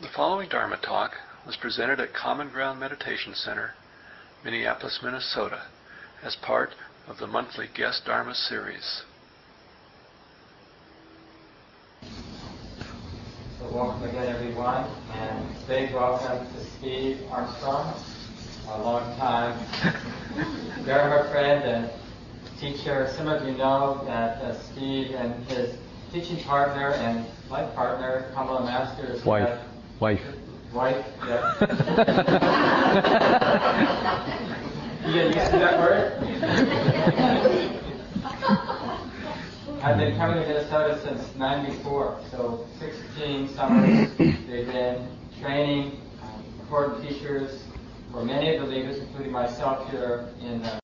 The following Dharma talk was presented at Common Ground Meditation Center, Minneapolis, Minnesota, as part of the monthly Guest Dharma series. So welcome again, everyone, and big welcome to Steve Armstrong, a long-time Dharma friend and teacher. Some of you know that uh, Steve and his teaching partner and life partner, Kamala Masters, Wife. Wife. wife, yeah. you get used to that word? I've been coming to Minnesota since '94, so 16 summers. They've been training um, important teachers for many of the leaders, including myself here in. Uh,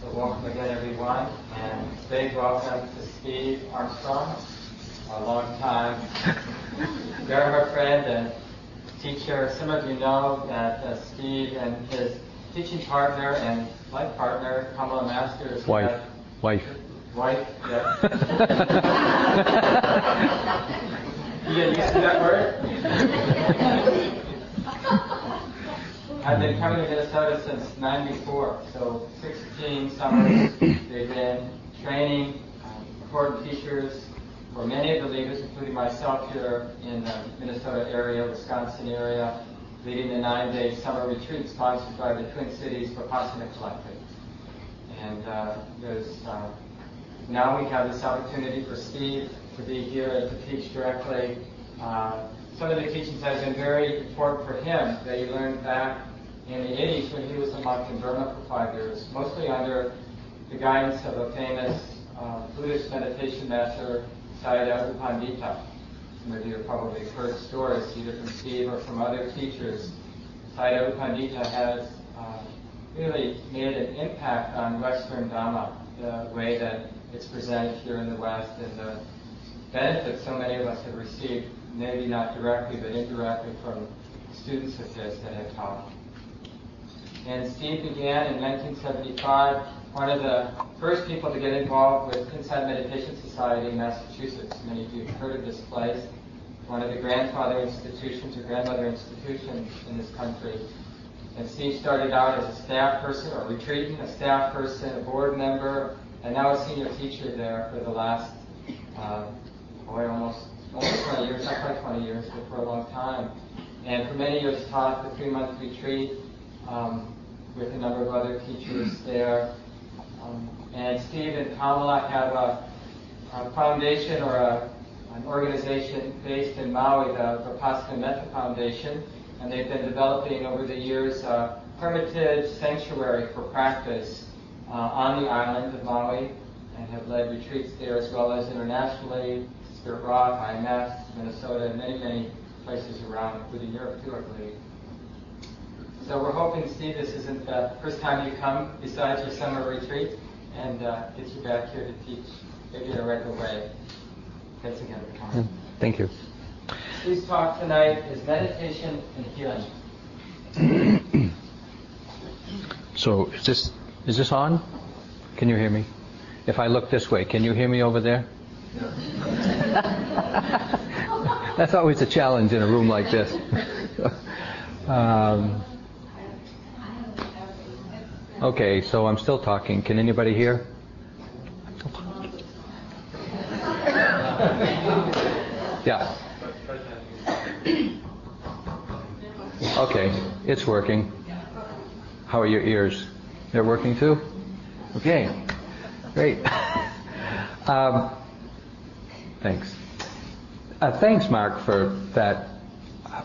so welcome again, everyone, and big welcome to Steve Armstrong, a long-time Dharma friend and teacher. Some of you know that uh, Steve and his teaching partner and life partner, Kamala Masters, Wife. had- Wife. Wife, yeah. you get used to that word? I've been coming to Minnesota since '94, so 16 summers. They've been training um, important teachers for many of the leaders, including myself here in the Minnesota area, Wisconsin area, leading the nine-day summer retreat sponsored by the Twin Cities Vipassana Collective. And uh, there's uh, now we have this opportunity for Steve to be here and to teach directly. Uh, some of the teachings have been very important for him that he learned back in the 80s when he was a monk in Burma for five years, mostly under the guidance of a famous uh, Buddhist meditation master, Sayadaw Pandita. Some of you have probably heard stories either from Steve or from other teachers. Sayadaw Pandita has uh, really made an impact on Western Dhamma, the way that it's presented here in the West and the benefits so many of us have received, maybe not directly but indirectly from students of his that have taught. And Steve began in 1975, one of the first people to get involved with Insight Meditation Society in Massachusetts. Many of you have heard of this place. One of the grandfather institutions or grandmother institutions in this country. And Steve started out as a staff person or retreatant, a staff person, a board member, and now a senior teacher there for the last, uh, boy, almost, almost 20 years, not quite 20 years, but for a long time. And for many years taught the three-month retreat um, with a number of other teachers there. Um, and Steve and Kamala have a, a foundation or a, an organization based in Maui, the Vipassana Metta Foundation, and they've been developing over the years a hermitage sanctuary for practice uh, on the island of Maui and have led retreats there as well as internationally, Spirit Rock, IMS, Minnesota, and many, many places around, including Europe too, I believe. So we're hoping, Steve, this isn't the first time you come besides your summer retreat and uh, get you back here to teach maybe in a regular way. Thanks again for coming. Thank you. Steve's talk tonight is meditation and healing. So is this is this on? Can you hear me? If I look this way, can you hear me over there? That's always a challenge in a room like this. um, okay, so I'm still talking. Can anybody hear? Yeah. Okay, it's working. How are your ears? They're working too? Okay, great. Um, thanks. Uh, thanks, Mark, for that.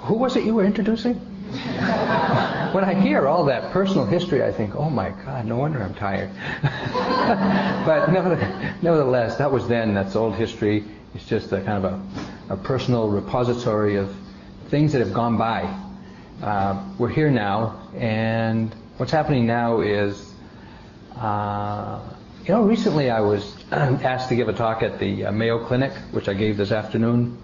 Who was it you were introducing? when I hear all that personal history, I think, oh my God, no wonder I'm tired. but nevertheless, that was then, that's old history. It's just a kind of a, a personal repository of things that have gone by. Uh, we're here now, and what's happening now is, uh, you know, recently I was asked to give a talk at the uh, Mayo Clinic, which I gave this afternoon,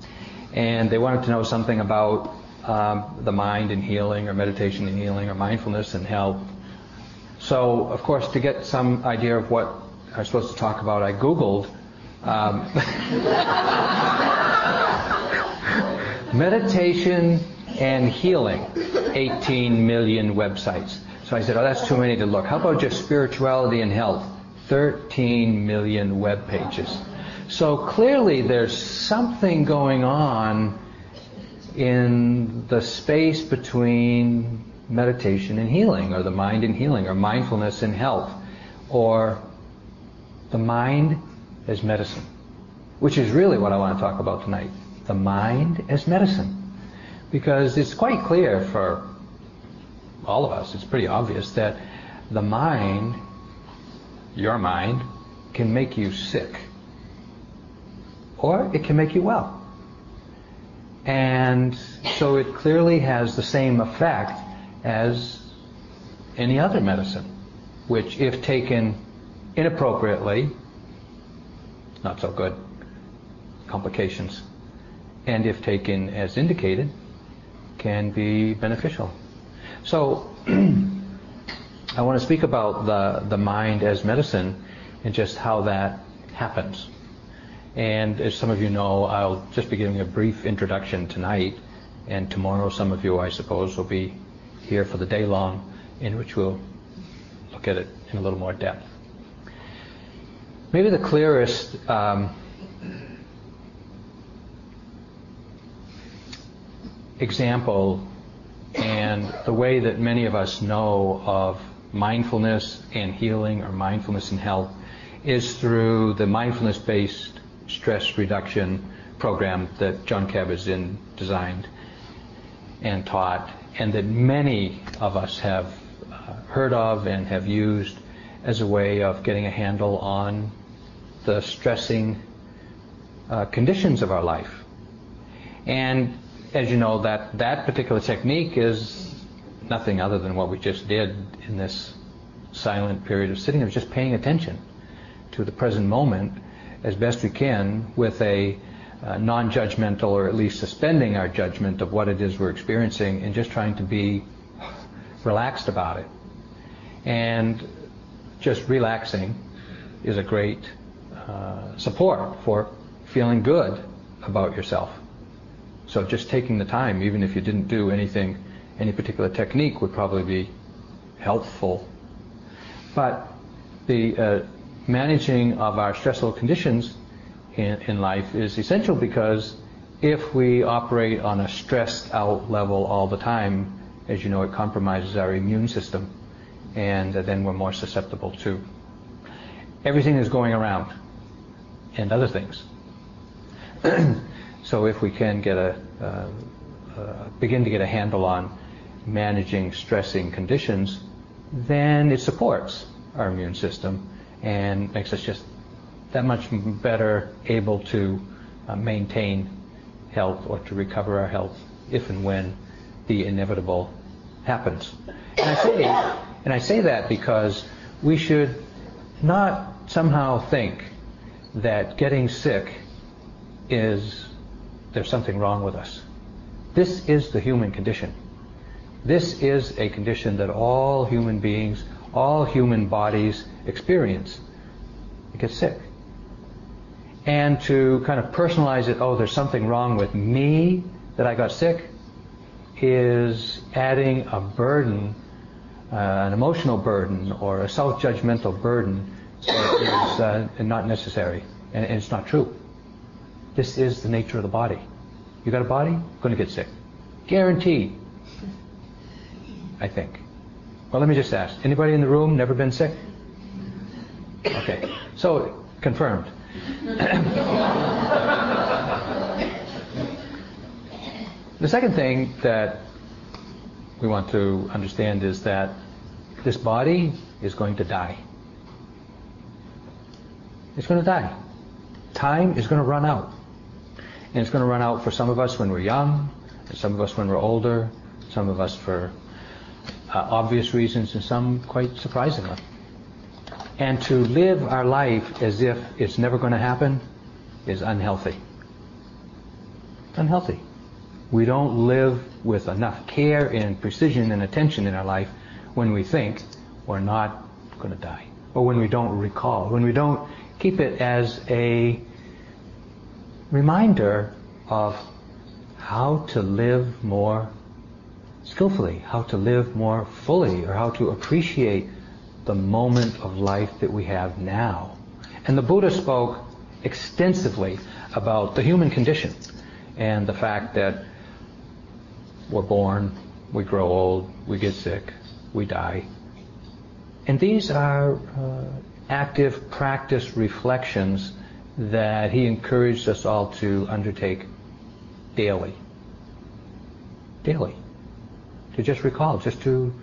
and they wanted to know something about um, the mind and healing, or meditation and healing, or mindfulness and health. So, of course, to get some idea of what I'm supposed to talk about, I Googled um, meditation and healing, 18 million websites. So I said, oh, that's too many to look. How about just spirituality and health? 13 million web pages. So clearly there's something going on in the space between meditation and healing, or the mind and healing, or mindfulness and health, or the mind as medicine, which is really what I want to talk about tonight. The mind as medicine. Because it's quite clear for all of us, it's pretty obvious that the mind, your mind, can make you sick. Or it can make you well. And so it clearly has the same effect as any other medicine, which if taken inappropriately, not so good, complications, and if taken as indicated, can be beneficial. So I want to speak about the, the mind as medicine and just how that happens. And as some of you know, I'll just be giving a brief introduction tonight, and tomorrow some of you, I suppose, will be here for the day long, in which we'll look at it in a little more depth. Maybe the clearest um, example and the way that many of us know of mindfulness and healing or mindfulness and health is through the mindfulness based stress reduction program that Jon Kabat-Zinn designed and taught, and that many of us have uh, heard of and have used as a way of getting a handle on the stressing uh, conditions of our life. And as you know, that, that particular technique is nothing other than what we just did in this silent period of sitting, of just paying attention to the present moment as best we can with a uh, non-judgmental or at least suspending our judgment of what it is we're experiencing and just trying to be relaxed about it. And just relaxing is a great uh, support for feeling good about yourself. So just taking the time, even if you didn't do anything, any particular technique would probably be helpful. But the uh, managing of our stressful conditions in, in life is essential because if we operate on a stressed out level all the time, as you know, it compromises our immune system, and then we're more susceptible to everything that's going around and other things. so if we can get a uh, uh, begin to get a handle on managing stressing conditions, then it supports our immune system and makes us just that much better able to uh, maintain health or to recover our health if and when the inevitable happens. And I say, and I say that because we should not somehow think that getting sick is there's something wrong with us. This is the human condition. This is a condition that all human beings, all human bodies experience. You get sick. And to kind of personalize it, oh, there's something wrong with me that I got sick, is adding a burden, uh, an emotional burden, or a self-judgmental burden that is uh, not necessary, and, and it's not true. This is the nature of the body. You got a body? Going to get sick. Guaranteed. I think. Well, let me just ask. Anybody in the room never been sick? Okay. So, confirmed. the second thing that we want to understand is that this body is going to die. It's going to die. Time is going to run out. And it's going to run out for some of us when we're young, and some of us when we're older, some of us for uh, obvious reasons, and some quite surprisingly. And to live our life as if it's never going to happen is unhealthy. Unhealthy. We don't live with enough care and precision and attention in our life when we think we're not going to die. Or when we don't recall, when we don't keep it as a reminder of how to live more skillfully, how to live more fully, or how to appreciate the moment of life that we have now. And the Buddha spoke extensively about the human condition and the fact that we're born, we grow old, we get sick, we die. And these are uh, active practice reflections that he encouraged us all to undertake daily. Daily. To just recall, just to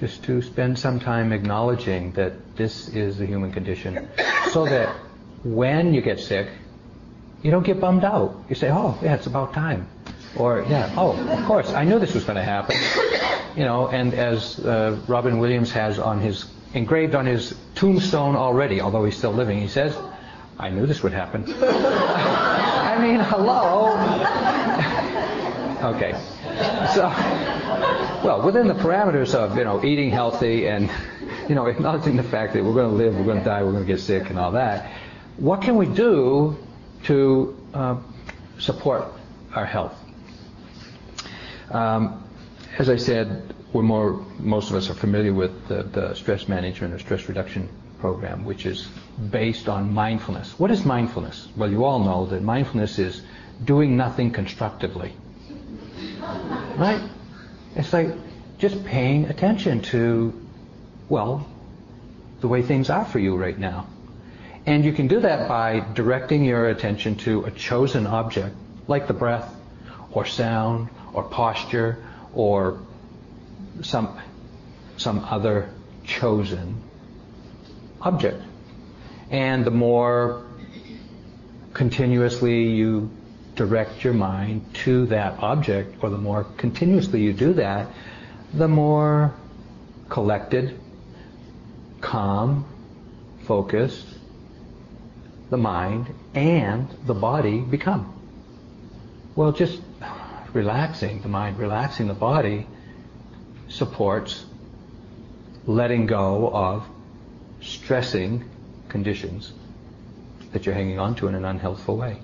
just to spend some time acknowledging that this is the human condition so that when you get sick, you don't get bummed out. You say, oh, yeah, it's about time. Or, yeah, oh, of course, I knew this was going to happen. You know, and as uh, Robin Williams has on his, engraved on his tombstone already, although he's still living, he says, I knew this would happen. I mean, hello. okay. So, well, within the parameters of, you know, eating healthy and, you know, acknowledging the fact that we're going to live, we're going to die, we're going to get sick and all that, what can we do to uh, support our health? Um, as I said, we're more, most of us are familiar with the, the stress management or stress reduction program, which is based on mindfulness. What is mindfulness? Well, you all know that mindfulness is doing nothing constructively. Right? It's like just paying attention to, well, the way things are for you right now. And you can do that by directing your attention to a chosen object, like the breath, or sound, or posture, or some, some other chosen object. And the more continuously you direct your mind to that object, or the more continuously you do that, the more collected, calm, focused the mind and the body become. Well, just relaxing the mind, relaxing the body supports letting go of stressing conditions that you're hanging on to in an unhealthful way.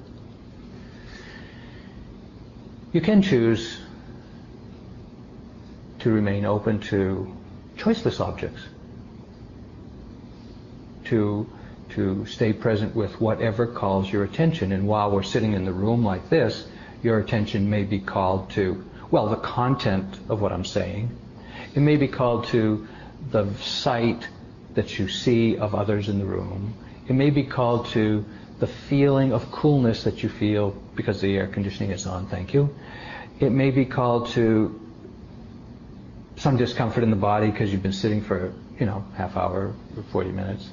You can choose to remain open to choiceless objects, to, to stay present with whatever calls your attention. And while we're sitting in the room like this, your attention may be called to, well, the content of what I'm saying. It may be called to the sight that you see of others in the room. It may be called to the feeling of coolness that you feel because the air conditioning is on, thank you. It may be called to some discomfort in the body because you've been sitting for, you know, half hour or 40 minutes.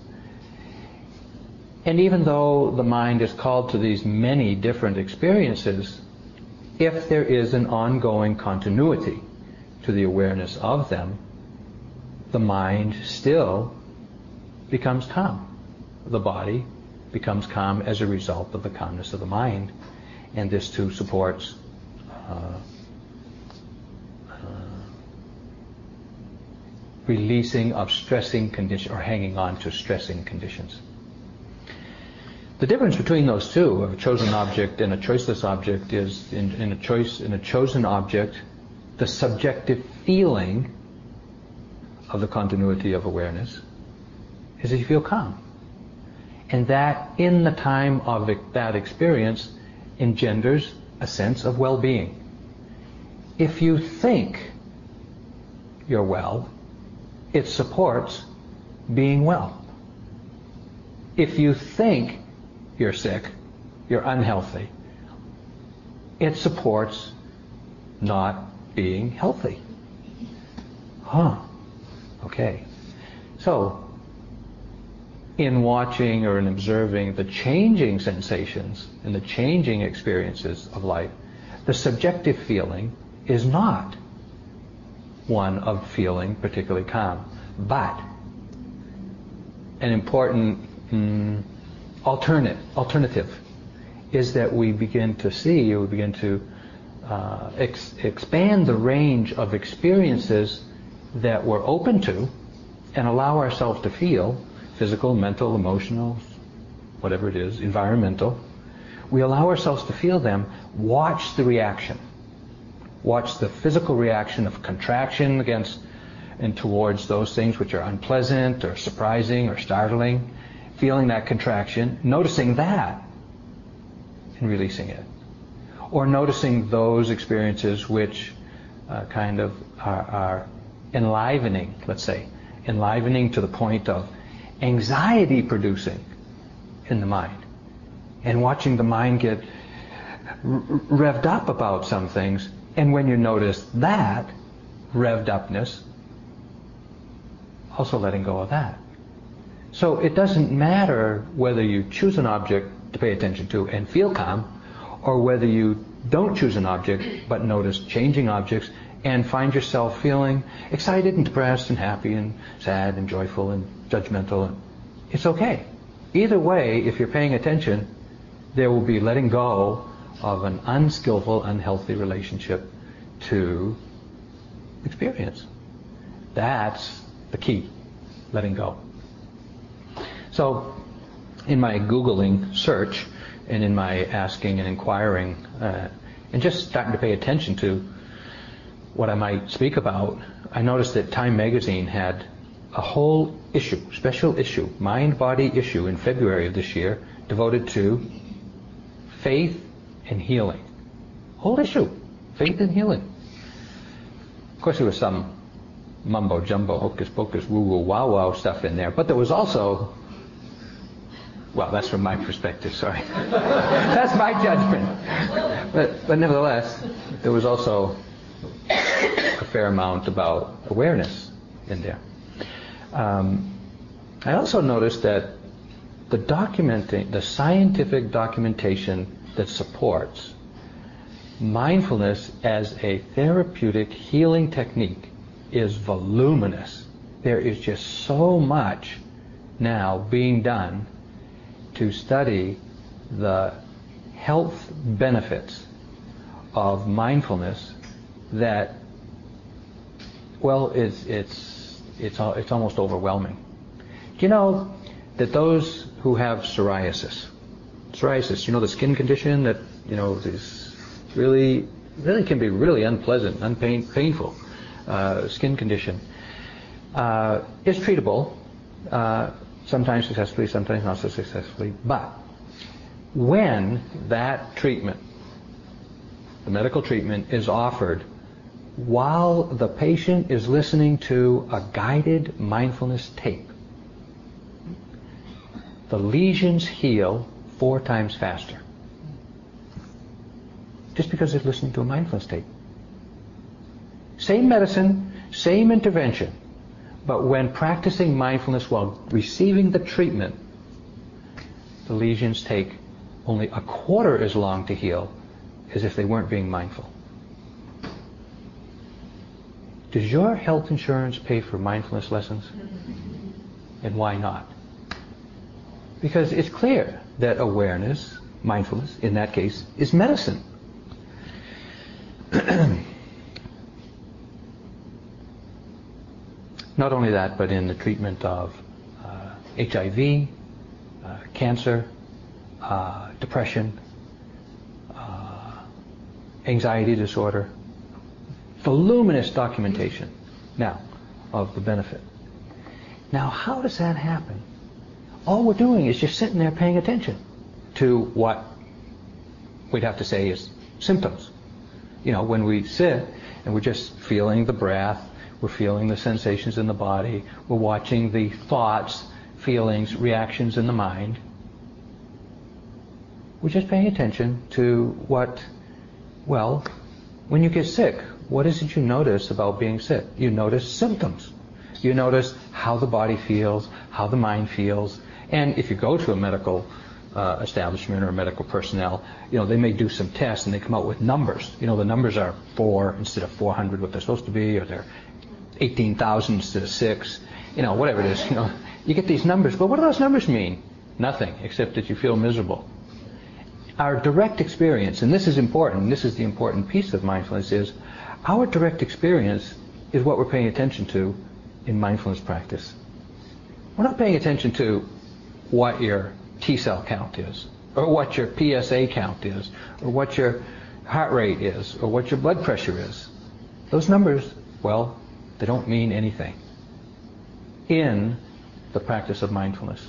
And even though the mind is called to these many different experiences, if there is an ongoing continuity to the awareness of them, the mind still becomes calm. The body becomes calm as a result of the calmness of the mind. And this too supports uh, uh, releasing of stressing conditions or hanging on to stressing conditions. The difference between those two, of a chosen object and a choiceless object, is in, in a choice in a chosen object, the subjective feeling of the continuity of awareness is that you feel calm. And that in the time of that experience engenders a sense of well-being. If you think you're well, it supports being well. If you think you're sick, you're unhealthy, it supports not being healthy. Huh. Okay. So, in watching or in observing the changing sensations and the changing experiences of life, the subjective feeling is not one of feeling particularly calm, but an important mm, alternate, alternative is that we begin to see, we begin to uh, ex- expand the range of experiences that we're open to and allow ourselves to feel physical, mental, emotional, whatever it is, environmental. We allow ourselves to feel them, watch the reaction. Watch the physical reaction of contraction against and towards those things which are unpleasant or surprising or startling, feeling that contraction, noticing that, and releasing it. Or noticing those experiences which uh, kind of are, are enlivening, let's say, enlivening to the point of anxiety producing in the mind. And watching the mind get revved up about some things. And when you notice that revved upness, also letting go of that. So it doesn't matter whether you choose an object to pay attention to and feel calm, or whether you don't choose an object but notice changing objects and find yourself feeling excited and depressed and happy and sad and joyful and judgmental. It's okay. Either way, if you're paying attention, there will be letting go of an unskillful, unhealthy relationship to experience. That's the key, letting go. So, in my Googling search and in my asking and inquiring uh, and just starting to pay attention to what I might speak about, I noticed that Time magazine had a whole issue, special issue, mind body issue in February of this year devoted to faith and healing. Whole issue, faith and healing. Of course, there was some mumbo jumbo, hocus pocus, woo woo wow wow stuff in there, but there was also, well, that's from my perspective, sorry. that's my judgment. But, but nevertheless, there was also a fair amount about awareness in there. Um, I also noticed that the documenting, the scientific documentation that supports mindfulness as a therapeutic healing technique is voluminous. There is just so much now being done to study the health benefits of mindfulness that, well, it's, it's, it's, it's almost overwhelming. Do you know that those who have psoriasis, psoriasis, you know, the skin condition that, you know, is really, really can be really unpleasant, unpainful. painful uh, skin condition uh, is treatable, uh, sometimes successfully, sometimes not so successfully. But when that treatment, the medical treatment, is offered while the patient is listening to a guided mindfulness tape, the lesions heal four times faster. Just because they're listening to a mindfulness tape. Same medicine, same intervention. But when practicing mindfulness while receiving the treatment, the lesions take only a quarter as long to heal as if they weren't being mindful. Does your health insurance pay for mindfulness lessons? And why not? Because it's clear that awareness, mindfulness, in that case, is medicine. Not only that, but in the treatment of uh, HIV, uh, cancer, uh, depression, uh, anxiety disorder, voluminous documentation now of the benefit. Now, how does that happen? All we're doing is just sitting there paying attention to what we'd have to say is symptoms. You know, when we sit and we're just feeling the breath, we're feeling the sensations in the body. We're watching the thoughts, feelings, reactions in the mind. We're just paying attention to what, well, when you get sick, what is it you notice about being sick? You notice symptoms. You notice how the body feels, how the mind feels. And if you go to a medical uh, establishment or medical personnel, you know, they may do some tests and they come out with numbers. You know, the numbers are four instead of 400, what they're supposed to be, or they're 18,000 instead of six, you know, whatever it is, you know. You get these numbers, but what do those numbers mean? Nothing, except that you feel miserable. Our direct experience, and this is important, this is the important piece of mindfulness, is our direct experience is what we're paying attention to in mindfulness practice. We're not paying attention to what your T cell count is, or what your PSA count is, or what your heart rate is, or what your blood pressure is. Those numbers, well, they don't mean anything in the practice of mindfulness.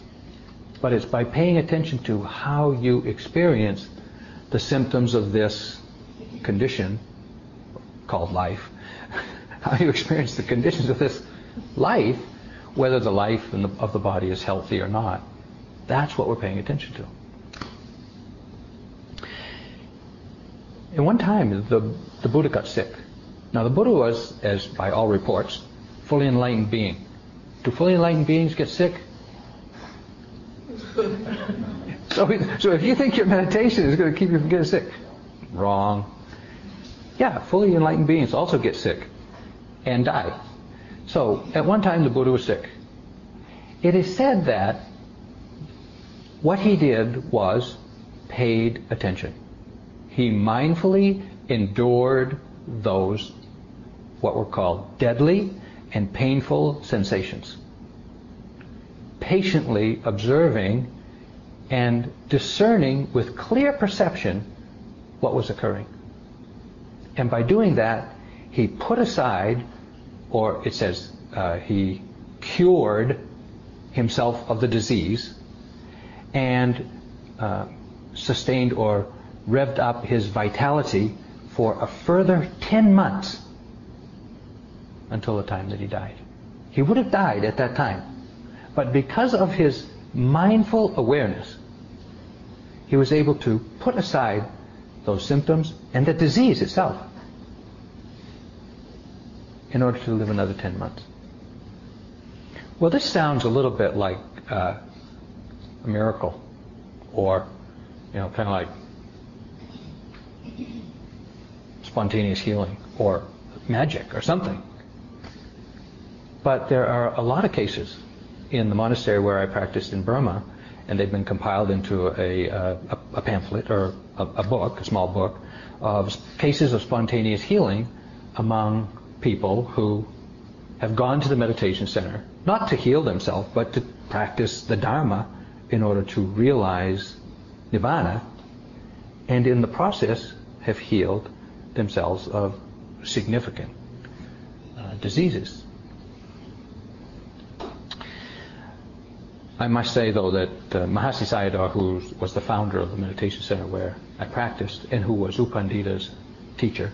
But it's by paying attention to how you experience the symptoms of this condition called life, how you experience the conditions of this life, whether the life the, of the body is healthy or not. That's what we're paying attention to. And one time, the, the Buddha got sick. Now, the Buddha was, as by all reports, fully enlightened being. Do fully enlightened beings get sick? so, so if you think your meditation is going to keep you from getting sick, wrong. Yeah, fully enlightened beings also get sick and die. So, at one time the Buddha was sick. It is said that what he did was paid attention. He mindfully endured those, what were called deadly and painful sensations. Patiently observing and discerning with clear perception what was occurring. And by doing that, he put aside, or it says uh, he cured himself of the disease and uh, sustained or revved up his vitality for a further 10 months until the time that he died. He would have died at that time. But because of his mindful awareness, he was able to put aside those symptoms and the disease itself in order to live another 10 months. Well, this sounds a little bit like uh, a miracle or, you know, kind of like spontaneous healing or magic or something. But there are a lot of cases in the monastery where I practiced in Burma, and they've been compiled into a, a, a pamphlet or a, a, book, a small book, of cases of spontaneous healing among people who have gone to the meditation center, not to heal themselves, but to practice the Dharma in order to realize Nibbana, and in the process have healed themselves of significant uh, diseases. I must say, though, that uh, Mahasi Sayadaw, who was the founder of the meditation center where I practiced and who was U Pandita's teacher,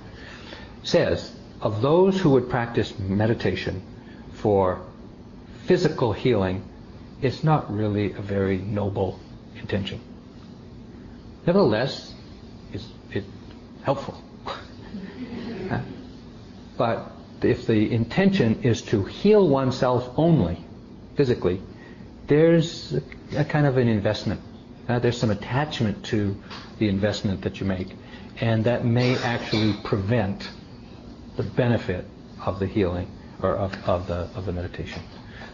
says of those who would practice meditation for physical healing, it's not really a very noble intention. Nevertheless, it's, it's helpful. But if the intention is to heal oneself only, physically, there's a, kind of an investment. Uh, there's some attachment to the investment that you make, and that may actually prevent the benefit of the healing or of, of the of the meditation.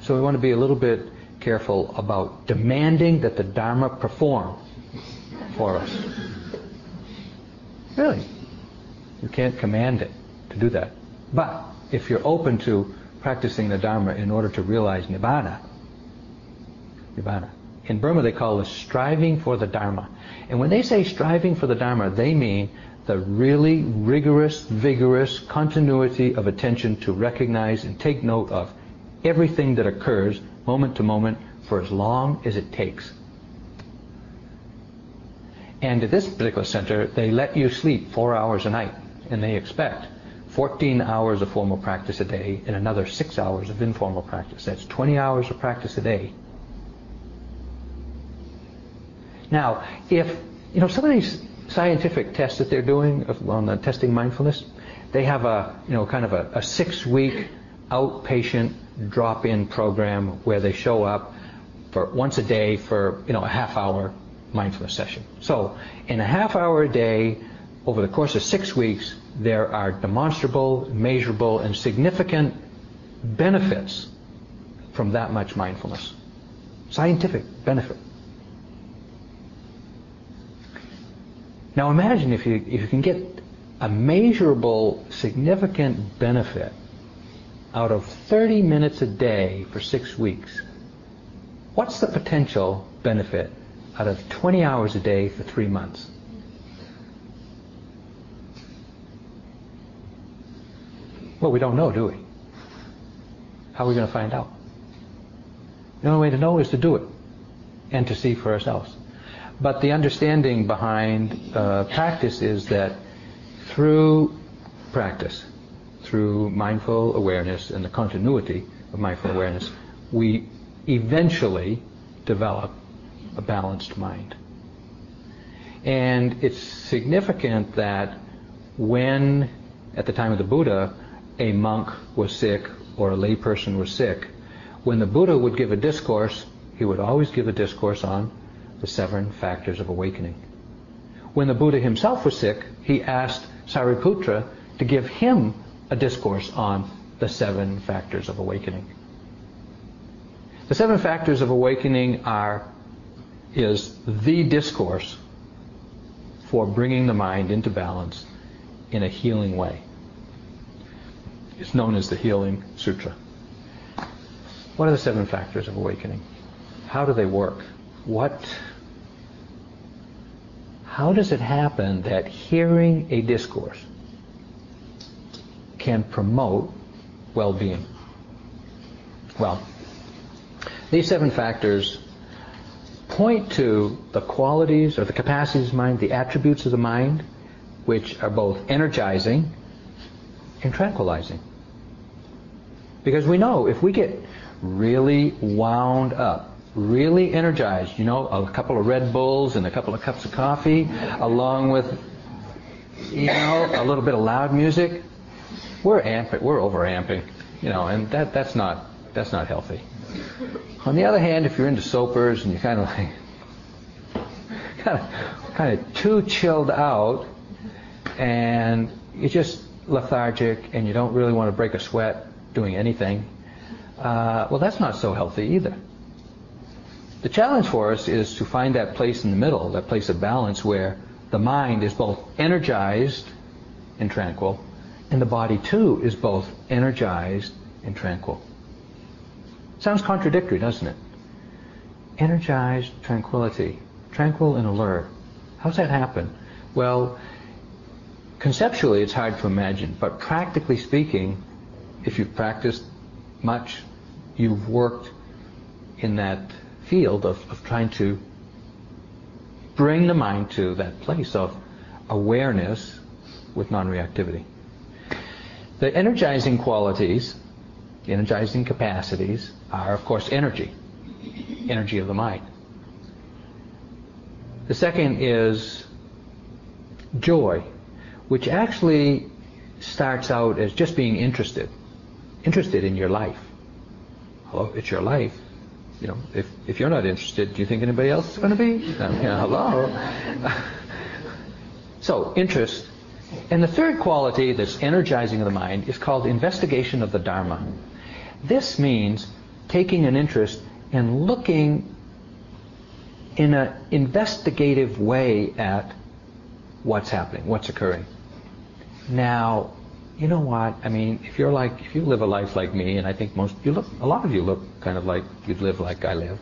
So we want to be a little bit careful about demanding that the Dharma perform for us. Really, you can't command it to do that. But if you're open to practicing the Dharma in order to realize Nibbana, Nibbana. In Burma, they call this striving for the Dharma. And when they say striving for the Dharma, they mean the really rigorous, vigorous continuity of attention to recognize and take note of everything that occurs moment to moment for as long as it takes. And at this particular center, they let you sleep four hours a night, and they expect 14 hours of formal practice a day and another six hours of informal practice. That's 20 hours of practice a day. Now, if, you know, some of these scientific tests that they're doing on the testing mindfulness, they have a, you know, kind of a, a six-week outpatient drop-in program where they show up for once a day for, you know, a half-hour mindfulness session. So, in a half hour a day, over the course of six weeks, there are demonstrable, measurable, and significant benefits from that much mindfulness. Scientific benefit. Now imagine if you, if you can get a measurable, significant benefit out of 30 minutes a day for six weeks. What's the potential benefit out of 20 hours a day for three months? Well, we don't know, do we? How are we going to find out? The only way to know is to do it and to see for ourselves. But the understanding behind uh, practice is that through practice, through mindful awareness and the continuity of mindful awareness, we eventually develop a balanced mind. And it's significant that when, at the time of the Buddha, a monk was sick or a layperson was sick, when the Buddha would give a discourse, he would always give a discourse on the seven factors of awakening. When the Buddha himself was sick, he asked Sariputra to give him a discourse on the seven factors of awakening. The seven factors of awakening are is the discourse for bringing the mind into balance in a healing way. It's known as the Healing Sutra. What are the seven factors of awakening? How do they work? What how does it happen that hearing a discourse can promote well-being? Well, these seven factors point to the qualities or the capacities of mind, the attributes of the mind, which are both energizing and tranquilizing. Because we know if we get really wound up, really energized, you know, a couple of Red Bulls and a couple of cups of coffee, along with, you know, a little bit of loud music, we're amping, we're over amping, you know, and that, that's not, that's not healthy. On the other hand, if you're into soapers and you're kind of like, kind of, kind of too chilled out, and you're just lethargic and you don't really want to break a sweat doing anything, uh, well, that's not so healthy either. The challenge for us is to find that place in the middle, that place of balance where the mind is both energized and tranquil, and the body too is both energized and tranquil. Sounds contradictory, doesn't it? Energized tranquility, tranquil and alert. How's that happen? Well, conceptually it's hard to imagine, but practically speaking, if you've practiced much, you've worked in that field of, of trying to bring the mind to that place of awareness with non-reactivity. The energizing qualities, the energizing capacities, are of course energy, energy of the mind. The second is joy, which actually starts out as just being interested, interested in your life. Hello, it's your life. You know, if, if you're not interested, do you think anybody else is going to be? Um, you know, hello. so, interest. And the third quality that's energizing the mind is called investigation of the Dharma. This means taking an interest and looking in an investigative way at what's happening, what's occurring. Now, you know what? I mean, if you're like, if you live a life like me, and I think most, you look, a lot of you look kind of like you'd live like I live.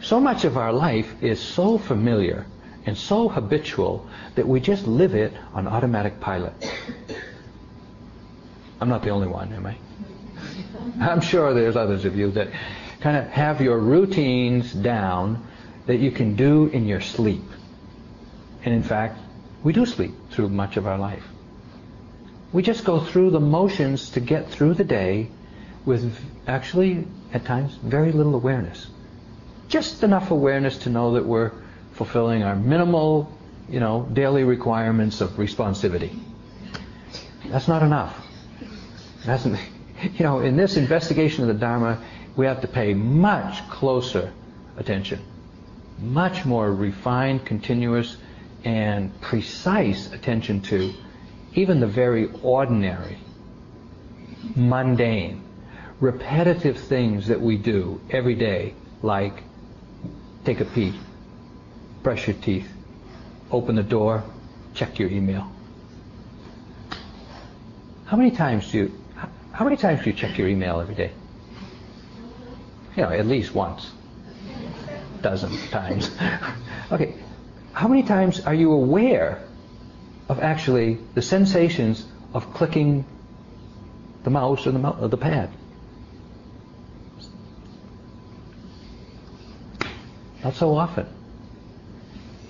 So much of our life is so familiar and so habitual that we just live it on automatic pilot. I'm not the only one, am I? I'm sure there's others of you that kind of have your routines down that you can do in your sleep. And in fact, we do sleep through much of our life. We just go through the motions to get through the day with actually, at times, very little awareness. Just enough awareness to know that we're fulfilling our minimal, you know, daily requirements of responsivity. That's not enough. That's, you know, in this investigation of the Dharma, we have to pay much closer attention, much more refined, continuous, and precise attention to even the very ordinary, mundane, repetitive things that we do every day, like take a pee, brush your teeth, open the door, check your email. How many times do you how many times do you check your email every day? You know, at least once. dozen times. okay, how many times are you aware of actually the sensations of clicking the mouse or the, or the pad? Not so often.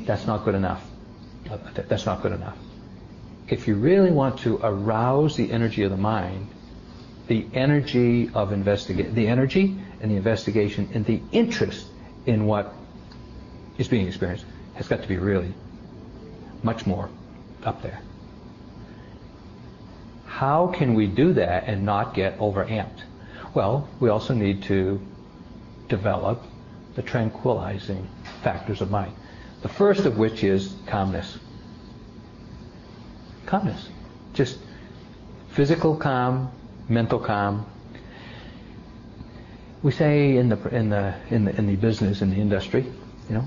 That's not good enough. That's not good enough. If you really want to arouse the energy of the mind, the energy of investigate, the energy and the investigation and the interest in what is being experienced has got to be really much more up there. How can we do that and not get overamped? Well, we also need to develop the tranquilizing factors of mind. The first of which is calmness. Calmness. Just physical calm, mental calm. We say in the in the in the in the business in the industry, you know,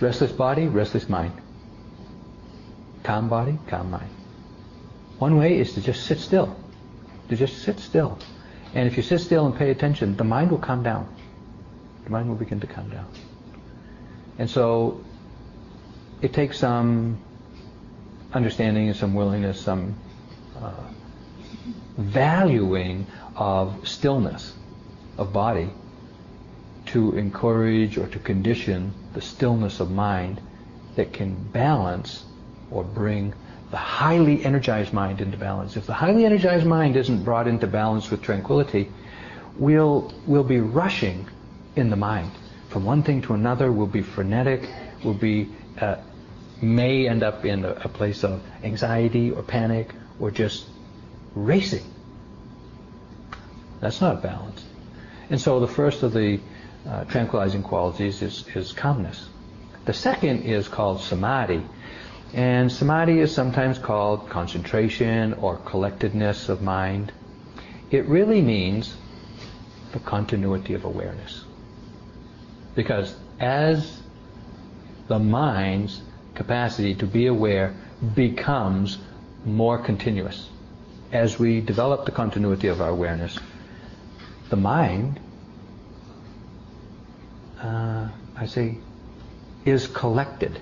restless body, restless mind. Calm body, calm mind. One way is to just sit still. To just sit still. And if you sit still and pay attention, the mind will calm down. The mind will begin to calm down. And so it takes some understanding and some willingness, some uh, valuing of stillness of body to encourage or to condition the stillness of mind that can balance or bring the highly energized mind into balance. If the highly energized mind isn't brought into balance with tranquility, we'll, we'll be rushing in the mind. From one thing to another, we'll be frenetic, we'll be, uh, may end up in a, a place of anxiety or panic or just racing. That's not balanced. And so the first of the uh, tranquilizing qualities is, is calmness. The second is called samadhi. And samadhi is sometimes called concentration or collectedness of mind. It really means the continuity of awareness. Because as the mind's capacity to be aware becomes more continuous, as we develop the continuity of our awareness, the mind, uh, I say, is collected.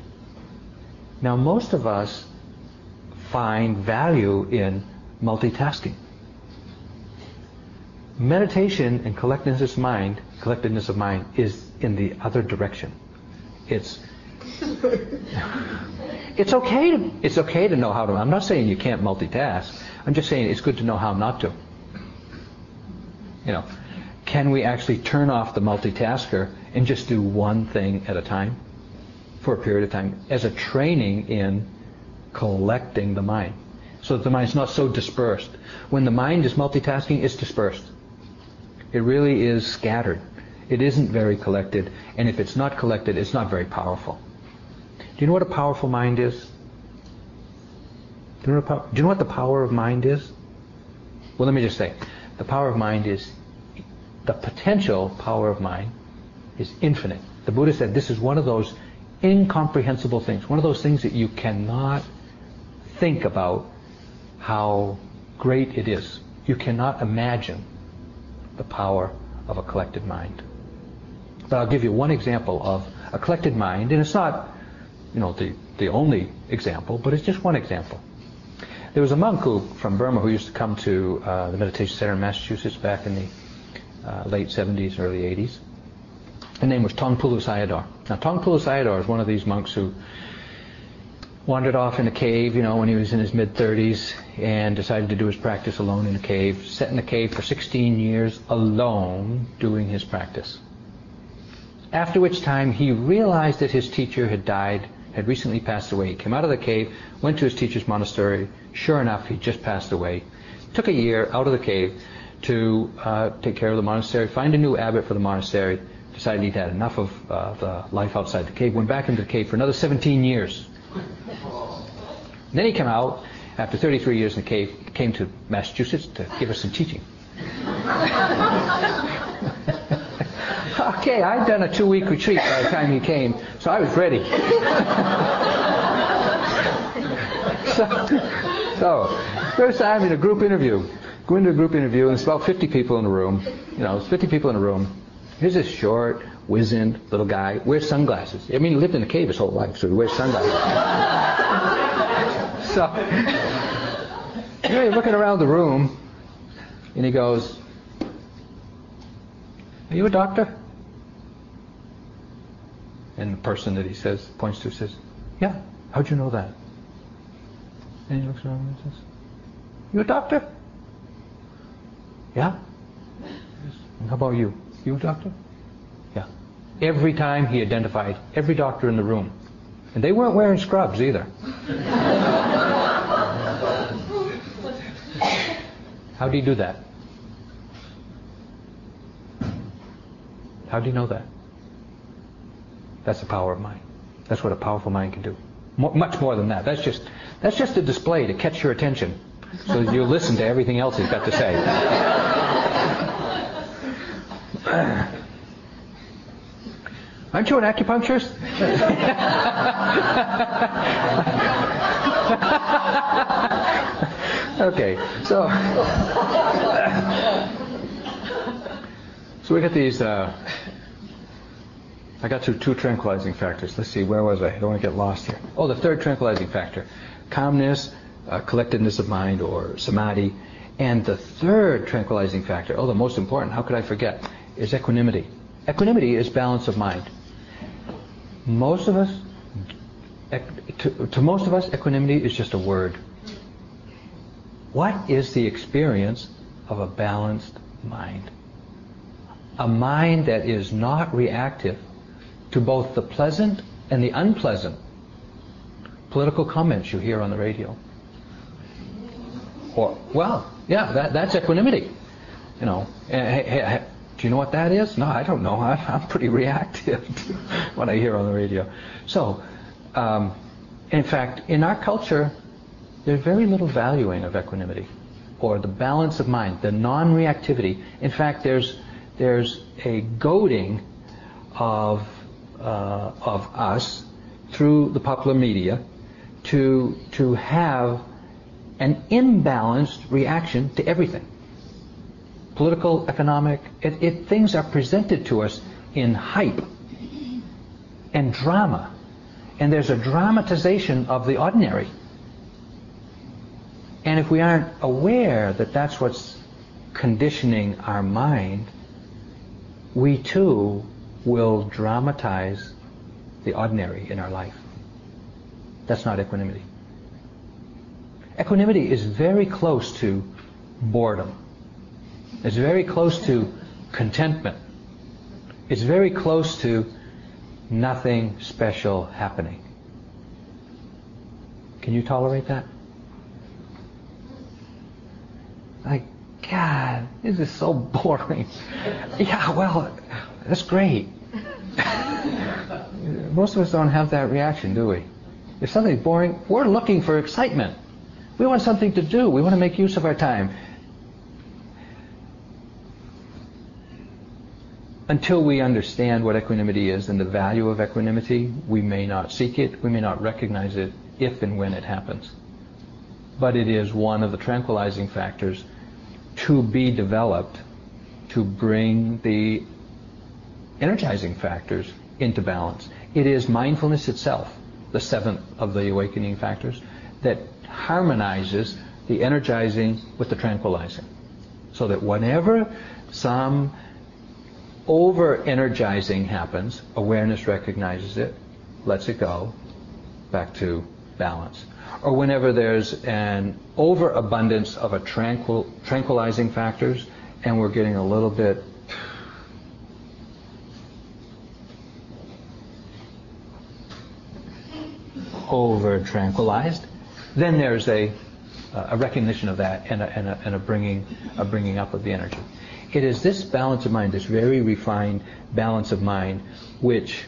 Now, most of us find value in multitasking. Meditation and collectedness of mind, collectedness of mind is in the other direction. It's it's okay to it's okay to know how to. I'm not saying you can't multitask. I'm just saying it's good to know how not to. You know, can we actually turn off the multitasker and just do one thing at a time for a period of time as a training in collecting the mind so that the mind's not so dispersed. When the mind is multitasking, it's dispersed. It really is scattered. It isn't very collected, and if it's not collected, it's not very powerful. Do you know what a powerful mind is? Do you know what, do you know what the power of mind is? Well, let me just say, the power of mind is the potential power of mind is infinite. The Buddha said this is one of those incomprehensible things, one of those things that you cannot think about how great it is. You cannot imagine the power of a collected mind. But I'll give you one example of a collected mind, and it's not, you know, the, the only example, but it's just one example. There was a monk who, from Burma who used to come to uh, the meditation center in Massachusetts back in the uh, late 70s, early 80s. The name was Sayadaw. Now, Sayadaw is one of these monks who wandered off in a cave, you know, when he was in his mid-30s and decided to do his practice alone in a cave. Sat in a cave for 16 years alone doing his practice. After which time he realized that his teacher had died, had recently passed away. He came out of the cave, went to his teacher's monastery. Sure enough, he just passed away. Took a year out of the cave to uh, take care of the monastery, find a new abbot for the monastery, decided he'd had enough of uh, the life outside the cave, went back into the cave for another 17 years. Then he came out after 33 years in the cave, came to Massachusetts to give us some teaching. okay, I'd done a two-week retreat by the time he came, so I was ready. so, so, first time in a group interview. Go into a group interview, and it's about 50 people in the room. You know, it's 50 people in a room. Here's this short, wizened little guy, wears sunglasses. I mean, he lived in a cave his whole life, so he wears sunglasses. so, he's looking around the room, and he goes, "Are you a doctor?" And the person that he says points to says, "Yeah. How'd you know that?" And he looks around and says, "You a doctor?" Yeah. How about you? You a doctor? Yeah. Every time he identified every doctor in the room. And they weren't wearing scrubs either. How do you do that? How do you know that? That's the power of mind. That's what a powerful mind can do. Much more than that. That's just that's just a display to catch your attention, so you listen to everything else he's got to say. Aren't you an acupuncturist? okay, so so we got these. Uh, I got to two tranquilizing factors. Let's see, where was I? I don't want to get lost here. Oh, the third tranquilizing factor: calmness, uh, collectedness of mind, or samadhi. And the third tranquilizing factor, oh, the most important, how could I forget, is equanimity. Equanimity is balance of mind. Most of us, to, to most of us, equanimity is just a word. What is the experience of a balanced mind? A mind that is not reactive to both the pleasant and the unpleasant political comments you hear on the radio. Or, well, yeah, that, that's equanimity. You know, hey, hey, do you know what that is? No, I don't know. I, am pretty reactive to what I hear on the radio. So, um, in fact, in our culture, there's very little valuing of equanimity or the balance of mind, the non-reactivity. In fact, there's there's a goading of uh, of us through the popular media to to have an imbalanced reaction to everything. Political, economic, it, it, things are presented to us in hype and drama. And there's a dramatization of the ordinary. And if we aren't aware that that's what's conditioning our mind, we too will dramatize the ordinary in our life. That's not equanimity. Equanimity is very close to boredom. It's very close to contentment. It's very close to nothing special happening. Can you tolerate that? Like, God, this is so boring. yeah, well, that's great. Most of us don't have that reaction, do we? If something's boring, we're looking for excitement. We want something to do. We want to make use of our time. Until we understand what equanimity is and the value of equanimity, we may not seek it, we may not recognize it if and when it happens. But it is one of the tranquilizing factors to be developed to bring the energizing factors into balance. It is mindfulness itself, the seventh of the awakening factors, that harmonizes the energizing with the tranquilizing. So that whenever some over energizing happens, awareness recognizes it, lets it go, back to balance. Or whenever there's an overabundance of a tranquil, tranquilizing factors and we're getting a little bit over tranquilized, then there's a, a recognition of that and a, and, a, and a, bringing, a bringing up of the energy. It is this balance of mind, this very refined balance of mind, which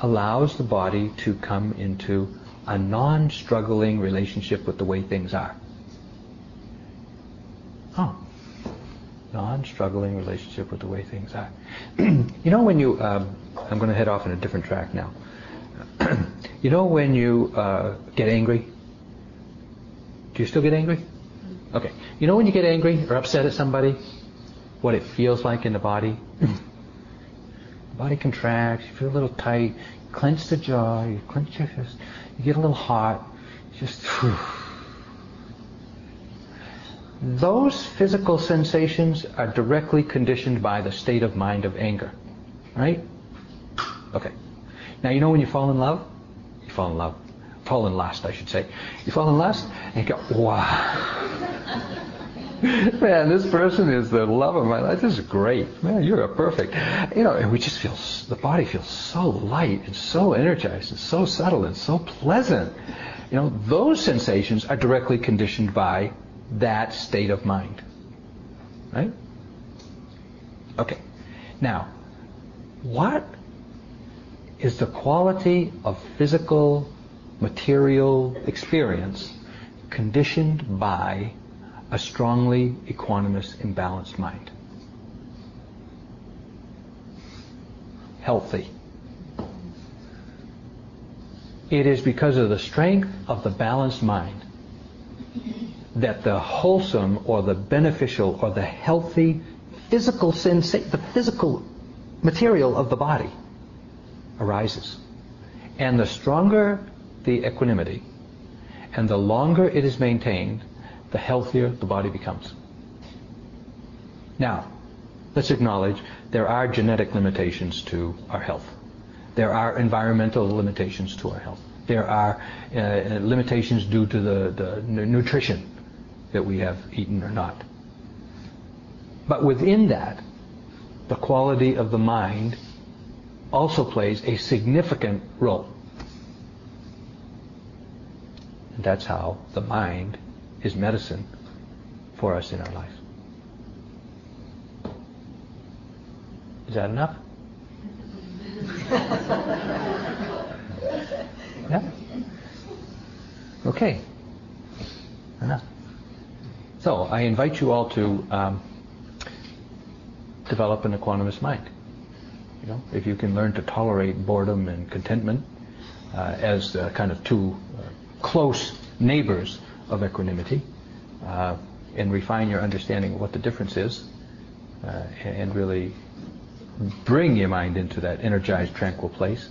allows the body to come into a non-struggling relationship with the way things are. Oh, non-struggling relationship with the way things are. you know when you, um, I'm going to head off in a different track now. you know when you uh, get angry? Do you still get angry? Okay. You know when you get angry or upset at somebody, what it feels like in the body? The body contracts, you feel a little tight, you clench the jaw, you clench your fist, you get a little hot, just whew. Those physical sensations are directly conditioned by the state of mind of anger. Right? Okay. Now you know when you fall in love? You fall in love. Fall last, I should say. You fall in lust and you go, wow. Man, this person is the love of my life. This is great. Man, you're a perfect. You know, and we just feel, the body feels so light and so energized and so subtle and so pleasant. You know, those sensations are directly conditioned by that state of mind. Right? Okay. Now, what is the quality of physical, material experience conditioned by a strongly equanimous, imbalanced mind? Healthy. It is because of the strength of the balanced mind that the wholesome or the beneficial or the healthy physical sensa- the physical material of the body arises. And the stronger the equanimity and the longer it is maintained, the healthier the body becomes. Now, let's acknowledge there are genetic limitations to our health. There are environmental limitations to our health. There are uh, limitations due to the, the nutrition that we have eaten or not. But within that, the quality of the mind also plays a significant role. And that's how the mind is medicine for us in our life. Is that enough? yeah? Okay. Enough. So I invite you all to um, develop an equanimous mind. You know, if you can learn to tolerate boredom and contentment uh, as uh, kind of two uh, close neighbors of equanimity, uh, and refine your understanding of what the difference is, uh, and really bring your mind into that energized, tranquil place,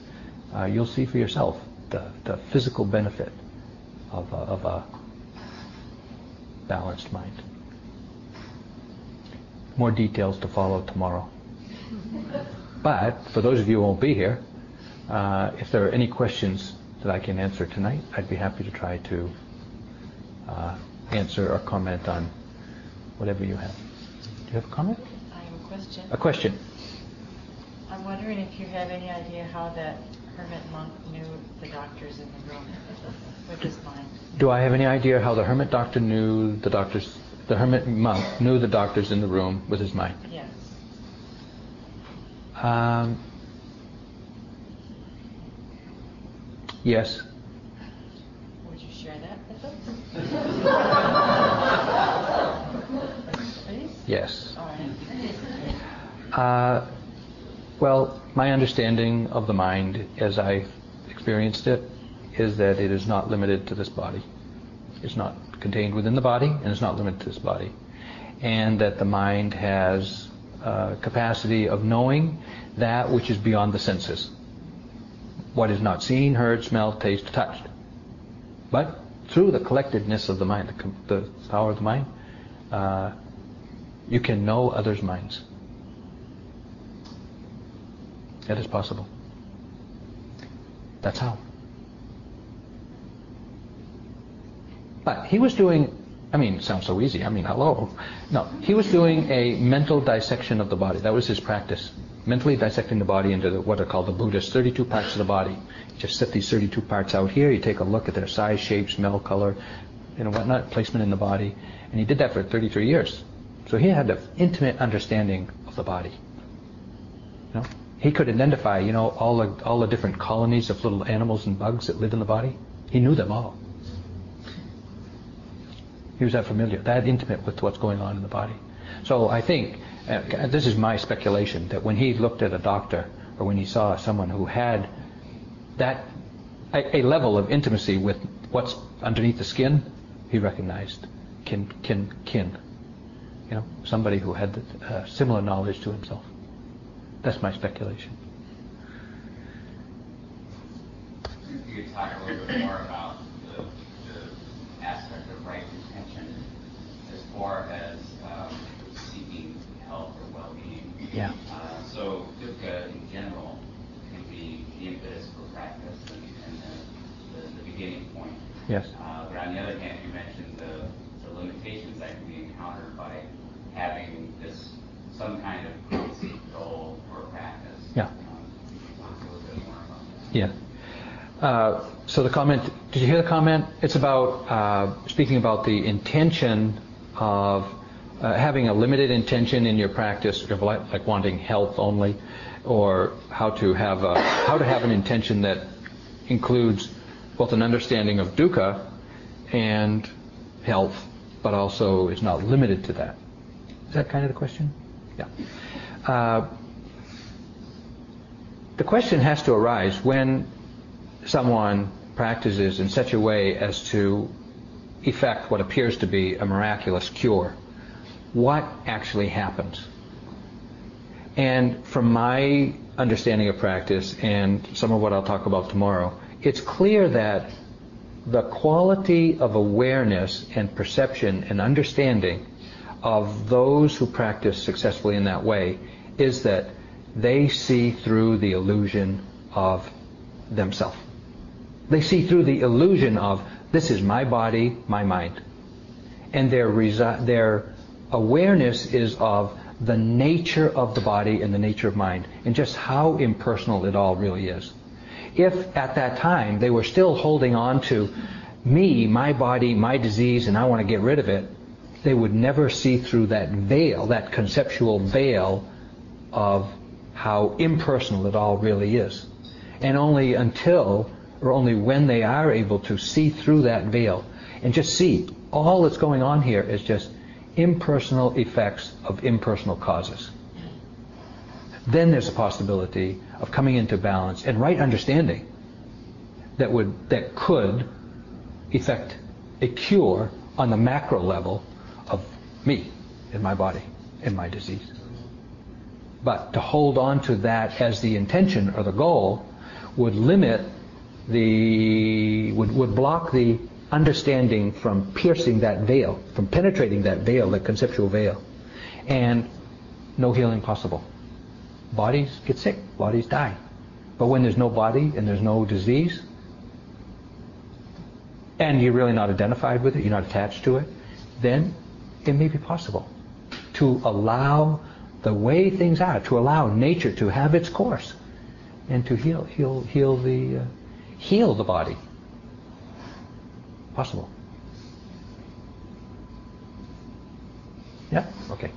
uh, you'll see for yourself the, the physical benefit of a, of a balanced mind. More details to follow tomorrow. But for those of you who won't be here, uh, if there are any questions that I can answer tonight, I'd be happy to try to uh, answer or comment on whatever you have. Do you have a comment? I have a question. A question. I'm wondering if you have any idea how that hermit monk knew the doctors in the room with his mind. Do I have any idea how the hermit doctor knew the doctors, the hermit monk knew the doctors in the room with his mind? Yes. Um, yes. Would you share that with us? Yes. Uh, well, my understanding of the mind as I experienced it is that it is not limited to this body. It's not contained within the body and it's not limited to this body. And that the mind has uh, capacity of knowing that which is beyond the senses. What is not seen, heard, smelled, tasted, touched. But through the collectedness of the mind, the, the power of the mind, uh, you can know others' minds. That is possible. That's how. But he was doing, I mean, sounds so easy. I mean, hello. No, he was doing a mental dissection of the body. That was his practice. Mentally dissecting the body into the, what are called the Buddhist 32 parts of the body. You just set these 32 parts out here. You take a look at their size, shape, smell, color, you know, whatnot, placement in the body. And he did that for 33 years. So he had an intimate understanding of the body. You know? He could identify, you know, all the, all the different colonies of little animals and bugs that live in the body. He knew them all. He was that familiar, that intimate with what's going on in the body. So I think, uh, this is my speculation, that when he looked at a doctor or when he saw someone who had that a, a level of intimacy with what's underneath the skin, he recognized kin, kin, kin. You know, somebody who had uh, similar knowledge to himself. That's my speculation. You talk a little bit more about the, the aspect of right intention as far as Yeah. Uh, so dukkha in general can be the impetus for practice and, and the, the, the beginning point. Yes. Uh, but on the other hand, you mentioned the, the limitations that can be encountered by having this some kind of goal or practice. Yeah. Um, talk a little bit more about that. Yeah. Uh, so the comment, did you hear the comment? It's about uh, speaking about the intention of uh, having a limited intention in your practice, of like, like wanting health only, or how to have a, how to have an intention that includes both an understanding of dukkha and health, but also is not limited to that. Is that kind of the question? Yeah. Uh, the question has to arise when someone practices in such a way as to effect what appears to be a miraculous cure. What actually happens? And from my understanding of practice and some of what I'll talk about tomorrow, it's clear that the quality of awareness and perception and understanding of those who practice successfully in that way is that they see through the illusion of themselves. They see through the illusion of this is my body, my mind. And their, resi- their awareness is of the nature of the body and the nature of mind and just how impersonal it all really is. If at that time they were still holding on to me, my body, my disease, and I want to get rid of it, they would never see through that veil, that conceptual veil of how impersonal it all really is. And only until, or only when they are able to see through that veil and just see all that's going on here is just impersonal effects of impersonal causes. Then there's a possibility of coming into balance and right understanding that would that could effect a cure on the macro level of me and my body and my disease. But to hold on to that as the intention or the goal would limit the would, would block the understanding from piercing that veil, from penetrating that veil, that conceptual veil. And no healing possible. Bodies get sick, bodies die. But when there's no body and there's no disease, and you're really not identified with it, you're not attached to it, then it may be possible to allow the way things are, to allow nature to have its course, and to heal, heal, heal the, uh, heal the body. Possible. Yeah. Okay.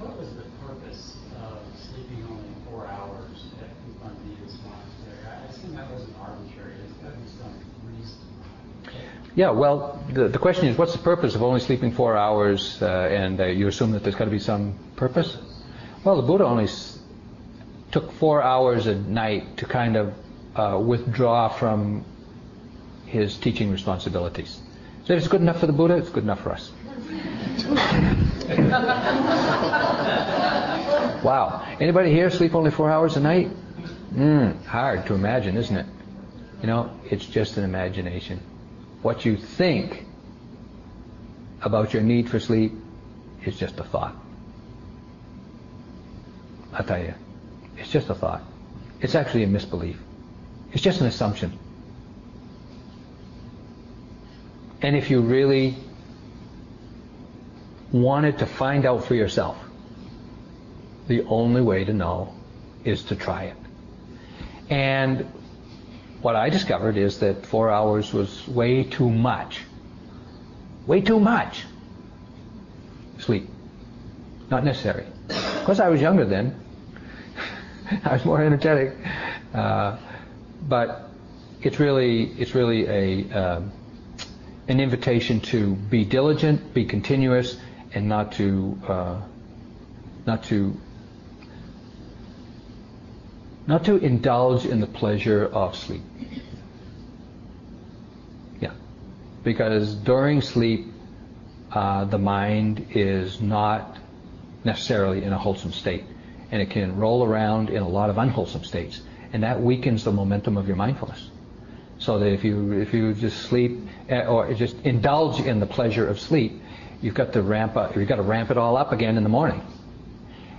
What was the purpose of sleeping only four hours at U Pandita's monastery? I assume that wasn't arbitrary. There's got to be some reason. Yeah, well, the, the question is, what's the purpose of only sleeping four hours? Uh, and uh, you assume that there's got to be some purpose? Well, the Buddha only s- took four hours a night to kind of uh, withdraw from his teaching responsibilities. So if it's good enough for the Buddha, it's good enough for us. wow. Anybody here sleep only four hours a night? Mm, hard to imagine, isn't it? You know, it's just an imagination. What you think about your need for sleep is just a thought. I tell you, it's just a thought. It's actually a misbelief. It's just an assumption. And if you really wanted to find out for yourself, the only way to know is to try it. And what I discovered is that four hours was way too much. Way too much sleep. Not necessary. Of course, I was younger then. I was more energetic. Uh, but it's really, it's really a, um, an invitation to be diligent, be continuous, and not to, uh, not to not to indulge in the pleasure of sleep. Yeah. Because during sleep, uh, the mind is not necessarily in a wholesome state. And it can roll around in a lot of unwholesome states. and that weakens the momentum of your mindfulness. So that if you if you just sleep eh, or just indulge in the pleasure of sleep, you've got to ramp up. You've got to ramp it all up again in the morning.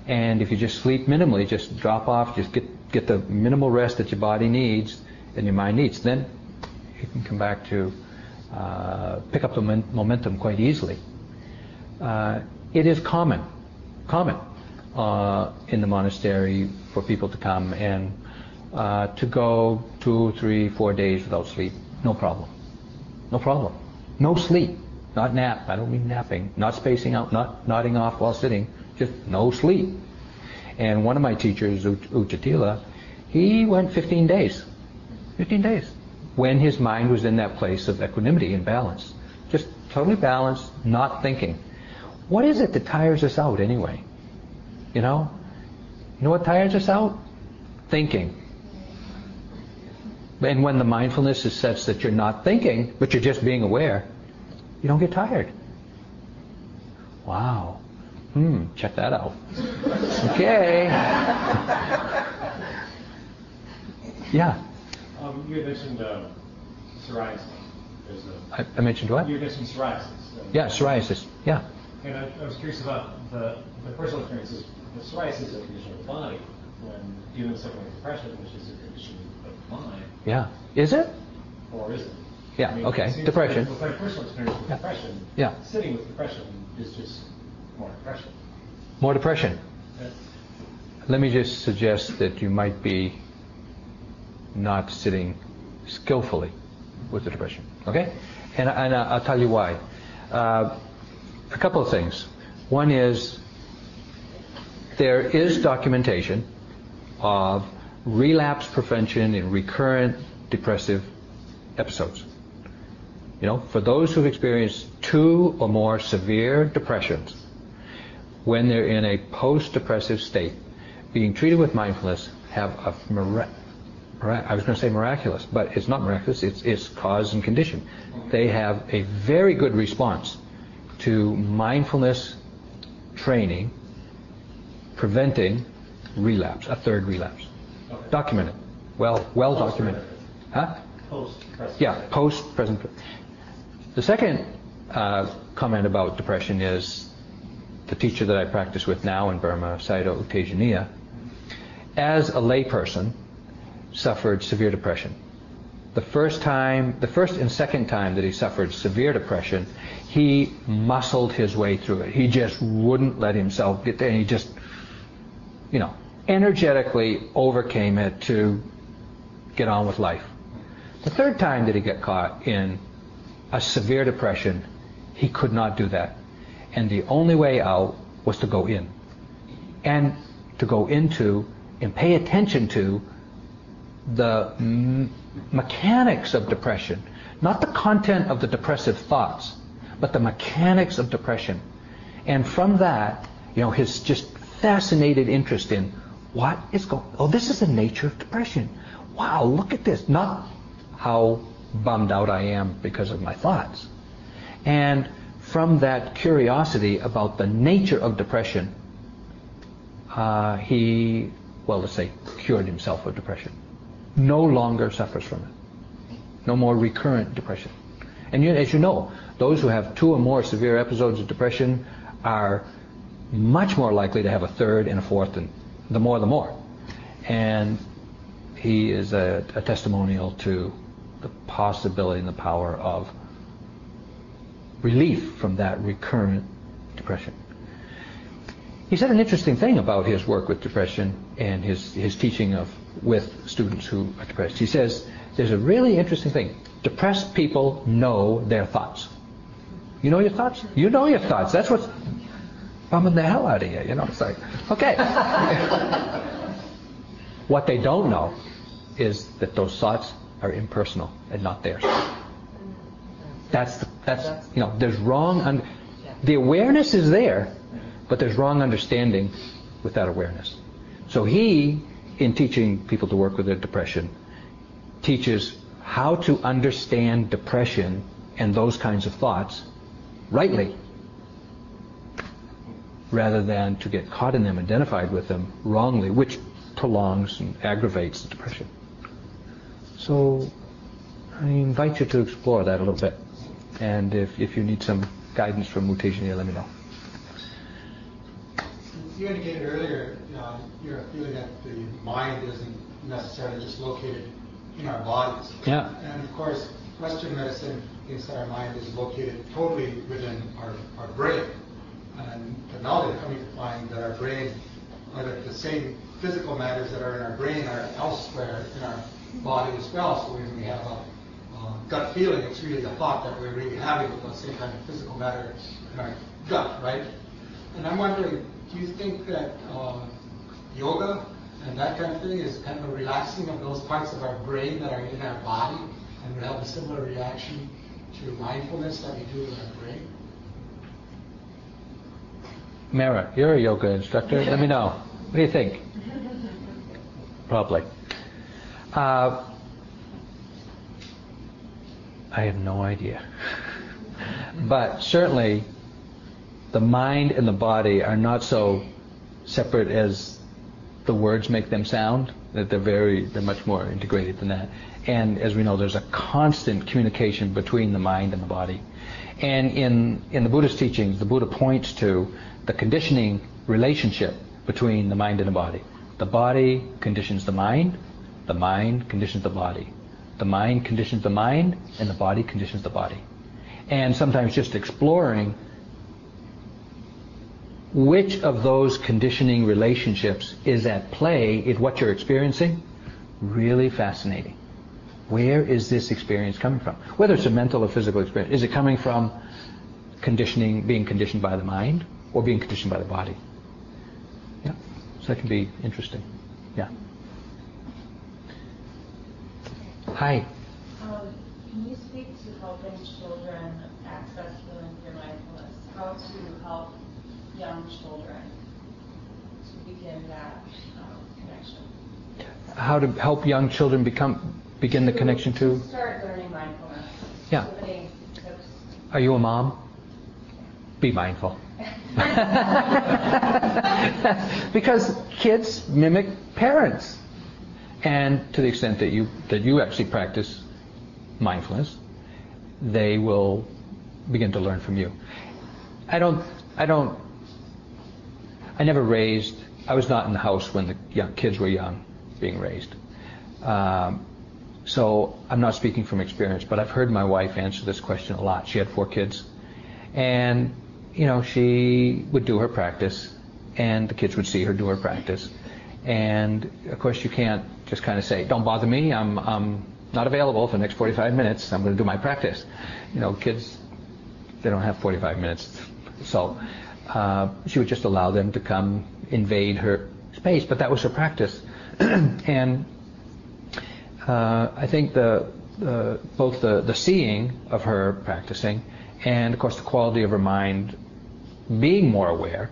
And if you just sleep minimally, just drop off, just get get the minimal rest that your body needs and your mind needs, then you can come back to uh, pick up the momentum quite easily. Uh, it is common, common uh, in the monastery for people to come and uh, to go two, three, four days without sleep. No problem. No problem. No sleep. Not nap. I don't mean napping. Not spacing out. Not nodding off while sitting. Just no sleep. And one of my teachers, U Jatila, he went 15 days. 15 days. When his mind was in that place of equanimity and balance. Just totally balanced, not thinking. What is it that tires us out anyway? You know? You know what tires us out? Thinking. And when the mindfulness is such that you're not thinking, but you're just being aware, you don't get tired. Wow. Hmm, check that out. Okay. yeah. Um, you mentioned uh, psoriasis. I, I, mentioned what? You mentioned psoriasis. yeah, psoriasis. Yeah. And I, I was curious about the, the personal experiences. The psoriasis is a condition of the body when dealing with something like depression, which is a condition Yeah. Is it? Or is it? Yeah, I mean, okay. Depression. With my personal experience with yeah. depression, yeah. sitting with depression is just more depression. More depression. Yeah. Let me just suggest that you might be not sitting skillfully with the depression. Okay? And, and I'll tell you why. Uh, a couple of things. One is there is documentation of relapse prevention in recurrent depressive episodes. You know, for those who've experienced two or more severe depressions, when they're in a post-depressive state, being treated with mindfulness have a mira- I was going to say miraculous, but it's not miraculous. It's, it's cause and condition. They have a very good response to mindfulness training preventing relapse, a third relapse. Documented. Well, well documented. Huh? Post present. Yeah, post present. The second uh, comment about depression is the teacher that I practice with now in Burma, Sayadaw U Tejaniya, as a layperson, suffered severe depression. The first time, the first and second time that he suffered severe depression, he muscled his way through it. He just wouldn't let himself get there. And he just you know, energetically overcame it to get on with life. The third time that he got caught in a severe depression, he could not do that. And the only way out was to go in. And to go into and pay attention to the m- mechanics of depression. Not the content of the depressive thoughts, but the mechanics of depression. And from that, you know, his just fascinated interest in what is going oh this is the nature of depression. Wow look at this. Not how bummed out i am because of my thoughts. And from that curiosity about the nature of depression uh, he well let's say cured himself of depression. No longer suffers from it. No more recurrent depression. And as you know those who have two or more severe episodes of depression are much more likely to have a third and a fourth, and the more the more. And he is a, a testimonial to the possibility and the power of relief from that recurrent depression. He said an interesting thing about his work with depression and his, his teaching of with students who are depressed. He says there's a really interesting thing. Depressed people know their thoughts. You know your thoughts? You know your thoughts. That's what's bumming the hell out of you. You know, it's like, okay. what they don't know is that those thoughts are impersonal and not theirs. That's that's you know there's wrong un- the awareness is there, but there's wrong understanding with that awareness. So he, in teaching people to work with their depression, teaches how to understand depression and those kinds of thoughts rightly rather than to get caught in them, identified with them wrongly, which prolongs and aggravates the depression. So I invite you to explore that a little bit. And if, if you need some guidance from Mutation here, let me know. You indicated earlier, uh, you're feeling that the mind isn't necessarily just located in our bodies. Yeah. And of course, Western medicine thinks that our mind is located totally within our, our brain. And now they're coming to find that our brain, or that the same physical matters that are in our brain are elsewhere in our body as well. So when we have a uh, gut feeling, it's really the thought that we're really having with the same kind of physical matter in our gut, right? And I'm wondering, do you think that uh, yoga and that kind of thing is kind of a relaxing of those parts of our brain that are in our body and would have a similar reaction to mindfulness that we do in our brain? Mara, you're a yoga instructor. Let me know. What do you think? Probably. Uh, I have no idea. but certainly, the mind and the body are not so separate as the words make them sound. That they're very, they're much more integrated than that. And as we know, there's a constant communication between the mind and the body. And in in the Buddhist teachings, the Buddha points to the conditioning relationship between the mind and the body. The body conditions the mind, the mind conditions the body. The mind conditions the mind, and the body conditions the body. And sometimes just exploring which of those conditioning relationships is at play in what you're experiencing, really fascinating. Where is this experience coming from? Whether it's a mental or physical experience, is it coming from conditioning, being conditioned by the mind, or being conditioned by the body? Yeah, so that can be interesting. Yeah. Hi. Um, can you speak to helping children access feeling through mindfulness? How to help young children to begin that um, connection? How to help young children become begin the connection to? Start learning mindfulness. Yeah. So any tips? Are you a mom? Be mindful. because kids mimic parents. And to the extent that you that you actually practice mindfulness, they will begin to learn from you. I don't I don't I never raised I was not in the house when the young kids were young being raised. Um, so I'm not speaking from experience, but I've heard my wife answer this question a lot. She had four kids. And you know, she would do her practice, and the kids would see her do her practice. And of course, you can't just kind of say, "Don't bother me. I'm I'm not available for the next 45 minutes. I'm going to do my practice." You know, kids they don't have 45 minutes, so uh, she would just allow them to come invade her space. But that was her practice, and uh, I think the, the both the the seeing of her practicing and of course the quality of her mind being more aware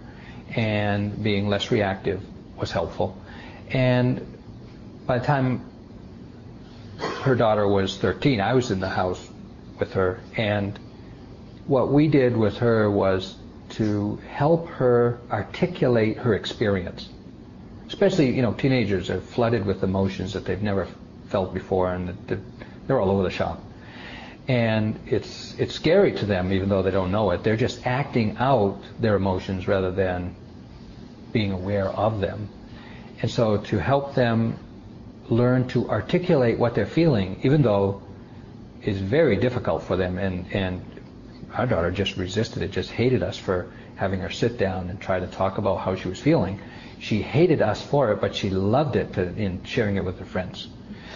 and being less reactive was helpful. And by the time her daughter was 13, I was in the house with her, and what we did with her was to help her articulate her experience. Especially, you know, teenagers are flooded with emotions that they've never felt before, and they're all over the shop and it's it's scary to them even though they don't know it. They're just acting out their emotions rather than being aware of them. And so to help them learn to articulate what they're feeling even though it's very difficult for them and and our daughter just resisted it just hated us for having her sit down and try to talk about how she was feeling. She hated us for it but she loved it to, in sharing it with her friends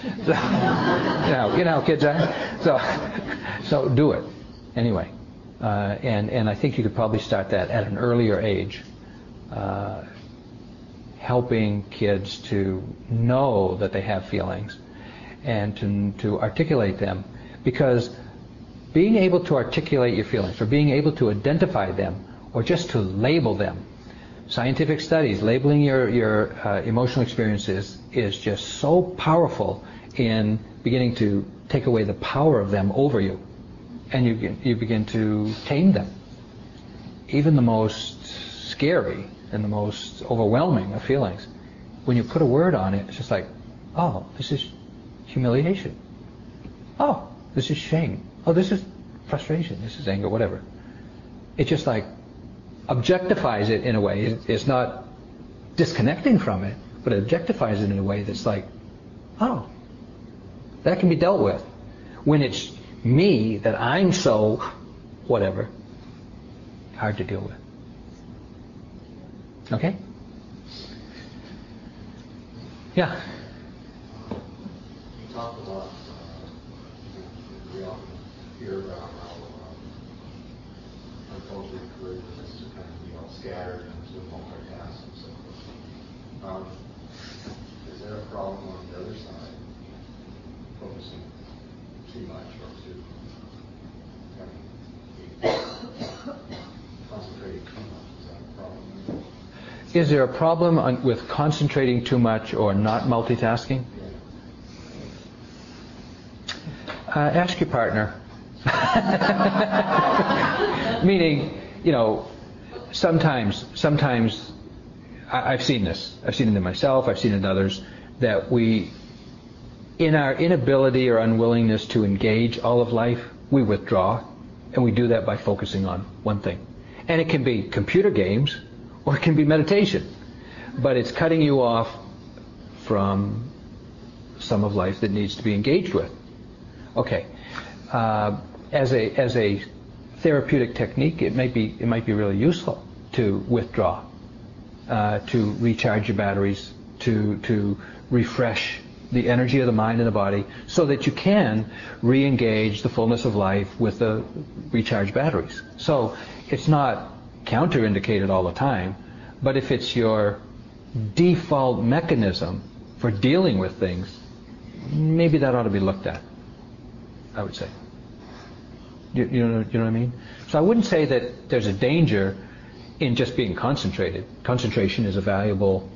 so, you know, you know, kids are. So, so do it anyway. Uh, and and I think you could probably start that at an earlier age, uh, helping kids to know that they have feelings, and to to articulate them, because being able to articulate your feelings, or being able to identify them, or just to label them, scientific studies labeling your your uh, emotional experiences is just so powerful in beginning to take away the power of them over you, and you you begin to tame them. Even the most scary and the most overwhelming of feelings when you put a word on it, it's just like, oh, this is humiliation. Oh, this is shame. Oh, this is frustration. This is anger, whatever. It just like objectifies it in a way. It's not disconnecting from it, but it objectifies it in a way that's like, oh, that can be dealt with. When it's me, that I'm so whatever, hard to deal with. Okay? Yeah. You talked about, uh, we often hear about how uh, uncultured careers is kind of, you know, scattered of multitask and so forth. Um, Is there a problem on the other side, focusing too much or too, I mean, concentrating too much, is that a problem? Is there a problem on, with concentrating too much or not multitasking? Uh, ask your partner. Meaning, you know, sometimes, sometimes I, I've seen this. I've seen it in myself. I've seen it in others that we, in our inability or unwillingness to engage all of life, we withdraw, and we do that by focusing on one thing. And it can be computer games, or it can be meditation, but it's cutting you off from some of life that needs to be engaged with. Okay. Uh, as a as a therapeutic technique, it might be it might be really useful to withdraw, uh, to recharge your batteries, to to refresh the energy of the mind and the body, so that you can re-engage the fullness of life with the recharged batteries. So it's not counterindicated all the time, but if it's your default mechanism for dealing with things, maybe that ought to be looked at. I would say. You, you, know, you know what I mean? So I wouldn't say that there's a danger in just being concentrated. Concentration is a valuable,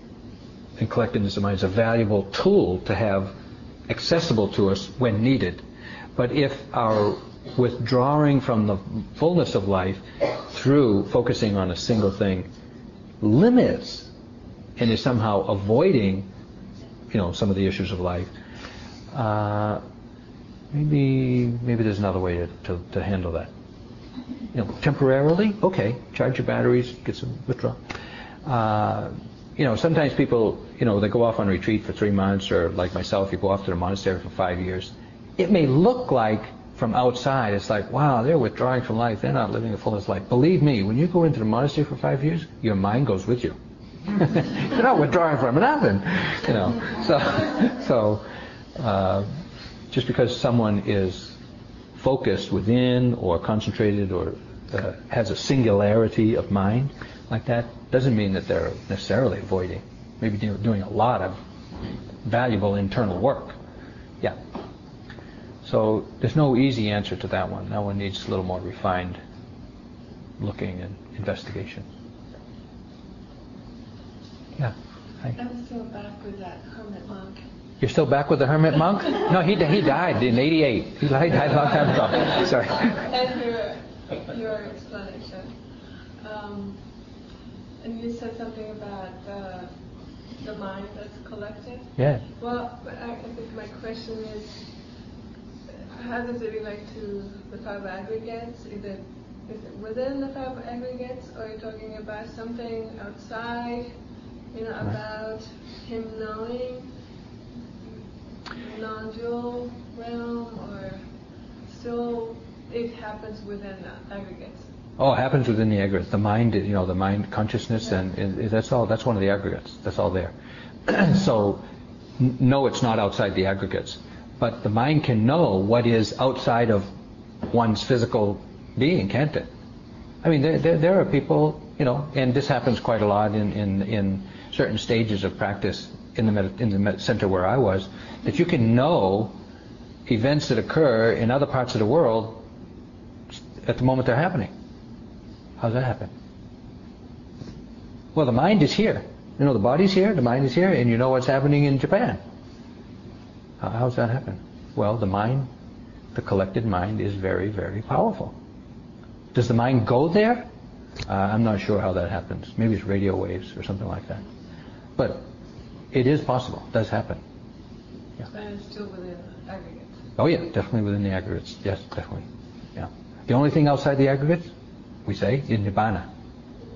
and mind is a valuable tool to have accessible to us when needed. But if our withdrawing from the fullness of life through focusing on a single thing limits and is somehow avoiding, you know, some of the issues of life, uh, maybe maybe there's another way to, to, to, handle that. You know, temporarily, okay, charge your batteries, get some withdrawal. Uh, you know, sometimes people, you know, they go off on retreat for three months, or like myself, you go off to the monastery for five years. It may look like from outside, it's like, wow, they're withdrawing from life. They're not living a fullest life. Believe me, when you go into the monastery for five years, your mind goes with you. You're not withdrawing from nothing, you know. So, so uh, just because someone is focused within or concentrated or uh, has a singularity of mind like that doesn't mean that they're necessarily avoiding. Maybe doing a lot of valuable internal work. Yeah. So there's no easy answer to that one. That one needs a little more refined looking and investigation. Yeah. Hi. I'm still back with that hermit monk. You're still back with the hermit monk? No, he he died in '88. He died a long time ago. Sorry. And your your explanation. Um, and you said something about uh, the mind that's collected. Yeah. Well, I, I think my question is how does it relate to the five aggregates? Is it, is it within the five aggregates, or are you talking about something outside, you know, about him knowing non-dual realm, or still it happens within the aggregates? Oh, it happens within the aggregates. The mind, you know, the mind consciousness, yeah. and, and that's all. That's one of the aggregates. That's all there. so, no, it's not outside the aggregates but the mind can know what is outside of one's physical being, can't it? I mean, there, there, there are people, you know, and this happens quite a lot in, in, in certain stages of practice in the, med- in the center where I was, that you can know events that occur in other parts of the world at the moment they're happening. How's that happen? Well, the mind is here. You know, the body's here, the mind is here, and you know what's happening in Japan. How does that happen? Well, the mind, the collected mind, is very, very powerful. Does the mind go there? Uh, I'm not sure how that happens. Maybe it's radio waves or something like that. But It is possible. It does happen. But it's still within the aggregates. Oh yeah, definitely within the aggregates. Yes, definitely. Yeah. The only thing outside the aggregates, we say, in nibbana.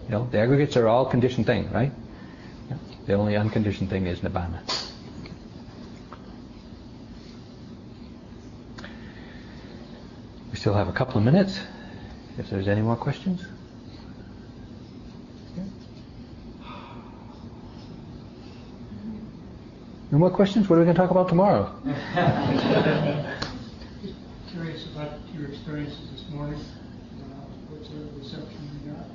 You know, the aggregates are all conditioned things, right? The only unconditioned thing is nibbana. We still have a couple of minutes. If there's any more questions. No more questions? What are we going to talk about tomorrow? Curious about your experiences this morning. Uh, What's the reception you got?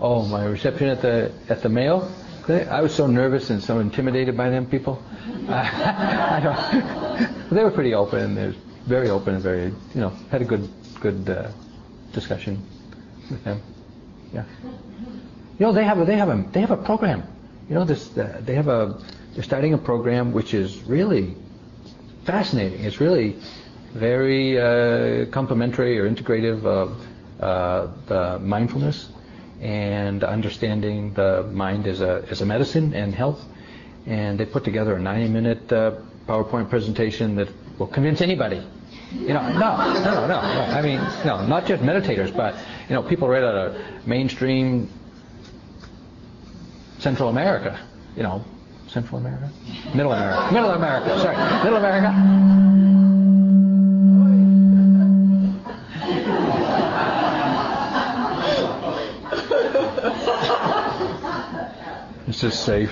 Oh, my reception at the at the Mayo. I was so nervous and so intimidated by them people. They were pretty open. They were very open and very, you know, had a good good uh, discussion with them. Yeah. You know, they have a, they have a they have a program. You know, this uh, they have a they're starting a program which is really fascinating. It's really very uh, complementary or integrative of uh, mindfulness and understanding the mind as a as a medicine and health. And they put together a 90-minute uh, PowerPoint presentation that will convince anybody. You know, no, no, no, no. I mean, no, not just meditators, but you know, people right out of mainstream Central America. You know, Central America, Middle America, Middle America. Sorry, Middle America. This is safe.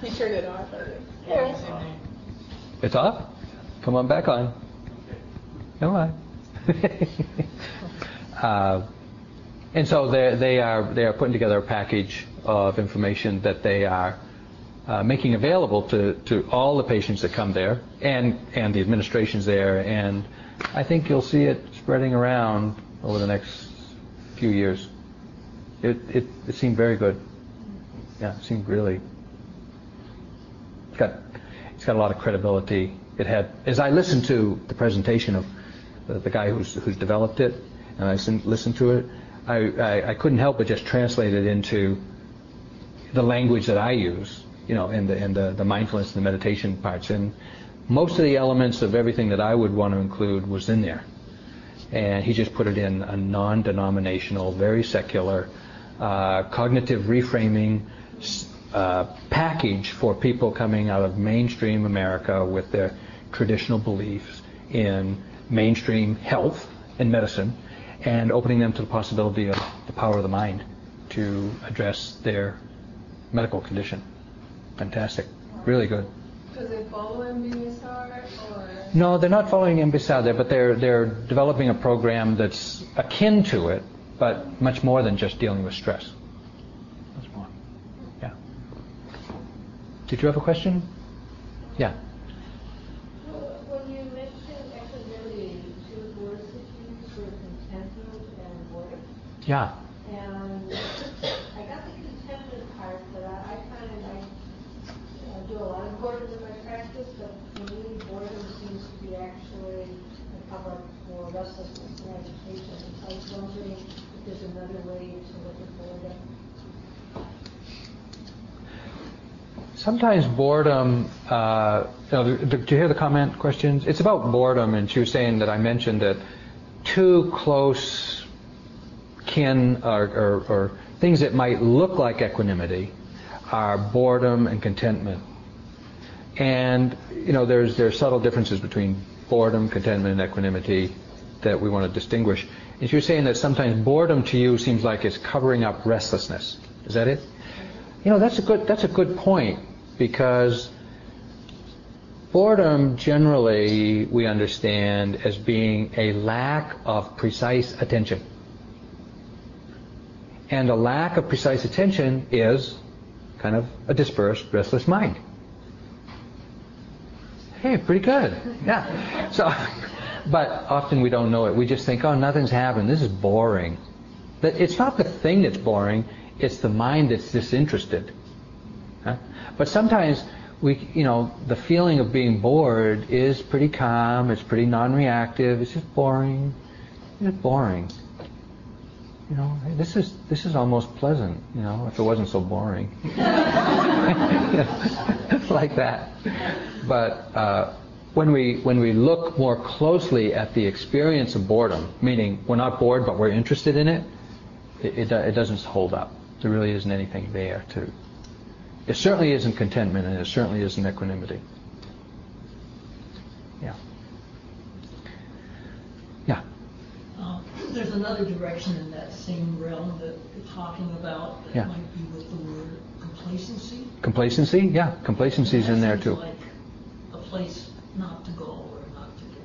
He turned it off. It's off? Come on back on. Come on. uh, and so they they are they are putting together a package of information that they are uh, making available to, to all the patients that come there and and the administrations there and I think you'll see it spreading around over the next few years. It it, it seemed very good. Yeah, it seemed really it's got it's got a lot of credibility. It had as I listened to the presentation of the, the guy who's who's developed it and I listened, to it, I, I, I couldn't help but just translate it into the language that I use, you know, and the and the, the mindfulness and the meditation parts. And most of the elements of everything that I would want to include was in there. And he just put it in a non-denominational, very secular, uh, cognitive reframing uh, package for people coming out of mainstream America with their traditional beliefs in mainstream health and medicine and opening them to the possibility of the power of the mind to address their medical condition. Fantastic. Really good. Do they follow MBSR or? No, they're not following there, but they're they're developing a program that's akin to it, but much more than just dealing with stress. Much more. Yeah. Did you have a question? Yeah. When you mentioned equanimity, two words that you used were contentment and boredom. Yeah. And I got the contentment part, but I, I find I uh, do a lot of boredom in my practice, but for me, boredom seems to be actually a cover agitation. I was wondering if there's another way to look at boredom. Sometimes boredom, uh, you know, did you hear the comment questions? It's about boredom, and she was saying that I mentioned that too close kin or, or, or things that might look like equanimity are boredom and contentment. And, you know, there's, there's subtle differences between boredom, contentment, and equanimity that we want to distinguish. And you're saying that sometimes boredom to you seems like it's covering up restlessness. Is that it? You know, that's a good, that's a good point because boredom generally we understand as being a lack of precise attention. And a lack of precise attention is kind of a dispersed, restless mind. Hey, pretty good. Yeah. So, but often we don't know it. We just think, oh, nothing's happened. This is boring. But it's not the thing that's boring. It's the mind that's disinterested. Huh? But sometimes we, you know, the feeling of being bored is pretty calm. It's pretty non-reactive. It's just boring. It's boring. you know, this is this is almost pleasant, you know, if it wasn't so boring. like that. But uh, when we when we look more closely at the experience of boredom, meaning we're not bored but we're interested in it, it, it, it doesn't hold up. There really isn't anything there to. It certainly isn't contentment, and it certainly isn't equanimity. Yeah. Yeah. Uh, there's another direction in that same realm that you're talking about that Yeah. might be with the word complacency. Complacency, yeah, complacency is in there too. like a place not to go or not to get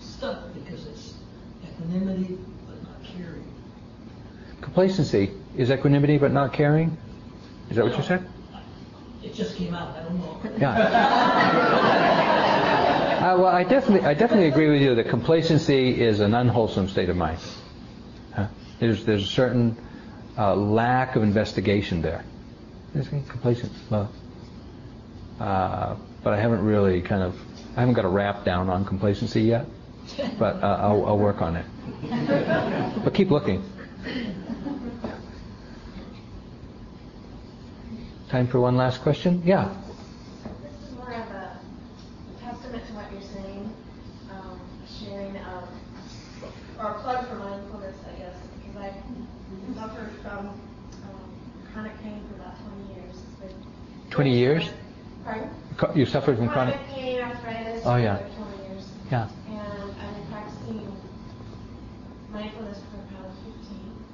stuck because it's equanimity but not caring. Complacency is equanimity but not caring. Is that what you said? It just came out. I don't know. Uh, well, I definitely, I definitely agree with you that complacency is an unwholesome state of mind. Huh? There's, there's a certain uh, lack of investigation there. It complacent? Well, uh, but I haven't really kind of, I haven't got a wrap down on complacency yet. But uh, I'll, I'll work on it. But keep looking. Time for one last question? Yeah. This is more of a testament to what you're saying, um, sharing of, or a plug for mindfulness, I guess, because I suffered from um, chronic pain for about 20 years. Been 20 years? Pardon? You suffered from chronic? pain, arthritis, Oh, yeah. for 20 years. Yeah. And I've been practicing mindfulness for about 15.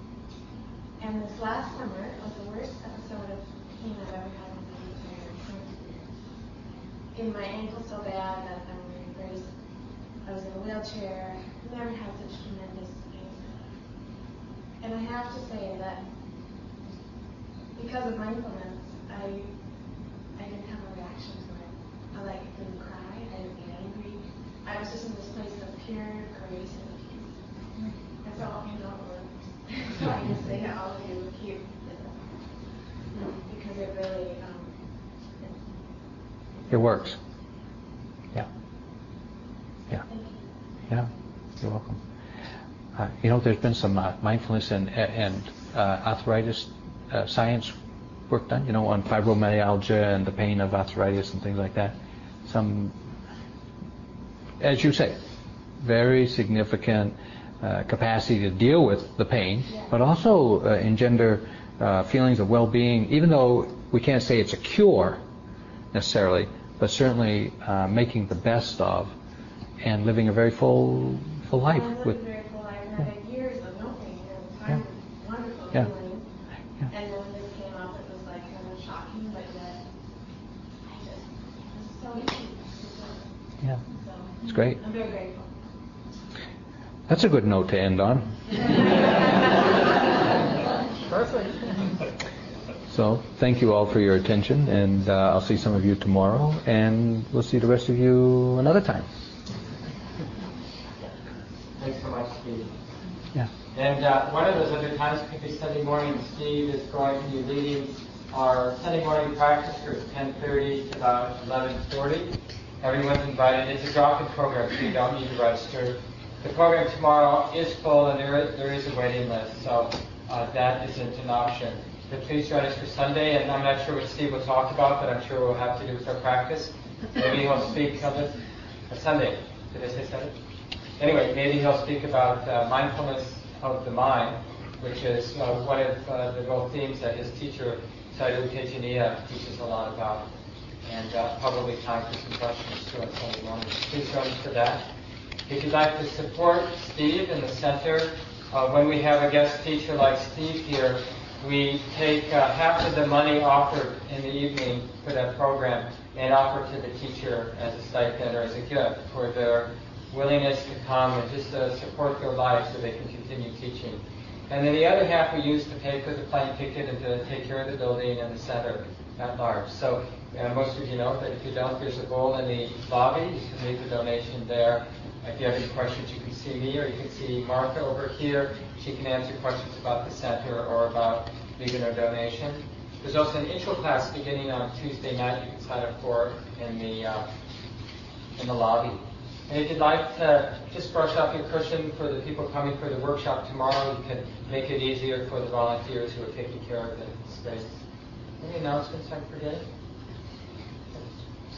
And this last summer was the worst episode of pain I've ever had in my entire career. In my ankle so bad that I'm wearing brace. I was in a wheelchair. Never had such tremendous pain. And I have to say that because of mindfulness, I I didn't have a reaction to it. I like didn't cry. I didn't get angry. I was just in this place of pure grace and peace. And so you know it works. so I can say to all of you here because it really um, It works. Yeah. Yeah. Yeah. You're welcome. Uh, you know, there's been some uh, mindfulness and, and uh, arthritis uh, science work done, you know, on fibromyalgia and the pain of arthritis and things like that. Some, as you say, very significant capacity to deal with the pain, but also uh, engender uh, feelings of well-being, even though we can't say it's a cure necessarily, but certainly uh, making the best of and living a very full, full life I'm living with. very full life. I've had years of no pain finding wonderful Yeah. feeling. And then this came up, it was like kind of shocking, but yet I just, it was so easy. Yeah, So, it's great. I'm very grateful. That's a good note to end on. Perfect. So, thank you all for your attention, and uh, I'll see some of you tomorrow, and we'll see the rest of you another time. Thanks so much, Steve. Yeah. And uh, one of those other times could be Sunday morning. Steve is going to be leading our Sunday morning practice group, 10:30 to about 11:40. Everyone's invited. It's a drop-in program, so you don't need to register. The program tomorrow is full, and there is, there is a waiting list, so uh, that isn't an option. But please join us for Sunday, and I'm not sure what Steve will talk about, but I'm sure it will have to do with our practice. Maybe he'll speak. Uh, Sunday. Did I say Sunday? Anyway, maybe he'll speak about uh, mindfulness of the mind, which is uh, one of uh, the real themes that his teacher, Sayadaw Tejaniya, teaches a lot about. And uh, probably time for some questions too on Sunday morning. Please join us for that. If you'd like to support Steve in the center, uh, when we have a guest teacher like Steve here, we take uh, half of the money offered in the evening for that program and offer to the teacher as a stipend or as a gift for their willingness to come and just uh, support their life so they can continue teaching. And then the other half we use to pay for the plane ticket and to take care of the building and the center at large. So uh, most of you know that if you don't, there's a bowl in the lobby. You can leave the donation there. If you have any questions, you can see me or you can see Martha over here. She can answer questions about the center or about a donation. There's also an intro class beginning on Tuesday night you can sign up for in the uh, in the lobby. And if you'd like to just brush up your cushion for the people coming for the workshop tomorrow, you can make it easier for the volunteers who are taking care of the space. Any announcements I forget?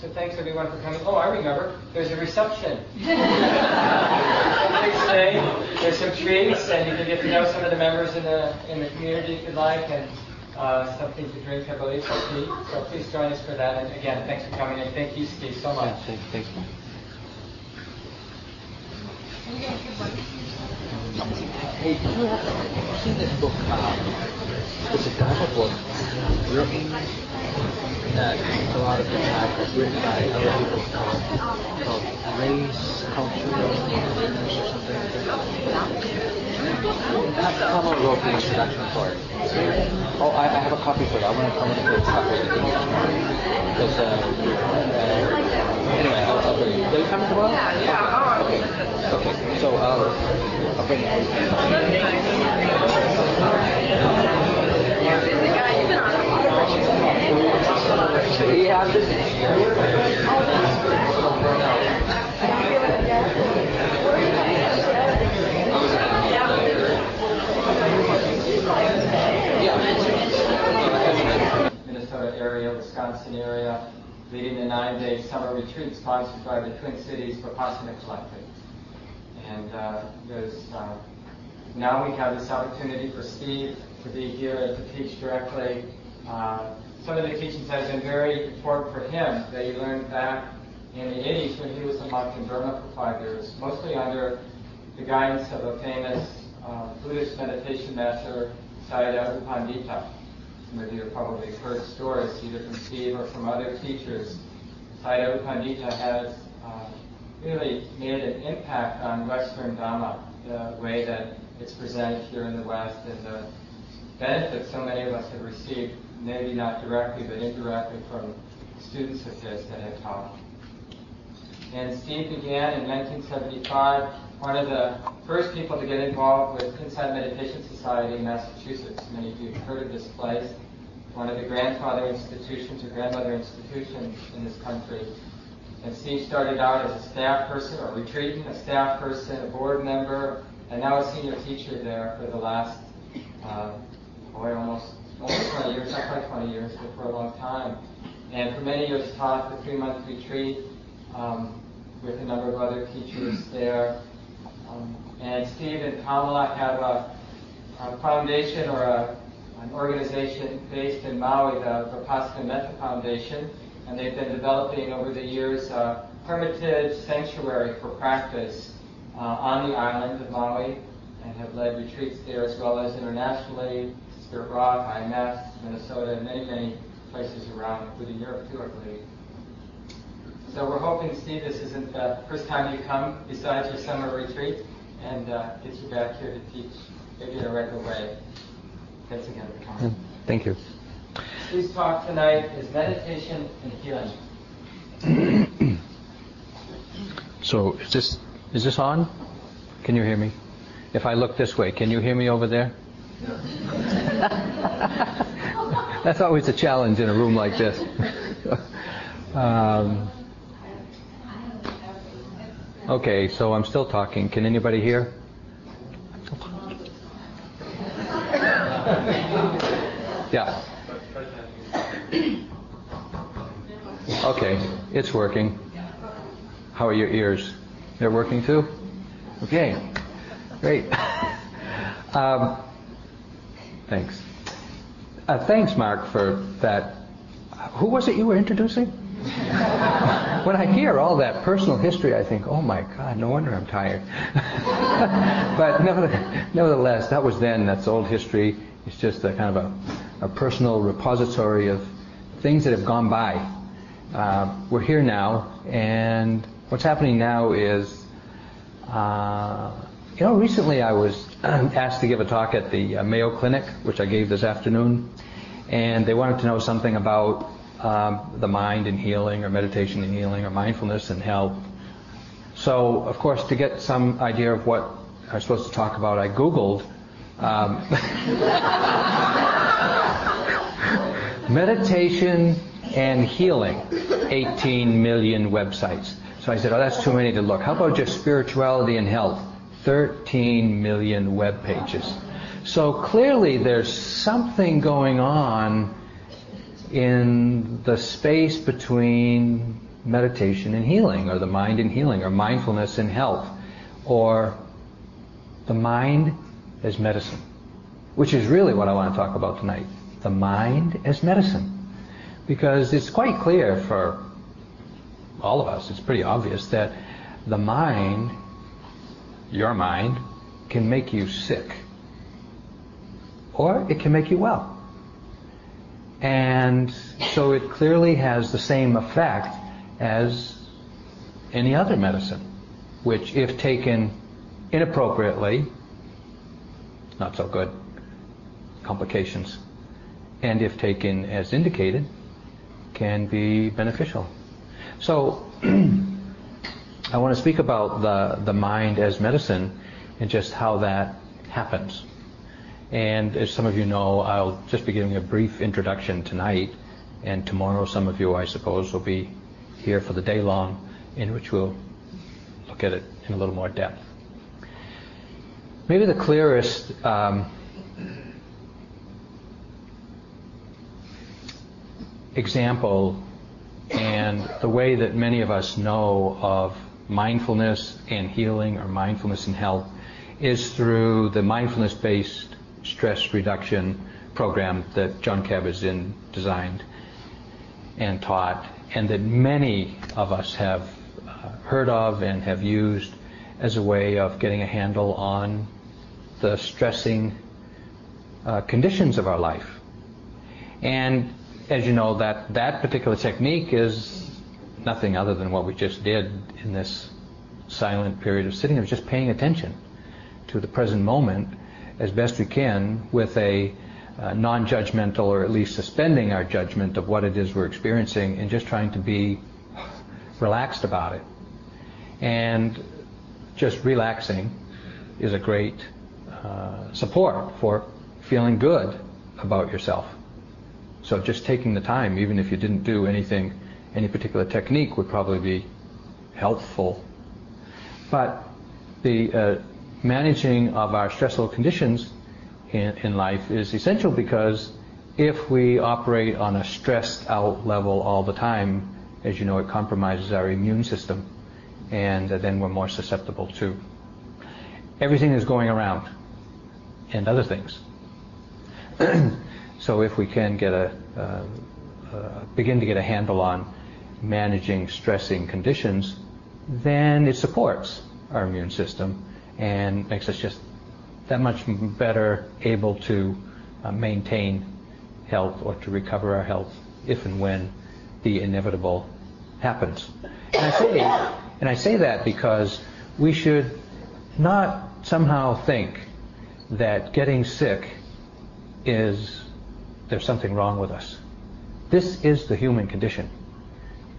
So thanks everyone for coming. Oh, I remember. There's a reception. Please stay. There's some treats, and you can get to know some of the members in the in the community if you'd like, and uh, something to drink, I believe, for tea. So please join us for that. And again, thanks for coming, and thank you, Steve, so much. Thank thank you. Hey, did you have seen this book? Um, it's a Dharma book written that a lot of people have written by other people called, called Race, Culture, or something. Someone wrote the introduction for it. Oh, I, I have a copy for it. I want to, come want to put a copy of it. Because, uh, uh, anyway, I'll, I'll bring it. Will you come tomorrow? Yeah, yeah. Okay. Okay, so I'll, I'll bring it. Yeah, I'm just. Minnesota area, Wisconsin area, leading the nine-day summer retreat sponsored by the Twin Cities Vipassana Collective. And uh, there's uh, now we have this opportunity for Steve to be here to teach directly. Uh, some of the teachings have been very important for him that he learned back in the 80s when he was a monk in Burma for five years, mostly under the guidance of a famous uh, Buddhist meditation master, Sayadaw Pandita. Some of you have probably heard stories either from Steve or from other teachers. Sayadaw Pandita has uh, really made an impact on Western Dhamma, the way that it's presented here in the West and the benefits so many of us have received, maybe not directly but indirectly from students of his that have taught. And Steve began in 1975, one of the first people to get involved with Insight Meditation Society in Massachusetts. Many of you have heard of this place. One of the grandfather institutions or grandmother institutions in this country. And Steve started out as a staff person, or retreating, a staff person, a board member, and now a senior teacher there for the last, uh, boy, almost, almost 20 years, not quite 20 years, but for a long time. And for many years taught the three-month retreat um, with a number of other teachers there. Um, and Steve and Kamala have a, a foundation or a, an organization based in Maui, the Vipassana Metta Foundation, and they've been developing over the years a hermitage sanctuary for practice uh, on the island of Maui and have led retreats there as well as internationally, Spirit Rock, IMS, Minnesota, and many, many places around, including Europe too, I believe. So we're hoping, Steve, this isn't the first time you come besides your summer retreat and uh, get you back here to teach maybe in a regular way. Thanks again for coming. Thank you. Steve's talk tonight is meditation and healing. So is this is this on? Can you hear me? If I look this way, can you hear me over there? That's always a challenge in a room like this. um, okay, so I'm still talking. Can anybody hear? Yeah. Okay, it's working. How are your ears? They're working too? Okay, great. Um, thanks. Uh, thanks, Mark, for that. Who was it you were introducing? when I hear all that personal history, I think, oh my God, no wonder I'm tired. but nevertheless, that was then, that's old history. It's just a kind of a, a personal repository of things that have gone by. Uh, we're here now, and what's happening now is, uh, you know, recently I was asked to give a talk at the uh, Mayo Clinic, which I gave this afternoon, and they wanted to know something about um, the mind and healing, or meditation and healing, or mindfulness and health. So, of course, to get some idea of what I was supposed to talk about, I Googled um, meditation and healing, 18 million websites. So I said, oh, that's too many to look. How about just spirituality and health? 13 million web pages. So clearly there's something going on in the space between meditation and healing, or the mind and healing, or mindfulness and health, or the mind as medicine, which is really what I want to talk about tonight. The mind as medicine. Because it's quite clear for all of us, it's pretty obvious that the mind, your mind, can make you sick. Or it can make you well. And so it clearly has the same effect as any other medicine, which if taken inappropriately, not so good, complications, and if taken as indicated, can be beneficial. So I want to speak about the, the mind as medicine and just how that happens. And as some of you know, I'll just be giving a brief introduction tonight, and tomorrow some of you, I suppose, will be here for the day long, in which we'll look at it in a little more depth. Maybe the clearest um, example and the way that many of us know of mindfulness and healing or mindfulness and health is through the mindfulness based stress reduction program that Jon Kabat-Zinn designed and taught, and that many of us have uh, heard of and have used as a way of getting a handle on the stressing uh, conditions of our life. And as you know, that, that particular technique is nothing other than what we just did in this silent period of sitting, of just paying attention to the present moment as best we can with a uh, non-judgmental or at least suspending our judgment of what it is we're experiencing and just trying to be relaxed about it. And just relaxing is a great uh, support for feeling good about yourself. So just taking the time, even if you didn't do anything, any particular technique would probably be helpful. But the uh, managing of our stressful conditions in, in life is essential because if we operate on a stressed out level all the time, as you know, it compromises our immune system, and then we're more susceptible to everything that's going around and other things. so if we can get a uh, uh, begin to get a handle on managing stressing conditions, then it supports our immune system and makes us just that much better able to uh, maintain health or to recover our health if and when the inevitable happens. And I say, and I say that because we should not somehow think that getting sick is there's something wrong with us. This is the human condition.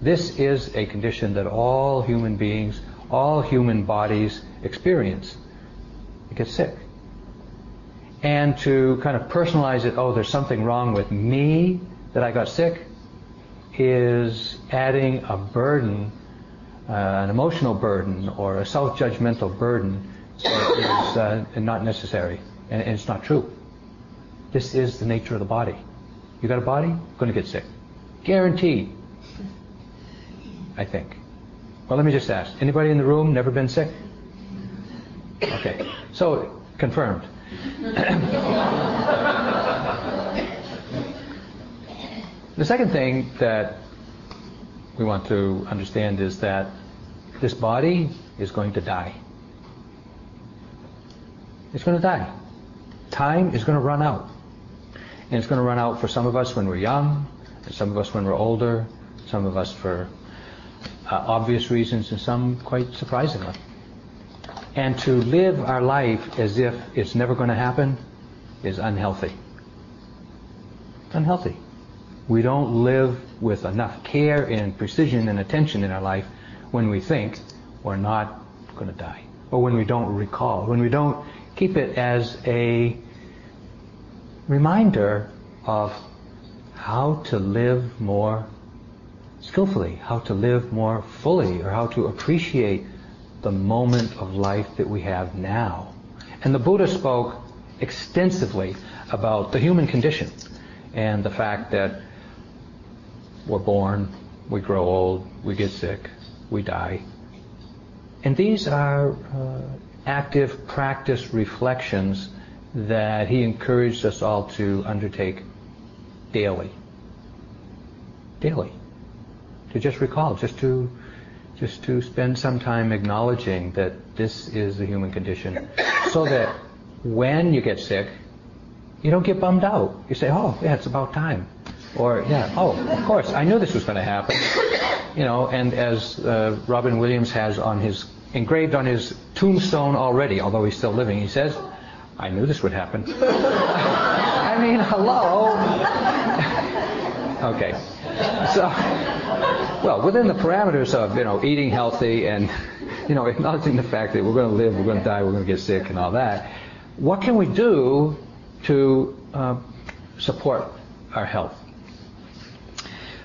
This is a condition that all human beings, all human bodies experience. You get sick. And to kind of personalize it, oh, there's something wrong with me that I got sick, is adding a burden, uh, an emotional burden, or a self-judgmental burden that is uh, not necessary, and, and it's not true. This is the nature of the body. You got a body, going to get sick. Guaranteed. I think. Well, let me just ask. Anybody in the room never been sick? Okay. So, confirmed. the second thing that we want to understand is that this body is going to die. It's going to die. Time is going to run out. And it's going to run out for some of us when we're young, and some of us when we're older, some of us for uh, obvious reasons, and some quite surprisingly. And to live our life as if it's never going to happen is unhealthy. Unhealthy. We don't live with enough care and precision and attention in our life when we think we're not going to die. Or when we don't recall, when we don't keep it as a reminder of how to live more skillfully, how to live more fully, or how to appreciate the moment of life that we have now. And the Buddha spoke extensively about the human condition and the fact that we're born, we grow old, we get sick, we die. And these are uh, active practice reflections that he encouraged us all to undertake daily. Daily. To just recall, just to just to spend some time acknowledging that this is the human condition so that when you get sick, you don't get bummed out. You say, oh, yeah, it's about time. Or, yeah, oh, of course, I knew this was going to happen. You know, and as uh, Robin Williams has on his, engraved on his tombstone already, although he's still living, he says, I knew this would happen. I mean, hello. okay. So, well, within the parameters of, you know, eating healthy and, you know, acknowledging the fact that we're going to live, we're going to die, we're going to get sick and all that, what can we do to uh, support our health?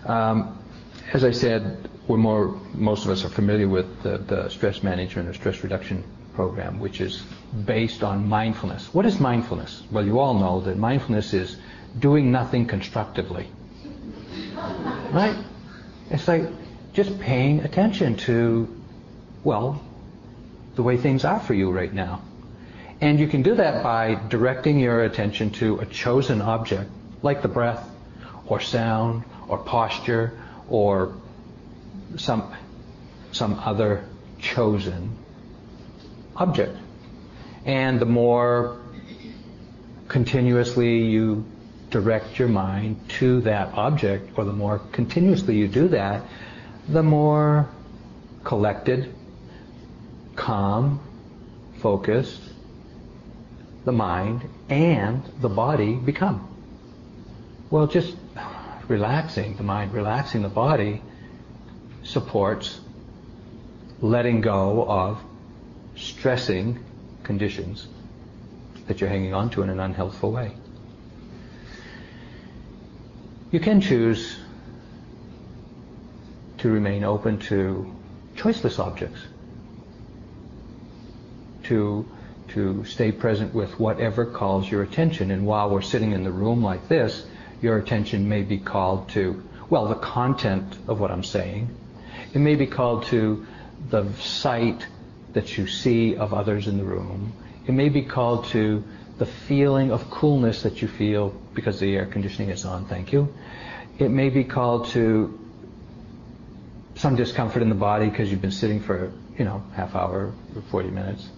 Um, as I said, we're more, most of us are familiar with the, the stress management or stress reduction program, which is based on mindfulness. What is mindfulness? Well, you all know that mindfulness is doing nothing constructively. Right? It's like just paying attention to, well, the way things are for you right now. And you can do that by directing your attention to a chosen object, like the breath, or sound, or posture, or some, some other chosen object. And the more continuously you direct your mind to that object, or the more continuously you do that, the more collected, calm, focused the mind and the body become. Well, just relaxing the mind, relaxing the body supports letting go of stressing conditions that you're hanging on to in an unhealthful way. You can choose to remain open to choiceless objects, to, to stay present with whatever calls your attention. And while we're sitting in the room like this, your attention may be called to, well, the content of what I'm saying. It may be called to the sight that you see of others in the room. It may be called to the feeling of coolness that you feel because the air conditioning is on, thank you. It may be called to some discomfort in the body because you've been sitting for, you know, half hour or 40 minutes.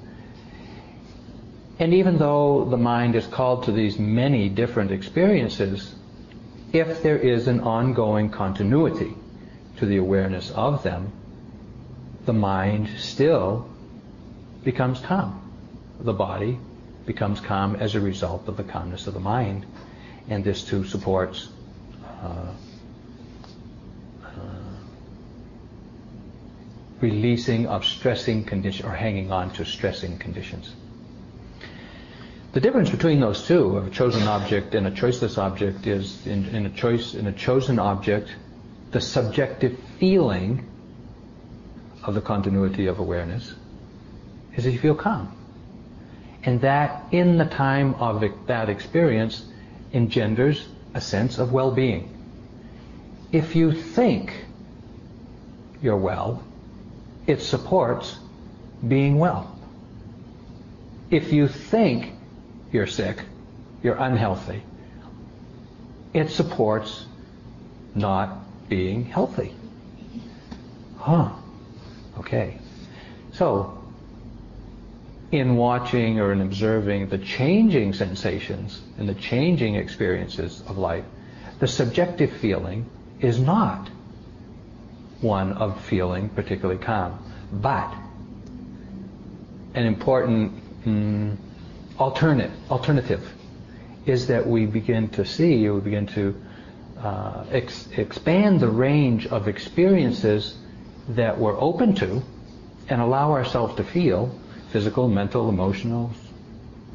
And even though the mind is called to these many different experiences, if there is an ongoing continuity to the awareness of them, the mind still becomes calm. The body becomes calm as a result of the calmness of the mind. And this too supports uh, uh, releasing of stressing conditions or hanging on to stressing conditions. The difference between those two, of a chosen object and a choiceless object, is in, in, a choice in a chosen object, the subjective feeling of the continuity of awareness is that you feel calm. And that in the time of that experience engenders a sense of well-being. If you think you're well, it supports being well. If you think you're sick, you're unhealthy, it supports not being healthy. Huh. Okay. So, in watching or in observing the changing sensations and the changing experiences of life, the subjective feeling is not one of feeling particularly calm, but an important mm, alternate, alternative is that we begin to see, we begin to uh, ex- expand the range of experiences that we're open to and allow ourselves to feel physical, mental, emotional,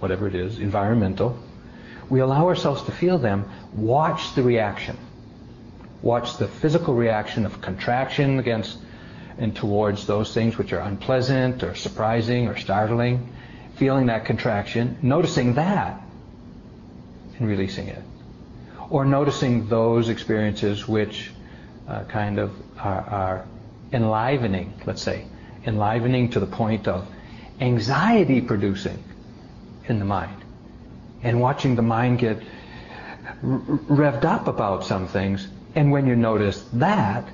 whatever it is, environmental. We allow ourselves to feel them, watch the reaction. Watch the physical reaction of contraction against and towards those things which are unpleasant or surprising or startling. Feeling that contraction, noticing that, and releasing it. Or noticing those experiences which uh, kind of are, are enlivening, let's say, enlivening to the point of anxiety producing in the mind. And watching the mind get revved up about some things. And when you notice that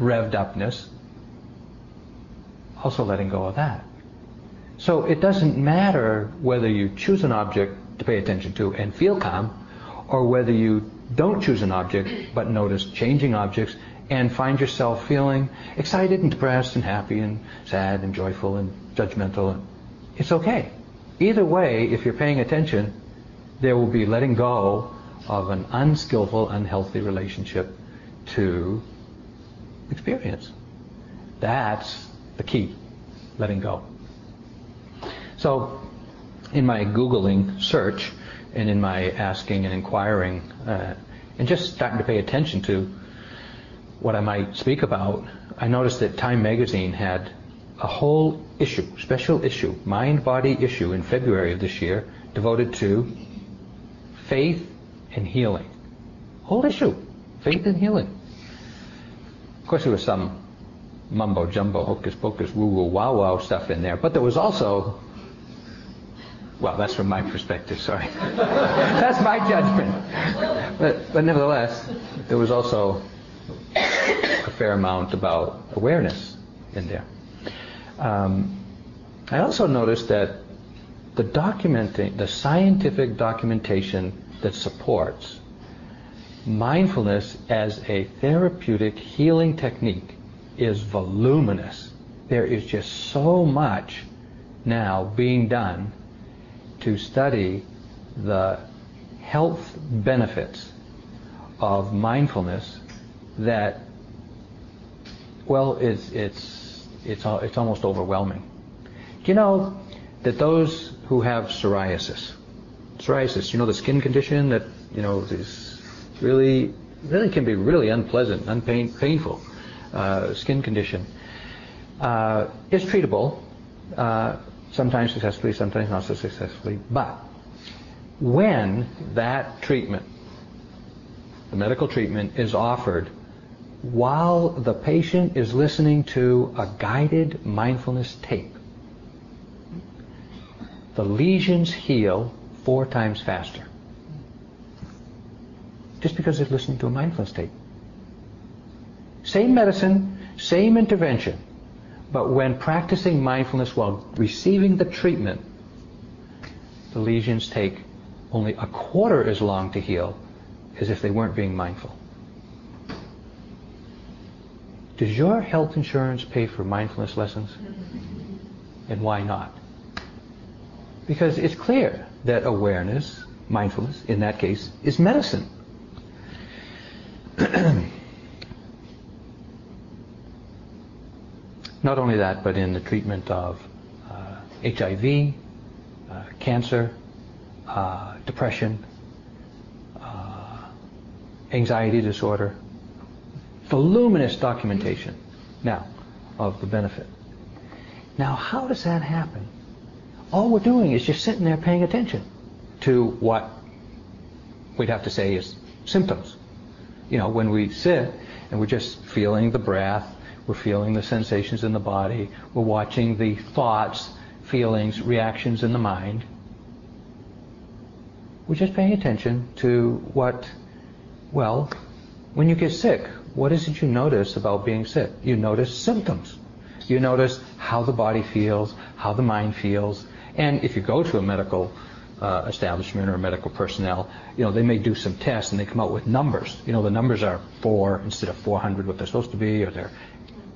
revved upness, also letting go of that. So it doesn't matter whether you choose an object to pay attention to and feel calm, or whether you don't choose an object but notice changing objects and find yourself feeling excited and depressed and happy and sad and joyful and judgmental. It's okay. Either way, if you're paying attention, there will be letting go of an unskillful, unhealthy relationship to experience. That's the key, letting go. So, in my Googling search and in my asking and inquiring, uh, and just starting to pay attention to what I might speak about, I noticed that Time magazine had a whole issue, special issue, mind body issue in February of this year devoted to faith and healing. Whole issue, faith and healing. Of course, there was some mumbo jumbo, hocus pocus, woo woo wow wow stuff in there, but there was also, well, that's from my perspective, sorry. that's my judgment. But, but nevertheless, there was also a fair amount about awareness in there. Um, I also noticed that the documenting, the scientific documentation that supports mindfulness as a therapeutic healing technique is voluminous. There is just so much now being done to study the health benefits of mindfulness that, well, it's, it's, it's, it's almost overwhelming. Do you know that those who have psoriasis, psoriasis, you know the skin condition that, you know, is really, really can be really unpleasant, unpain, painful uh, skin condition, uh, is treatable, uh, sometimes successfully, sometimes not so successfully, but when that treatment, the medical treatment, is offered while the patient is listening to a guided mindfulness tape, the lesions heal four times faster. Just because they're listening to a mindfulness tape. Same medicine, same intervention, but when practicing mindfulness while receiving the treatment, the lesions take only a quarter as long to heal as if they weren't being mindful. Does your health insurance pay for mindfulness lessons? And why not? Because it's clear that awareness, mindfulness, in that case, is medicine. Not only that, but in the treatment of uh, HIV, uh, cancer, uh, depression, uh, anxiety disorder, voluminous documentation now of the benefit. Now, how does that happen? All we're doing is just sitting there paying attention to what we'd have to say is symptoms. You know, when we sit and we're just feeling the breath, we're feeling the sensations in the body, we're watching the thoughts, feelings, reactions in the mind. We're just paying attention to what, well, when you get sick, what is it you notice about being sick? You notice symptoms. You notice how the body feels, how the mind feels. And if you go to a medical uh, establishment or medical personnel, you know, they may do some tests and they come out with numbers. You know, the numbers are four instead of 400, what they're supposed to be, or they're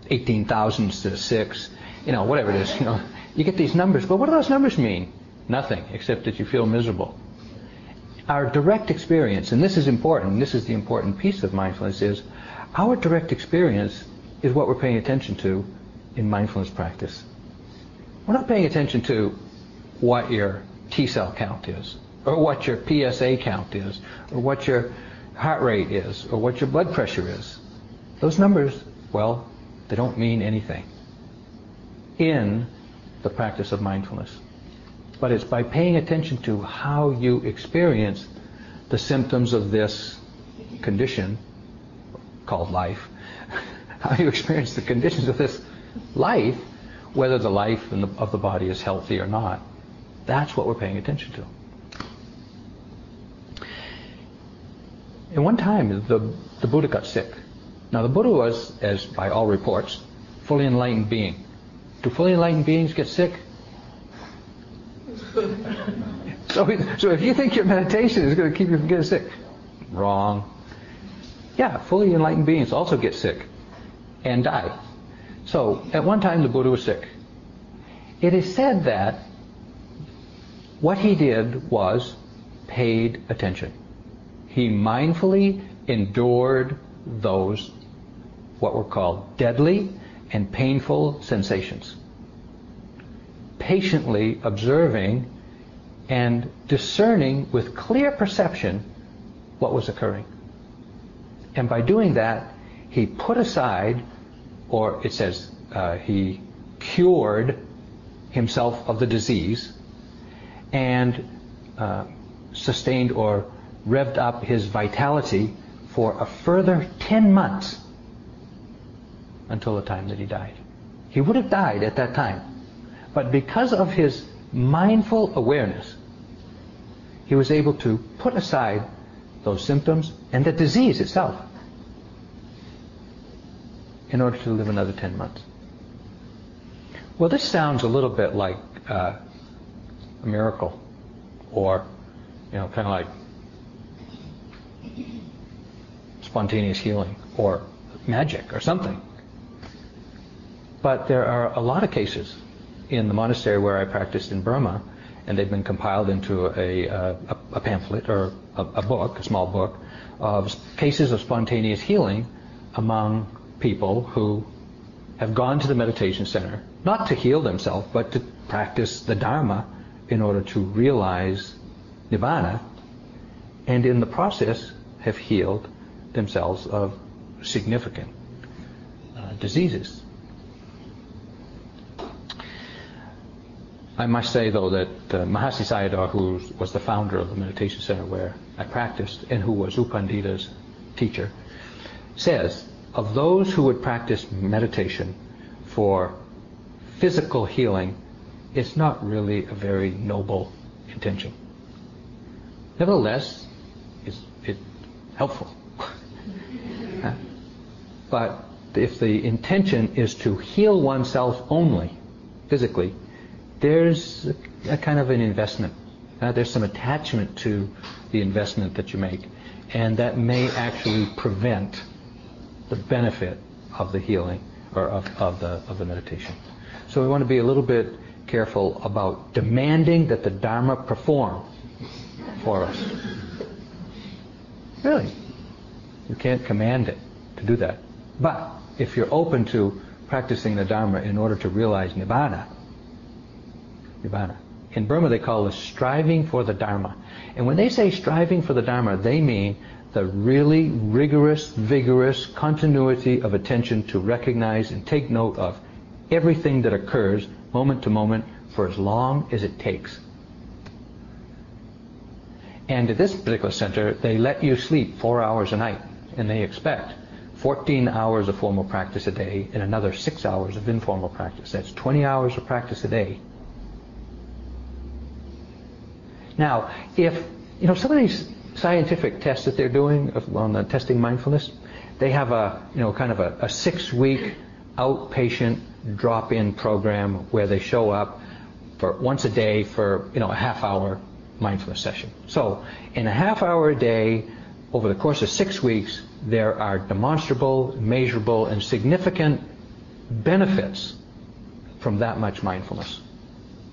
18,000 instead of six. You know, whatever it is. You know, you get these numbers, but what do those numbers mean? Nothing, except that you feel miserable. Our direct experience, and this is important, this is the important piece of mindfulness, is our direct experience is what we're paying attention to in mindfulness practice. We're not paying attention to what your T cell count is, or what your PSA count is, or what your heart rate is or what your blood pressure is. Those numbers, well, they don't mean anything in the practice of mindfulness. But it's by paying attention to how you experience the symptoms of this condition called life, how you experience the conditions of this life, whether the life the, of the body is healthy or not. That's what we're paying attention to. And one time, the, the Buddha got sick. Now, the Buddha was, as by all reports, fully enlightened being. Do fully enlightened beings get sick? so, so if you think your meditation is going to keep you from getting sick, wrong. Yeah, fully enlightened beings also get sick and die. So, at one time, the Buddha was sick. It is said that what he did was paid attention. He mindfully endured those, what were called deadly and painful sensations. Patiently observing and discerning with clear perception what was occurring. And by doing that, he put aside, or it says uh, he cured himself of the disease and uh, sustained or revved up his vitality for a further 10 months until the time that he died. He would have died at that time. But because of his mindful awareness, he was able to put aside those symptoms and the disease itself in order to live another 10 months. Well, this sounds a little bit like uh, a miracle or, you know, kind of like spontaneous healing or magic or something. But there are a lot of cases in the monastery where I practiced in Burma, and they've been compiled into a, a, a pamphlet or a, a, book, a small book, of cases of spontaneous healing among people who have gone to the meditation center, not to heal themselves, but to practice the Dharma in order to realize Nibbana, and in the process have healed themselves of significant uh, diseases. I must say, though, that uh, Mahasi Sayadaw, who was the founder of the meditation center where I practiced and who was U Pandita's teacher, says of those who would practice meditation for physical healing, it's not really a very noble intention. Nevertheless, it's, it's helpful. But if the intention is to heal oneself only, physically, there's a, a kind of an investment. Uh, there's some attachment to the investment that you make, and that may actually prevent the benefit of the healing or of, of the of the meditation. So we want to be a little bit careful about demanding that the Dharma perform for us. Really, you can't command it to do that. But if you're open to practicing the Dharma in order to realize Nibbana, In Burma they call this striving for the Dharma. And when they say striving for the Dharma, they mean the really rigorous, vigorous continuity of attention to recognize and take note of everything that occurs moment to moment for as long as it takes. And at this particular center, they let you sleep four hours a night, and they expect 14 hours of formal practice a day and another six hours of informal practice. That's 20 hours of practice a day. Now, if, you know, some of these scientific tests that they're doing on the testing mindfulness, they have a, you know, kind of a, a six-week outpatient drop-in program where they show up for once a day for, you know, a half-hour mindfulness session. So, in a half hour a day, over the course of six weeks, there are demonstrable, measurable, and significant benefits from that much mindfulness.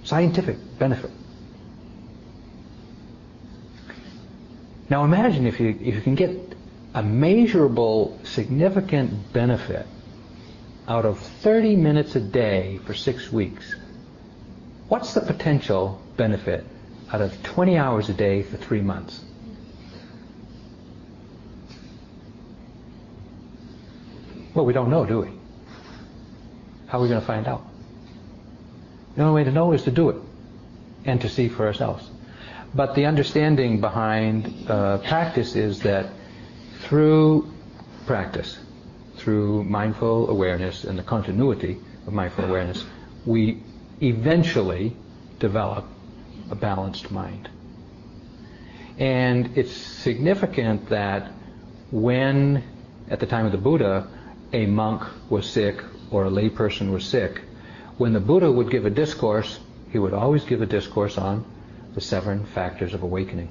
Scientific benefit. Now imagine if you, if you can get a measurable, significant benefit out of 30 minutes a day for six weeks. What's the potential benefit out of 20 hours a day for three months? Well, we don't know, do we? How are we going to find out? The only way to know is to do it and to see for ourselves. But the understanding behind uh, practice is that through practice, through mindful awareness and the continuity of mindful awareness, we eventually develop a balanced mind. And it's significant that when, at the time of the Buddha, a monk was sick or a layperson was sick, when the Buddha would give a discourse, he would always give a discourse on the seven factors of awakening.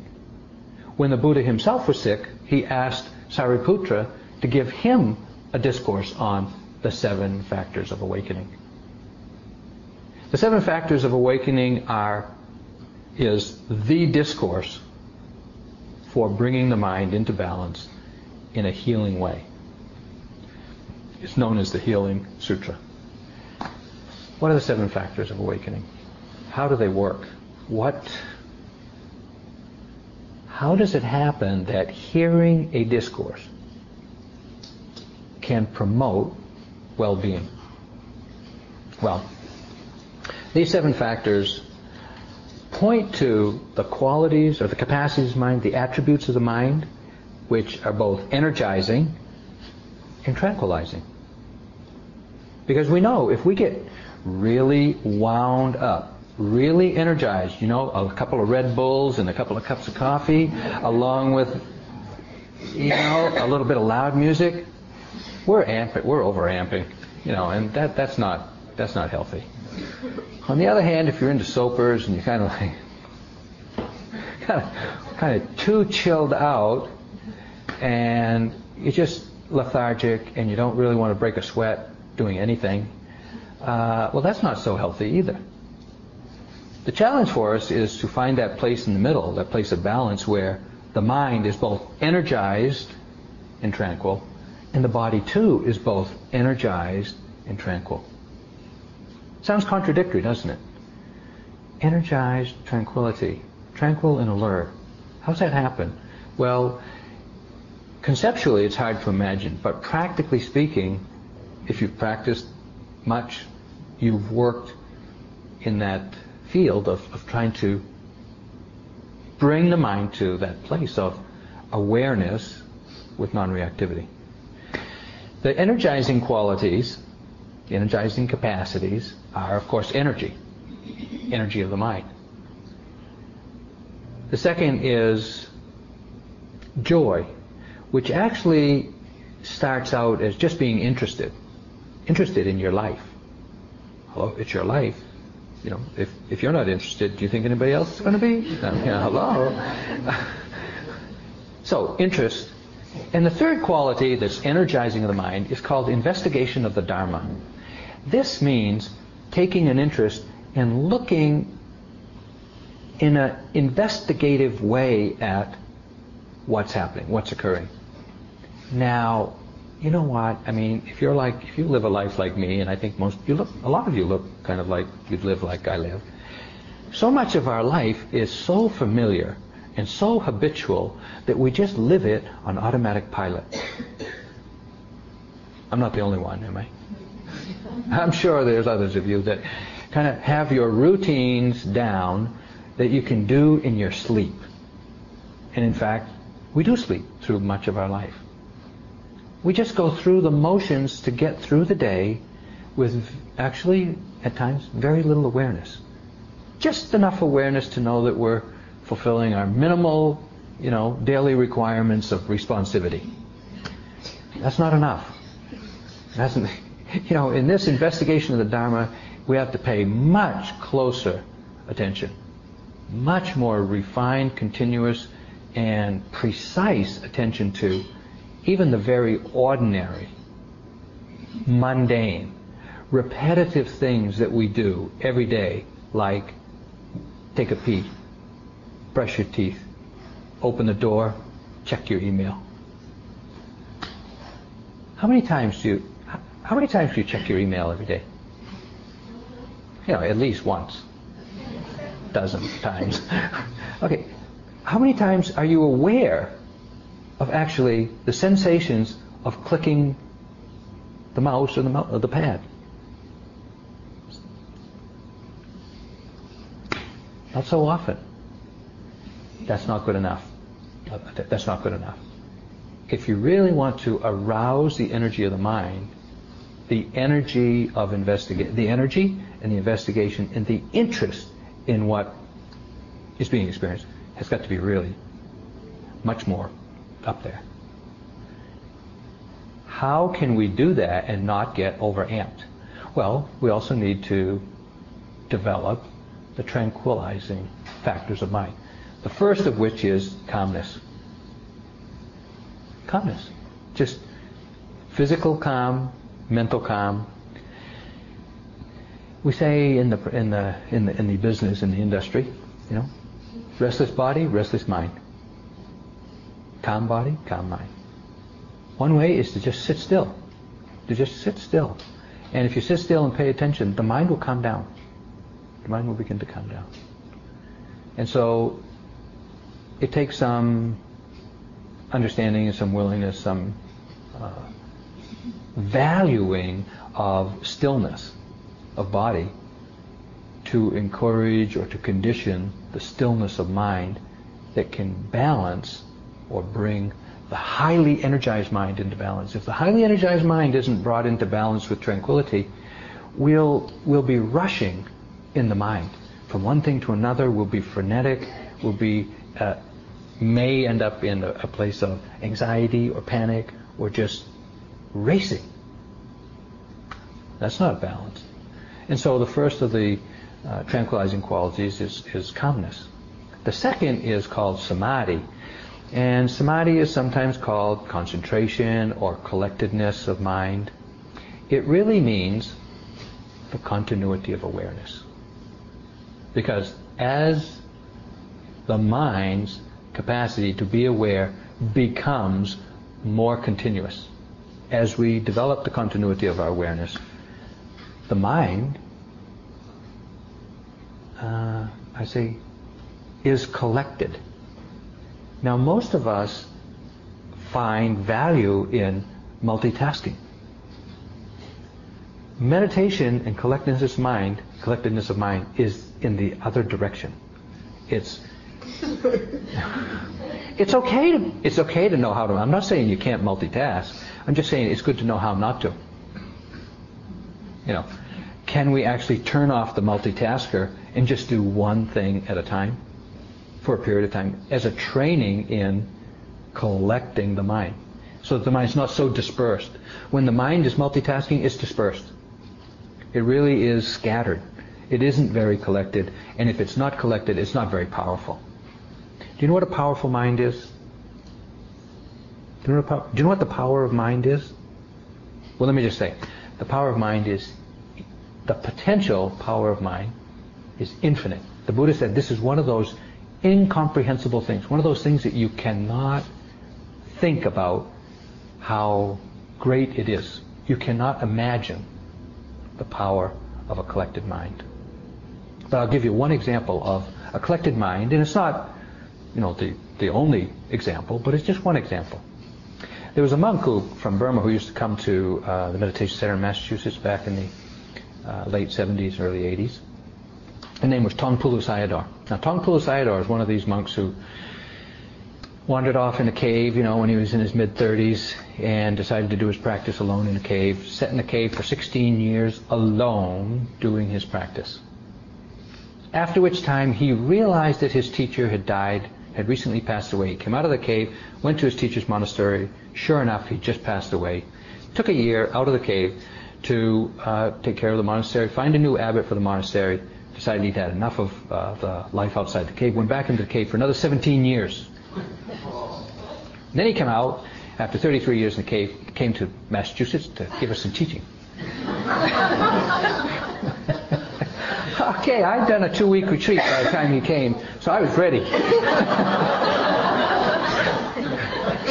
When the Buddha himself was sick, he asked Sariputra to give him a discourse on the seven factors of awakening. The seven factors of awakening are is the discourse for bringing the mind into balance in a healing way. It's known as the Healing Sutra. What are the seven factors of awakening? How do they work? What how does it happen that hearing a discourse can promote well-being? Well, these seven factors point to the qualities or the capacities of mind, the attributes of the mind, which are both energizing and tranquilizing. Because we know if we get really wound up, really energized, you know, a couple of Red Bulls and a couple of cups of coffee, along with, you know, a little bit of loud music, we're amping, we're over amping, you know, and that, that's not, that's not healthy. On the other hand, if you're into soapers and you're kind of like, kind of, kind of too chilled out, and you're just lethargic and you don't really want to break a sweat doing anything, uh, well, that's not so healthy either. The challenge for us is to find that place in the middle, that place of balance where the mind is both energized and tranquil, and the body too is both energized and tranquil. Sounds contradictory, doesn't it? Energized tranquility, tranquil and alert. How's that happen? Well, conceptually it's hard to imagine, but practically speaking, if you've practiced much, you've worked in that field of, of trying to bring the mind to that place of awareness with non-reactivity. The energizing qualities, the energizing capacities are, of course, energy, energy of the mind. The second is joy, which actually starts out as just being interested, interested in your life. Hello, it's your life you know, if, if you're not interested, do you think anybody else is going to be? yeah, hello. so, interest. And the third quality that's energizing the mind is called investigation of the Dharma. This means taking an interest and looking in an investigative way at what's happening, what's occurring. Now, you know what? I mean, if you're like, if you live a life like me, and I think most, you look, a lot of you look kind of like you'd live like I live. So much of our life is so familiar and so habitual that we just live it on automatic pilot. I'm not the only one, am I? I'm sure there's others of you that kind of have your routines down that you can do in your sleep. And in fact, we do sleep through much of our life. We just go through the motions to get through the day with actually, at times, very little awareness. Just enough awareness to know that we're fulfilling our minimal, you know, daily requirements of responsivity. That's not enough. That's, you know, in this investigation of the Dharma, we have to pay much closer attention, much more refined, continuous, and precise attention to even the very ordinary, mundane, repetitive things that we do every day, like take a pee, brush your teeth, open the door, check your email. How many times do you, how many times do you check your email every day? You know, at least once. Dozen times. okay. How many times are you aware of actually the sensations of clicking the mouse or the, or the pad. Not so often. That's not good enough. Uh, that's not good enough. If you really want to arouse the energy of the mind, the energy of investigate, the energy and the investigation and the interest in what is being experienced has got to be really much more up there. How can we do that and not get overamped? Well, we also need to develop the tranquilizing factors of mind. The first of which is calmness. Calmness. Just physical calm, mental calm. We say in the in the in the in the business in the industry, you know, restless body, restless mind. Calm body, calm mind. One way is to just sit still. To just sit still. And if you sit still and pay attention, the mind will calm down. The mind will begin to calm down. And so it takes some understanding and some willingness, some uh, valuing of stillness of body to encourage or to condition the stillness of mind that can balance or bring the highly energized mind into balance. If the highly energized mind isn't brought into balance with tranquility, we'll, we'll be rushing in the mind. From one thing to another, we'll be frenetic, we'll be, uh, may end up in a, a place of anxiety or panic or just racing. That's not balance. And so the first of the uh, tranquilizing qualities is, is calmness. The second is called samadhi. And samadhi is sometimes called concentration or collectedness of mind. It really means the continuity of awareness. Because as the mind's capacity to be aware becomes more continuous, as we develop the continuity of our awareness, the mind, uh, I say, is collected. Now, most of us find value in multitasking. Meditation and collectedness of mind, collectedness of mind is in the other direction. It's it's okay to it's okay to know how to. I'm not saying you can't multitask. I'm just saying it's good to know how not to. You know, can we actually turn off the multitasker and just do one thing at a time for a period of time as a training in collecting the mind so that the mind's not so dispersed. When the mind is multitasking, it's dispersed. It really is scattered. It isn't very collected, and if it's not collected, it's not very powerful. Do you know what a powerful mind is? Do you know what, do you know what the power of mind is? Well, let me just say, the power of mind is the potential power of mind is infinite. The Buddha said this is one of those incomprehensible things, one of those things that you cannot think about how great it is. You cannot imagine the power of a collected mind. But I'll give you one example of a collected mind, and it's not, you know, the, the only example, but it's just one example. There was a monk who, from Burma who used to come to uh, the meditation center in Massachusetts back in the uh, late 70s, early 80s. His name was Taungpulu Sayadaw. Now, Taungpulu Sayadaw is one of these monks who wandered off in a cave, you know, when he was in his mid-30s and decided to do his practice alone in a cave. Sat in a cave for 16 years alone doing his practice. After which time he realized that his teacher had died, had recently passed away. He came out of the cave, went to his teacher's monastery. Sure enough, he just passed away. Took a year out of the cave to uh, take care of the monastery, find a new abbot for the monastery, decided he'd had enough of uh, the life outside the cave, went back into the cave for another 17 years. Then he came out after 33 years in the cave, came to Massachusetts to give us some teaching. okay, I'd done a two-week retreat by the time he came, so I was ready.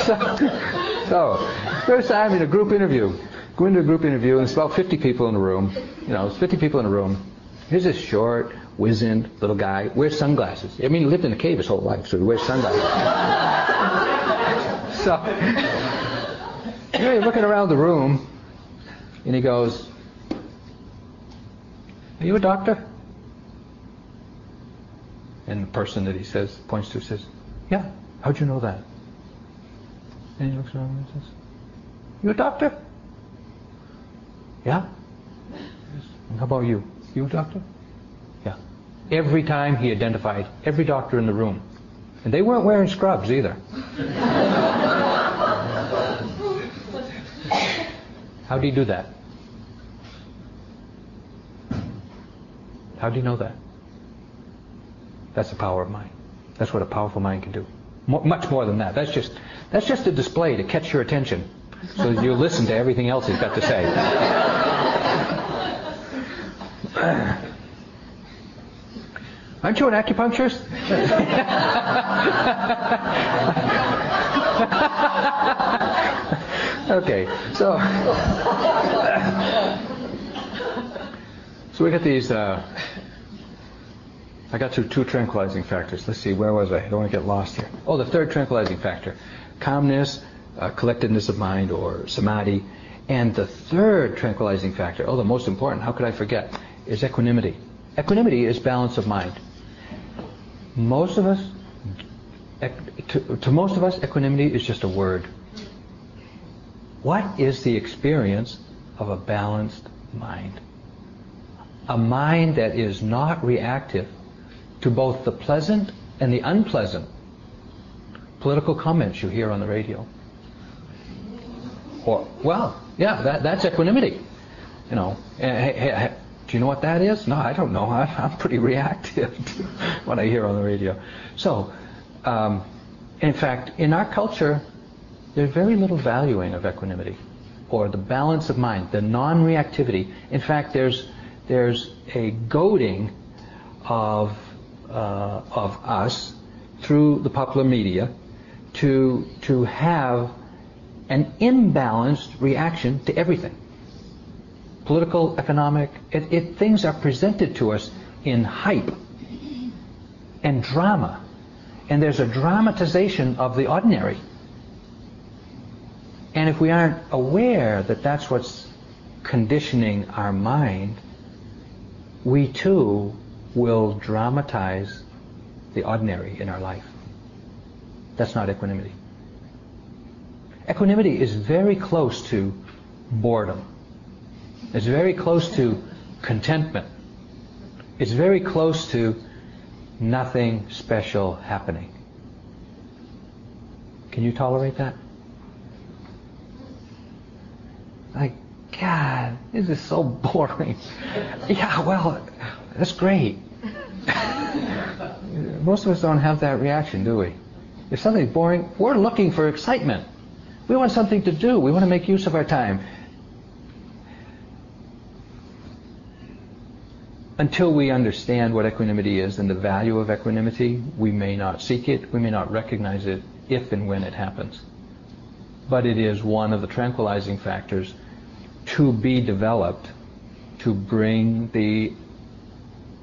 so, so, first time in a group interview, go into a group interview, and it's about 50 people in the room. You know, it's 50 people in the room. Here's this short, wizened little guy, wears sunglasses. I mean, he lived in a cave his whole life, so he wears sunglasses. so, you're looking around the room, And he goes, Are you a doctor? And the person that he says, points to says, Yeah, how'd you know that? And he looks around and says, You a doctor? Yeah. How about you? You doctor? Yeah. Every time he identified every doctor in the room. And they weren't wearing scrubs either. How do you do that? How do you know that? That's the power of mind. That's what a powerful mind can do. Much more than that. That's just that's just a display to catch your attention, so you listen to everything else he's got to say. Aren't you an acupuncturist? okay, so so we got these. Uh, I got through two tranquilizing factors. Let's see, where was I? I don't want to get lost here. Oh, the third tranquilizing factor: calmness, uh, collectedness of mind, or samadhi. And the third tranquilizing factor, oh, the most important, how could I forget, is equanimity. Equanimity is balance of mind. Most of us, to, to most of us, equanimity is just a word. What is the experience of a balanced mind? A mind that is not reactive to both the pleasant and the unpleasant political comments you hear on the radio. Or, well, yeah, that, that's equanimity. You know, hey, hey, do you know what that is? No, I don't know. I, am pretty reactive to what I hear on the radio. So, um, in fact, in our culture, there's very little valuing of equanimity or the balance of mind, the non-reactivity. In fact, there's there's a goading of uh, of us through the popular media to to have an imbalanced reaction to everything. Political, economic, it, it, things are presented to us in hype and drama. And there's a dramatization of the ordinary. And if we aren't aware that that's what's conditioning our mind, we too will dramatize the ordinary in our life. That's not equanimity. Equanimity is very close to boredom. It's very close to contentment. It's very close to nothing special happening. Can you tolerate that? Like, God, this is so boring. yeah, well, that's great. Most of us don't have that reaction, do we? If something's boring, we're looking for excitement. We want something to do. We want to make use of our time. Until we understand what equanimity is and the value of equanimity, we may not seek it, we may not recognize it if and when it happens. But it is one of the tranquilizing factors to be developed to bring the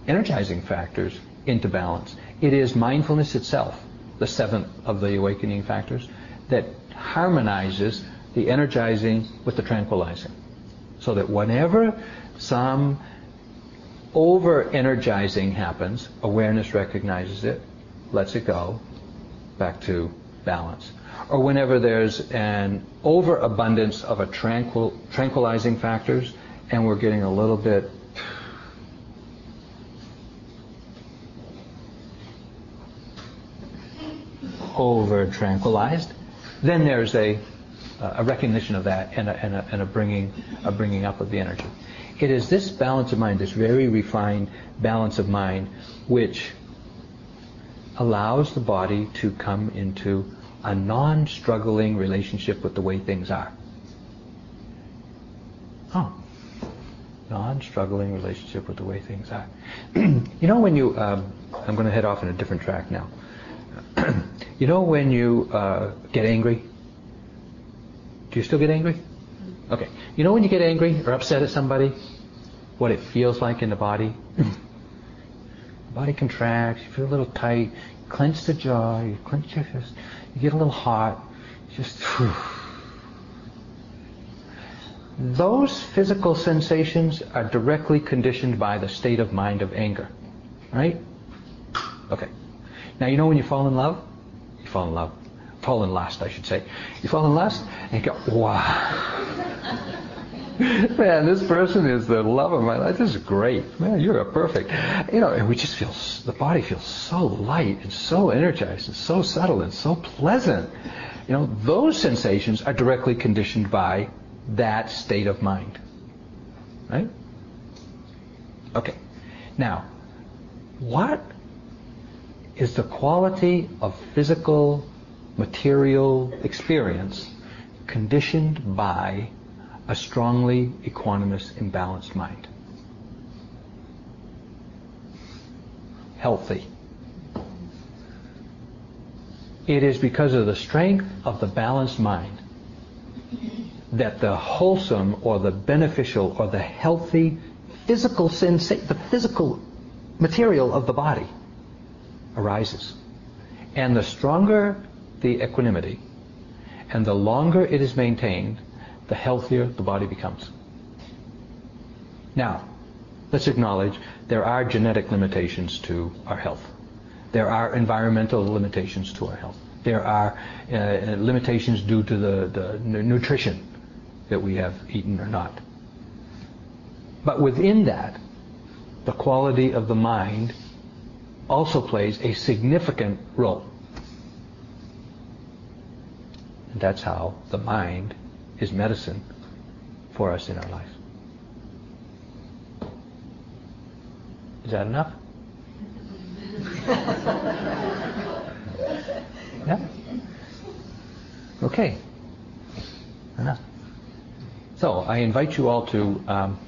energizing factors into balance. It is mindfulness itself, the seventh of the awakening factors, that harmonizes the energizing with the tranquilizing. So that whenever some over energizing happens, awareness recognizes it, lets it go, back to balance. Or whenever there's an overabundance of a tranquil, tranquilizing factors and we're getting a little bit over tranquilized, then there's a, a recognition of that and a, and, a, and a, bringing, a bringing up of the energy. It is this balance of mind, this very refined balance of mind, which allows the body to come into a non-struggling relationship with the way things are. Oh, non-struggling relationship with the way things are. you know when you, um, I'm going to head off in a different track now. you know when you uh, get angry? Do you still get angry? Okay. You know when you get angry or upset at somebody, what it feels like in the body? the body contracts, you feel a little tight, you clench the jaw, you clench your fist, you get a little hot, just whew. those physical sensations are directly conditioned by the state of mind of anger. Right? Okay. Now, you know when you fall in love? You fall in love. Fall in lust, I should say. You fall in lust and you go, wow. Man, this person is the love of my life. This is great. Man, you're a perfect. You know, and we just feel, the body feels so light and so energized and so subtle and so pleasant. You know, those sensations are directly conditioned by that state of mind. Right? Okay. Now, what is the quality of physical, material experience conditioned by a strongly equanimous, imbalanced mind? Healthy. It is because of the strength of the balanced mind that the wholesome or the beneficial or the healthy physical sensa- the physical material of the body arises. And the stronger the equanimity and the longer it is maintained, the healthier the body becomes. Now, let's acknowledge there are genetic limitations to our health. There are environmental limitations to our health. There are uh, limitations due to the, the nutrition that we have eaten or not. But within that, the quality of the mind also plays a significant role. And that's how the mind is medicine for us in our life. Is that enough? yeah? Okay. Enough. So I invite you all to um,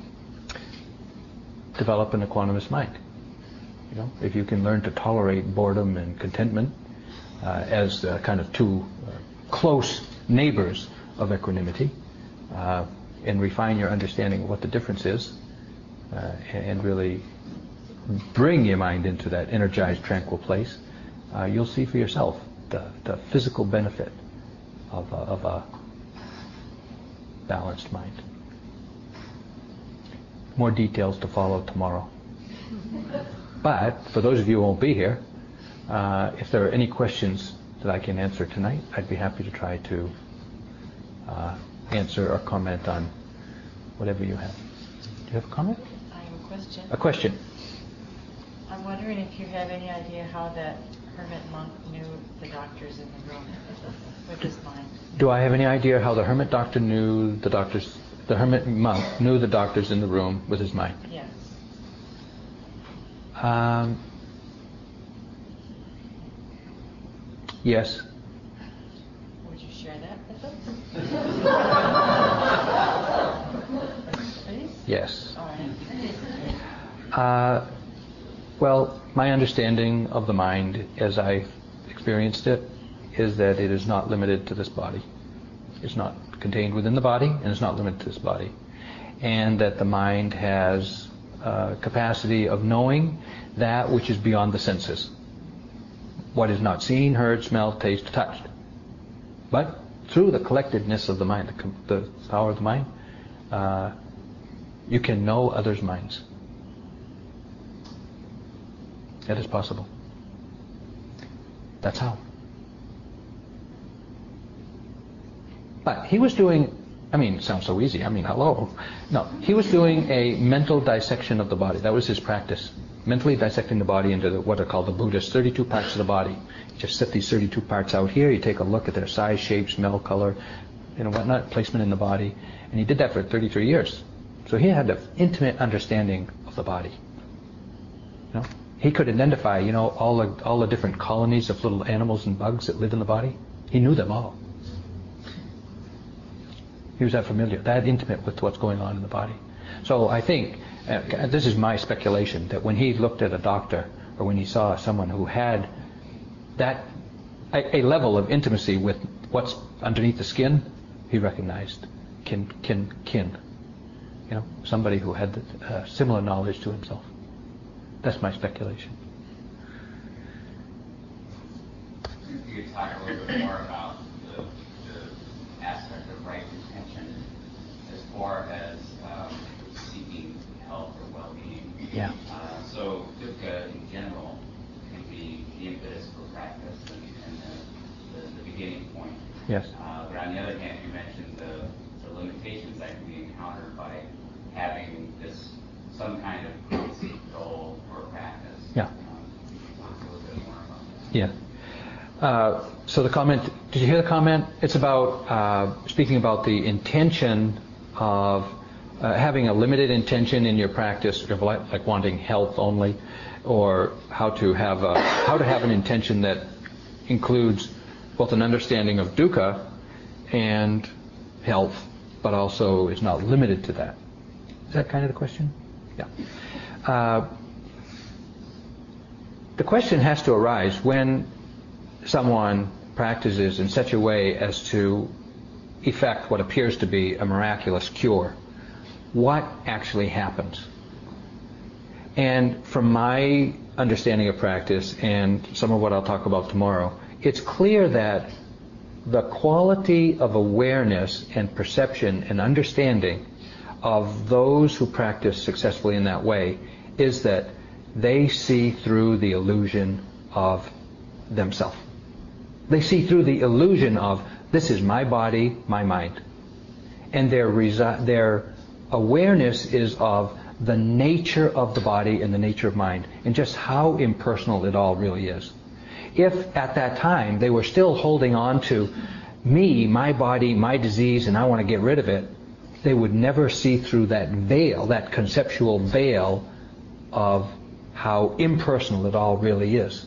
develop an equanimous mind. You know, if you can learn to tolerate boredom and contentment uh, as uh, kind of two uh, close neighbors of equanimity, uh, and refine your understanding of what the difference is, uh, and really bring your mind into that energized, tranquil place, uh, you'll see for yourself the, the physical benefit of a, of a balanced mind. More details to follow tomorrow. But for those of you who won't be here, uh, if there are any questions that I can answer tonight, I'd be happy to try to uh, answer or comment on whatever you have. Do you have a comment? I have a question. A question. I'm wondering if you have any idea how that hermit monk knew the doctors in the room with his mind. Do I have any idea how the hermit doctor knew the doctors, the hermit monk knew the doctors in the room with his mind? Yes. Um, yes. Would you share that with us? Please? Yes. Uh, well, my understanding of the mind, as I experienced it, is that it is not limited to this body. It's not contained within the body, and it's not limited to this body. And that the mind has uh, capacity of knowing that which is beyond the senses. What is not seen, heard, smelled, tasted, touched. But through the collectedness of the mind, the, the power of the mind, uh, you can know others' minds. That is possible. That's how. But he was doing, I mean, sounds so easy. I mean, hello. No, he was doing a mental dissection of the body. That was his practice. Mentally dissecting the body into the, what are called the Buddhist 32 parts of the body. Just set these 32 parts out here. You take a look at their size, shape, smell, color, you know, whatnot, placement in the body. And he did that for 33 years. So he had an intimate understanding of the body. You know, he could identify, you know, all the, all the different colonies of little animals and bugs that live in the body. He knew them all. He was that familiar, that intimate with what's going on in the body. So I think, uh, this is my speculation, that when he looked at a doctor or when he saw someone who had that a, a level of intimacy with what's underneath the skin, he recognized kin, kin, kin. You know, somebody who had uh, similar knowledge to himself. That's my speculation. Could you could talk a little bit more about the, the aspect of right intention as far as um, seeking health or well-being. Yeah. Uh, so Yes. Uh, but on the other hand, you mentioned the, the limitations that can be encountered by having this some kind of goal or practice. Yeah. Um, yeah. Uh, so the comment, did you hear the comment? It's about uh, speaking about the intention of uh, having a limited intention in your practice, like wanting health only, or how to have a, how to have an intention that includes both an understanding of dukkha and health, but also is not limited to that. Is that kind of the question? Yeah. Uh, the question has to arise when someone practices in such a way as to effect what appears to be a miraculous cure. What actually happens? And from my understanding of practice and some of what I'll talk about tomorrow, it's clear that the quality of awareness and perception and understanding of those who practice successfully in that way is that they see through the illusion of themselves. They see through the illusion of this is my body, my mind. And their, resi- their awareness is of the nature of the body and the nature of mind and just how impersonal it all really is. If at that time they were still holding on to me, my body, my disease, and I want to get rid of it, they would never see through that veil, that conceptual veil of how impersonal it all really is.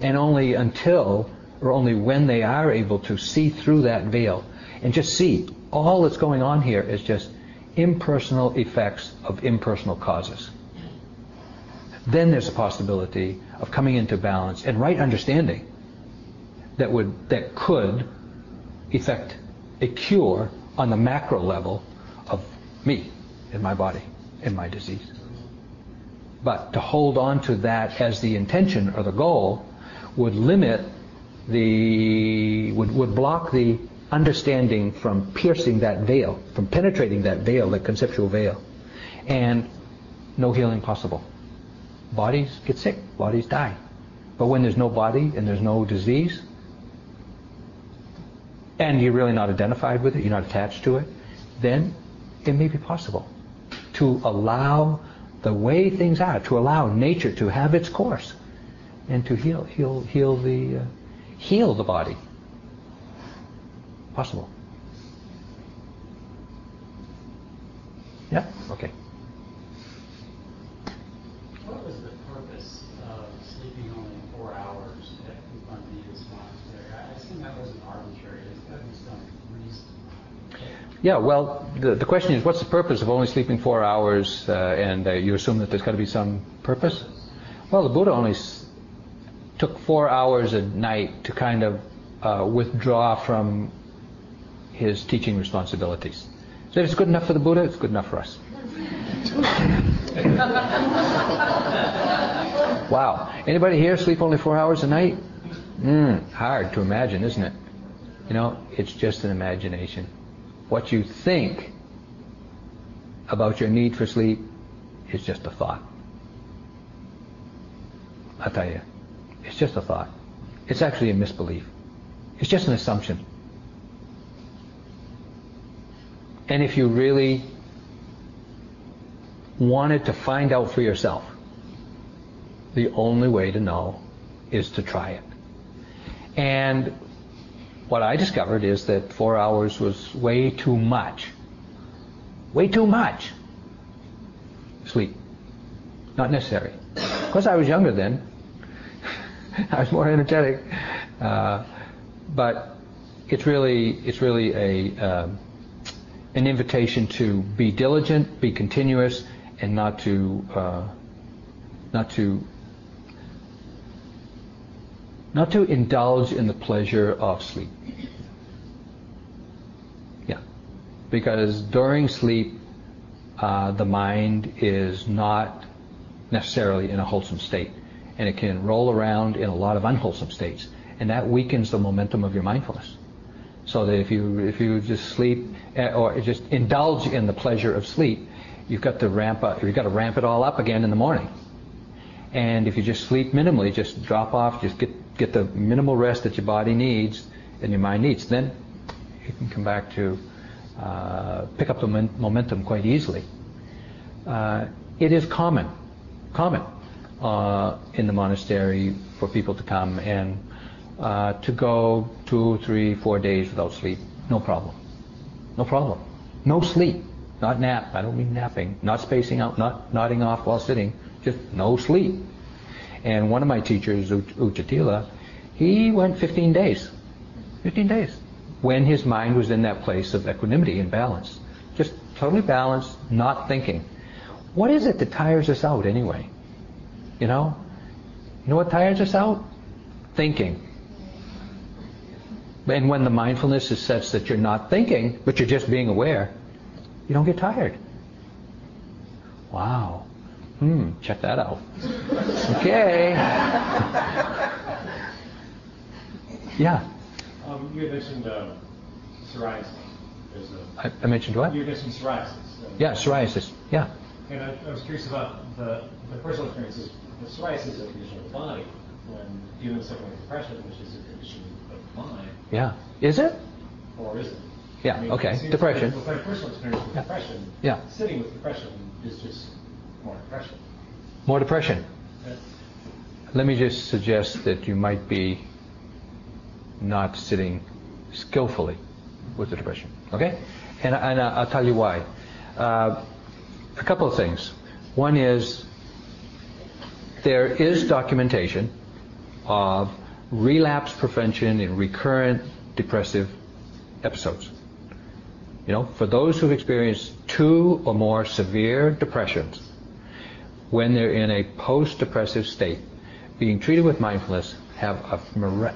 And only until, or only when they are able to see through that veil and just see all that's going on here is just impersonal effects of impersonal causes. Then there's a possibility of coming into balance and right understanding that would that could effect a cure on the macro level of me in my body in my disease. But to hold on to that as the intention or the goal would limit the would, would block the understanding from piercing that veil, from penetrating that veil, that conceptual veil. And no healing possible. Bodies get sick, bodies die. But when there's no body and there's no disease, and you're really not identified with it, you're not attached to it, then it may be possible to allow the way things are, to allow nature to have its course, and to heal, heal, heal the, uh, heal the body. Possible. Yeah. Okay. What was the purpose of sleeping only four hours at U Pandita's monastery? I assume that wasn't arbitrary. There's got to be some reason. Yeah, well, the, the question is, what's the purpose of only sleeping four hours, uh, and uh, you assume that there's got to be some purpose? Well, the Buddha only s- took four hours a night to kind of uh, withdraw from his teaching responsibilities. So if it's good enough for the Buddha, it's good enough for us. wow. Anybody here sleep only four hours a night? Mm, hard to imagine, isn't it? You know, it's just an imagination. What you think about your need for sleep is just a thought. I tell you, it's just a thought. It's actually a misbelief. It's just an assumption. And if you really wanted to find out for yourself, the only way to know is to try it. And what I discovered is that four hours was way too much. Way too much sleep. Not necessary. Of course, I was younger then. I was more energetic. Uh, but it's really, it's really a, um, an invitation to be diligent, be continuous, and not to, uh, not to not to indulge in the pleasure of sleep. Yeah. Because during sleep, uh, the mind is not necessarily in a wholesome state. And it can roll around in a lot of unwholesome states. And that weakens the momentum of your mindfulness. So that if you, if you just sleep, eh, or just indulge in the pleasure of sleep, you've got to ramp up, you've got to ramp it all up again in the morning. And if you just sleep minimally, just drop off, just get get the minimal rest that your body needs and your mind needs, then you can come back to uh, pick up the momentum quite easily. Uh, it is common, common uh, in the monastery for people to come and uh, to go two, three, four days without sleep. No problem. No problem. No sleep. Not nap. I don't mean napping. Not spacing out. Not nodding off while sitting. Just no sleep. And one of my teachers, Uch- U Jatila, he went 15 days. 15 days. When his mind was in that place of equanimity and balance. Just totally balanced, not thinking. What is it that tires us out anyway? You know? You know what tires us out? Thinking. And when the mindfulness is such that you're not thinking, but you're just being aware, you don't get tired. Wow. Hmm, check that out. Okay. yeah. Um, you had mentioned uh, psoriasis. There's a, I, I mentioned what? You mentioned psoriasis. Yeah, psoriasis. Yeah. And I, I was curious about the, the personal experiences. The psoriasis is a condition of the body when dealing with something like depression, which is a condition of the mind, Yeah. Is it? or is it? Yeah, I mean, okay. Depression. With my personal experience with Yeah. depression, Yeah. sitting with depression is just more depression. More depression. Yeah. Let me just suggest that you might be not sitting skillfully with the depression. Okay? And, and I'll tell you why. Uh, a couple of things. One is there is documentation of relapse prevention in recurrent depressive episodes. You know, for those who've experienced two or more severe depressions, when they're in a post-depressive state, being treated with mindfulness have a mira-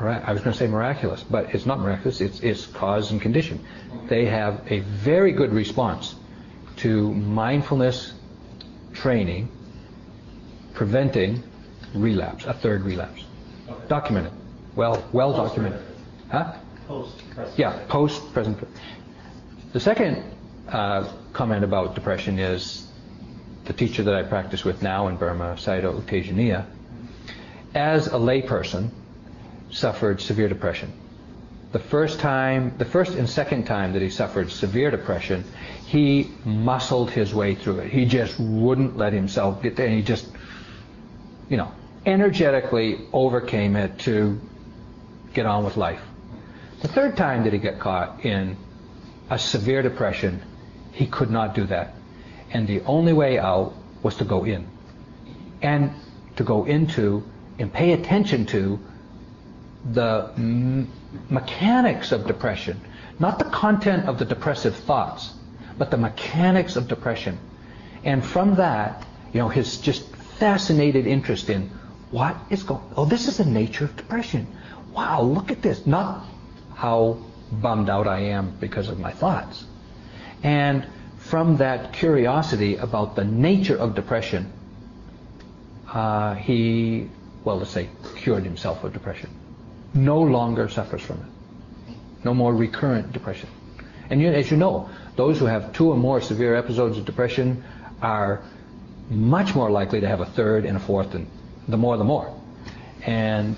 mira- I was going to say miraculous, but it's not miraculous. It's, it's cause and condition. They have a very good response to mindfulness training, preventing relapse, a third relapse. Okay. Documented, well, well documented. Huh? Post-depressive. Yeah, post present. The second uh, comment about depression is the teacher that I practice with now in Burma, Sayadaw U Tejaniya, as a layperson, suffered severe depression. The first time, the first and second time that he suffered severe depression, he muscled his way through it. He just wouldn't let himself get there, and he just, you know, energetically overcame it to get on with life. The third time that he got caught in a severe depression, he could not do that. And the only way out was to go in. And to go into and pay attention to the m- mechanics of depression. Not the content of the depressive thoughts, but the mechanics of depression. And from that, you know, his just fascinated interest in what is going oh this is the nature of depression wow look at this not how bummed out i am because of my thoughts and from that curiosity about the nature of depression uh, he well let's say cured himself of depression. No longer suffers from it. No more recurrent depression. And you, as you know those who have two or more severe episodes of depression are much more likely to have a third and a fourth, and the more the more. And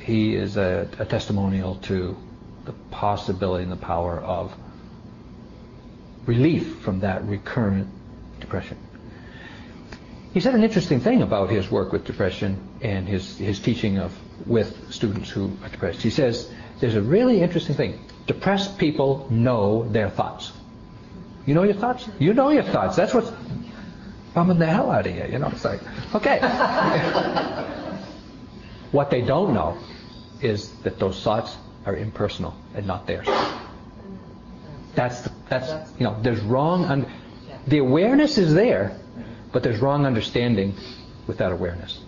he is a, a testimonial to the possibility and the power of relief from that recurrent depression. He said an interesting thing about his work with depression and his, his teaching of with students who are depressed. He says there's a really interesting thing. Depressed people know their thoughts. You know your thoughts? You know your thoughts. That's what's bumming the hell out of you. You know, it's like, okay. what they don't know is that those thoughts are impersonal and not theirs. That's that's you know, there's wrong. Un- the awareness is there, but there's wrong understanding with that awareness.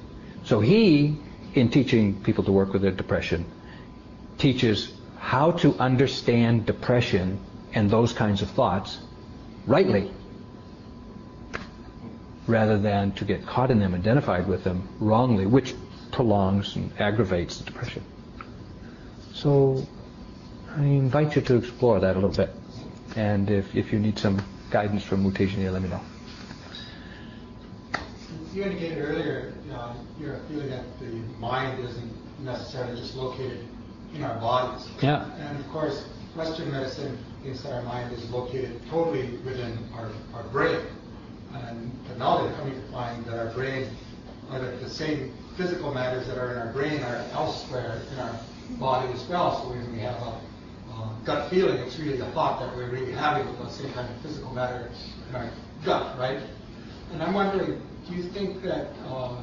So he, in teaching people to work with their depression, teaches how to understand depression and those kinds of thoughts rightly rather than to get caught in them, identified with them wrongly, which prolongs and aggravates the depression. So I invite you to explore that a little bit. And if, if you need some guidance from U Tejaniya, let me know. You indicated earlier, uh, you're feeling that the mind isn't necessarily just located in our bodies. Yeah. And of course, Western medicine thinks that our mind is located totally within our, our brain. And but now they're coming to find that our brain, or that the same physical matters that are in our brain are elsewhere in our body as well. So when we have a gut feeling, it's really the thought that we're really having with the same kind of physical matter in our gut, right? And I'm wondering, do you think that uh,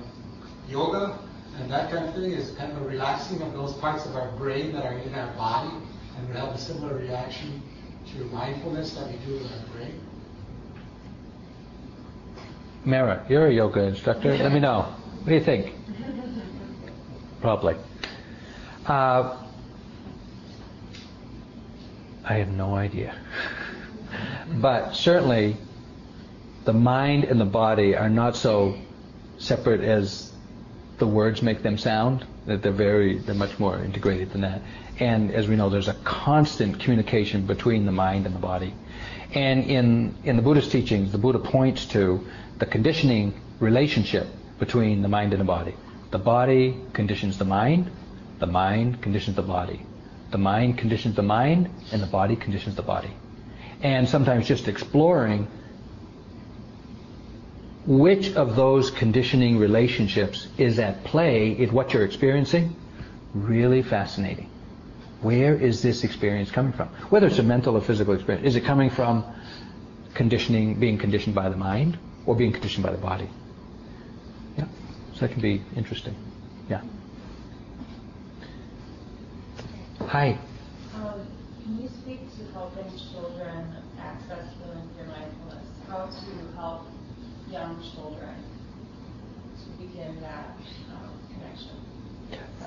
yoga and that kind of thing is kind of a relaxing of those parts of our brain that are in our body and would have a similar reaction to mindfulness that we do in our brain? Mara, you're a yoga instructor. Let me know. What do you think? Probably. Uh, I have no idea. but certainly, the mind and the body are not so separate as the words make them sound. That they're very, they're much more integrated than that. And as we know, there's a constant communication between the mind and the body. And in in the Buddhist teachings, the Buddha points to the conditioning relationship between the mind and the body. The body conditions the mind, the mind conditions the body. The mind conditions the mind, and the body conditions the body. And sometimes just exploring which of those conditioning relationships is at play in what you're experiencing, really fascinating. Where is this experience coming from? Whether it's a mental or physical experience, is it coming from conditioning, being conditioned by the mind, or being conditioned by the body? Yeah, so that can be interesting. Yeah. Hi. Um, can you speak to helping children access feeling through mindfulness? How to help young children to begin that um.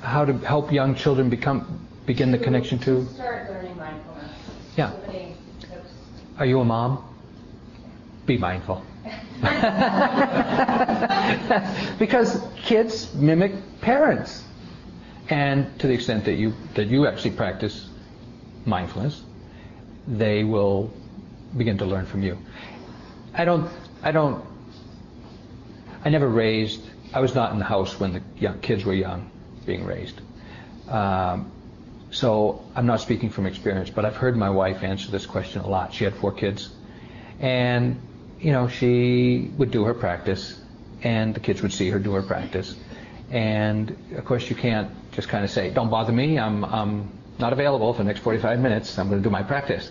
How to help young children become begin the connection to? Start learning mindfulness. Yeah. So many tips. Are you a mom? Be mindful. because kids mimic parents. And to the extent that you that you actually practice mindfulness, they will begin to learn from you. I don't I don't I never raised I was not in the house when the young kids were young being raised. Um, so I'm not speaking from experience, but I've heard my wife answer this question a lot. She had four kids. And you know, she would do her practice, and the kids would see her do her practice. And of course, you can't just kind of say, "Don't bother me. I'm I'm not available for the next 45 minutes. I'm going to do my practice."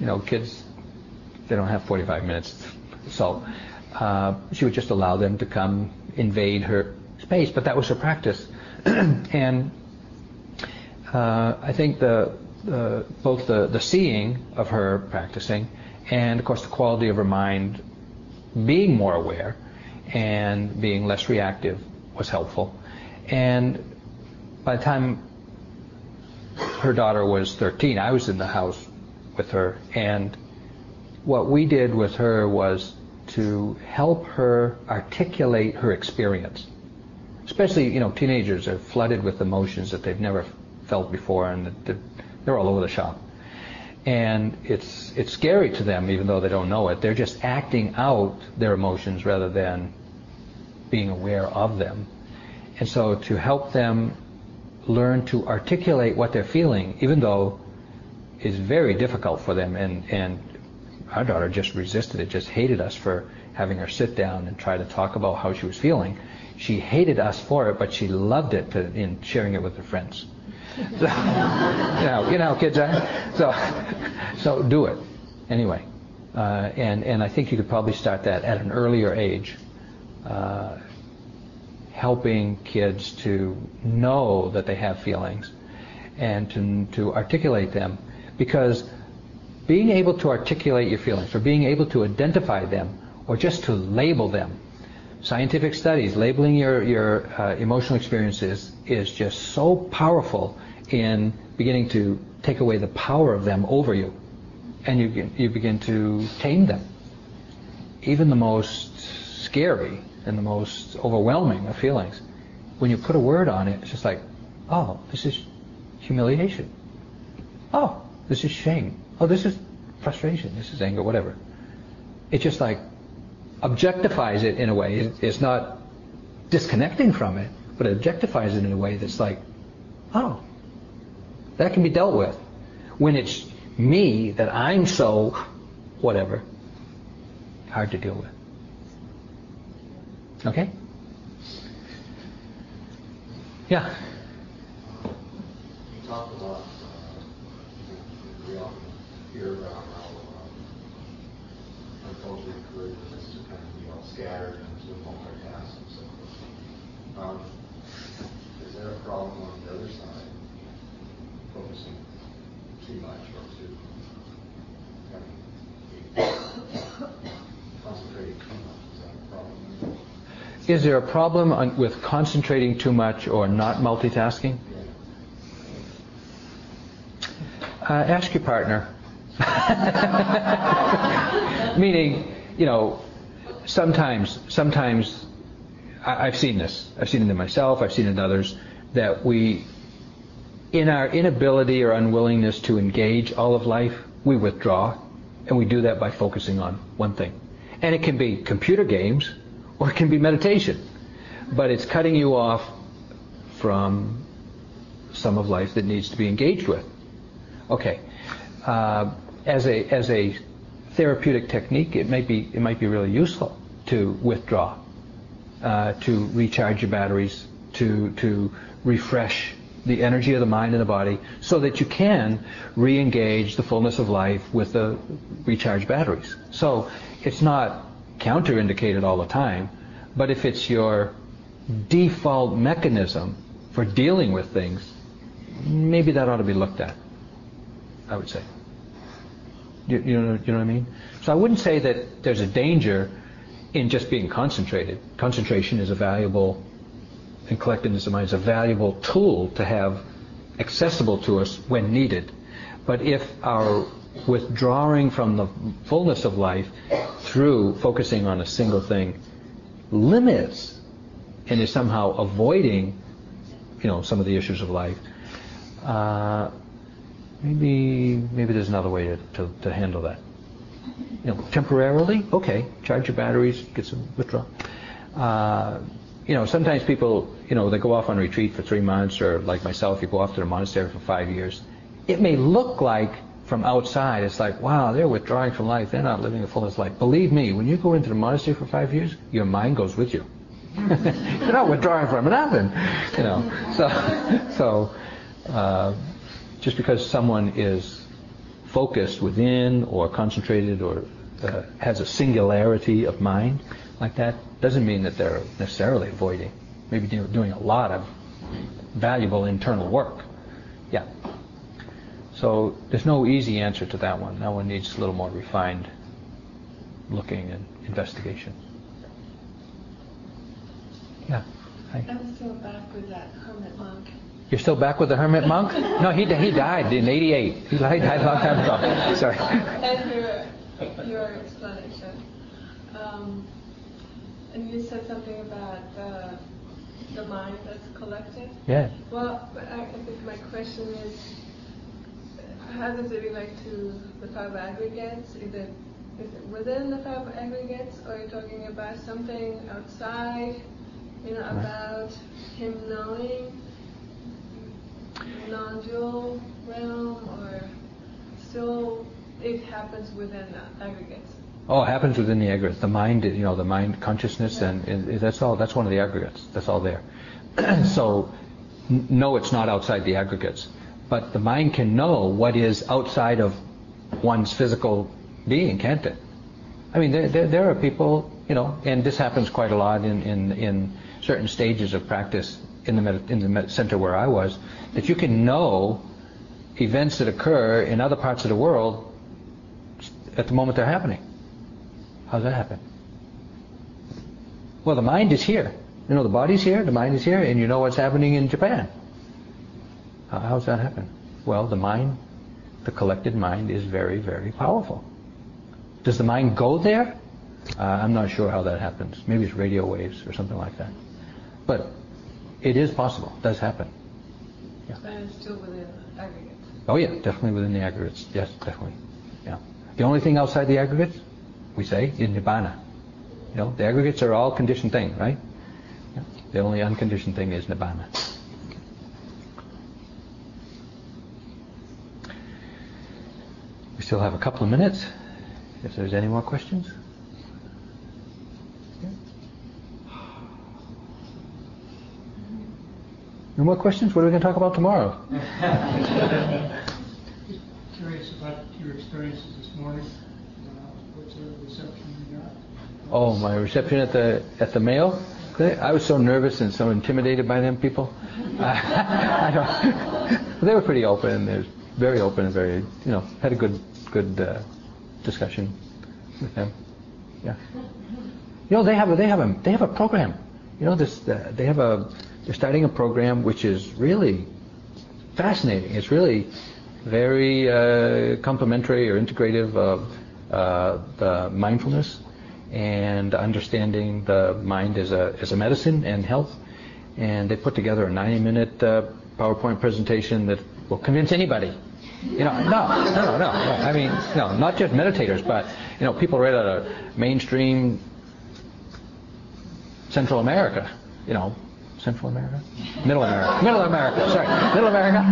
You know, kids they don't have 45 minutes, so uh, she would just allow them to come invade her space. But that was her practice, and uh, I think the, the both the the seeing of her practicing and of course the quality of her mind being more aware and being less reactive was helpful. And by the time her daughter was 13, I was in the house with her, and what we did with her was to help her articulate her experience. Especially, you know, teenagers are flooded with emotions that they've never felt before, and they're all over the shop. And it's it's scary to them even though they don't know it. They're just acting out their emotions rather than being aware of them. And so to help them learn to articulate what they're feeling even though it's very difficult for them and and our daughter just resisted it just hated us for having her sit down and try to talk about how she was feeling she hated us for it but she loved it to, in sharing it with her friends so, you know, you know, kids are. So, so do it anyway. Uh, and and I think you could probably start that at an earlier age, uh, helping kids to know that they have feelings, and to to articulate them, because being able to articulate your feelings, or being able to identify them, or just to label them, scientific studies labeling your your uh, emotional experiences is just so powerful in beginning to take away the power of them over you, and you you begin to tame them. Even the most scary and the most overwhelming of feelings, when you put a word on it, it's just like, oh, this is humiliation. Oh, this is shame. Oh, this is frustration. This is anger. Whatever. It just like objectifies it in a way. It's not disconnecting from it, but it objectifies it in a way that's like, oh, that can be dealt with. When it's me that I'm so whatever, hard to deal with. Okay? Yeah. You about, uh, we often hear about how uh, to kind of be all scattered and to multitask and so forth. Um, Is there a problem on the other side, focusing too much or too, kind of, concentrating too much? Is that a problem? Is there a problem on, with concentrating too much or not multitasking? Uh, ask your partner. Meaning, you know, sometimes, sometimes I, I've seen this. I've seen it in myself. I've seen it in others that we, in our inability or unwillingness to engage all of life, we withdraw, and we do that by focusing on one thing. And it can be computer games, or it can be meditation, but it's cutting you off from some of life that needs to be engaged with. Okay. Uh, as a as a therapeutic technique, it might be it might be really useful to withdraw, uh, to recharge your batteries, to to refresh the energy of the mind and the body, so that you can re-engage the fullness of life with the recharged batteries. So it's not counterindicated all the time, but if it's your default mechanism for dealing with things, maybe that ought to be looked at. I would say. You, you, know, you know what I mean? So I wouldn't say that there's a danger in just being concentrated. Concentration is a valuable, and collectedness of mind is a valuable tool to have accessible to us when needed. But if our withdrawing from the fullness of life through focusing on a single thing limits and is somehow avoiding, you know, some of the issues of life, uh, maybe maybe there's another way to, to, to, handle that. You know, temporarily, okay, charge your batteries, get some withdrawal. Uh, you know, sometimes people, you know, they go off on retreat for three months, or like myself, you go off to the monastery for five years. It may look like from outside, it's like, wow, they're withdrawing from life. They're not living a fullest life. Believe me, when you go into the monastery for five years, your mind goes with you. You're not withdrawing from nothing, you know. So, so uh, just because someone is focused within or concentrated or uh, has a singularity of mind like that doesn't mean that they're necessarily avoiding. Maybe doing a lot of valuable internal work. So there's no easy answer to that one. That one needs a little more refined looking and investigation. Yeah. Hi. I'm still back with that hermit monk. You're still back with the hermit monk? No, he, he died in 88. He died a long time ago. Sorry. And your, your explanation. Um, and you said something about the, the mind that's collected. Yeah. Well, I, I think my question is, how does it relate to the five aggregates? Is it, is it within the five aggregates, or are you talking about something outside, you know, about him knowing non-dual realm, or still it happens within the aggregates? Oh, it happens within the aggregates. The mind, you know, the mind consciousness, yeah. and, and, that's all. That's one of the aggregates. That's all there. so, n- no, it's not outside the aggregates, but the mind can know what is outside of one's physical being, can't it? I mean, there, there, there are people, you know, and this happens quite a lot in, in, in certain stages of practice in the med- in the med- center where I was, that you can know events that occur in other parts of the world at the moment they're happening. How does that happen? Well, the mind is here. You know, the body's here, the mind is here, and you know what's happening in Japan. How, how does that happen? Well, the mind, the collected mind, is very, very powerful. Does the mind go there? Uh, I'm not sure how that happens. Maybe it's radio waves or something like that. But it is possible. It does happen. Yeah. And it's still within the aggregates. Oh yeah, definitely within the aggregates. Yes, definitely. Yeah. The only thing outside the aggregates, we say, is nibbana. You know, the aggregates are all conditioned thing, right? Yeah. The only unconditioned thing is nibbana. We still have a couple of minutes if there's any more questions. No more questions? What are we going to talk about tomorrow? Just curious about your experiences this morning. Uh, oh, my reception at the at the mail. I was so nervous and so intimidated by them people. I, I they were pretty open. They're very open and very, you know, had a good good uh, discussion with them. Yeah. You know, they have a, they have a they have a program. You know, this uh, they have a they're starting a program which is really fascinating. It's really very uh, complementary or integrative of uh, the mindfulness and understanding the mind as a as a medicine and health. And they put together a 90-minute uh, PowerPoint presentation that will convince anybody. You know, no, no, no, no. I mean, no, not just meditators, but you know, people right out of mainstream Central America. You know, Central America, Middle America, Middle America. Sorry, Middle America.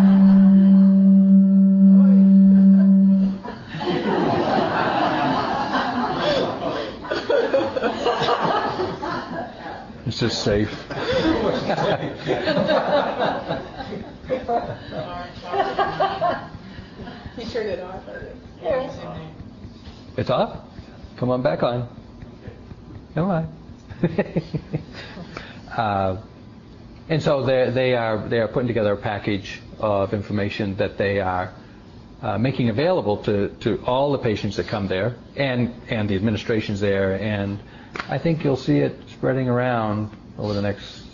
This is safe. He turned it off, I think. It's off? Come on back on. Come on. uh, and so they they are they are putting together a package of information that they are uh, making available to, to all the patients that come there and and the administrations there and I think you'll see it spreading around over the next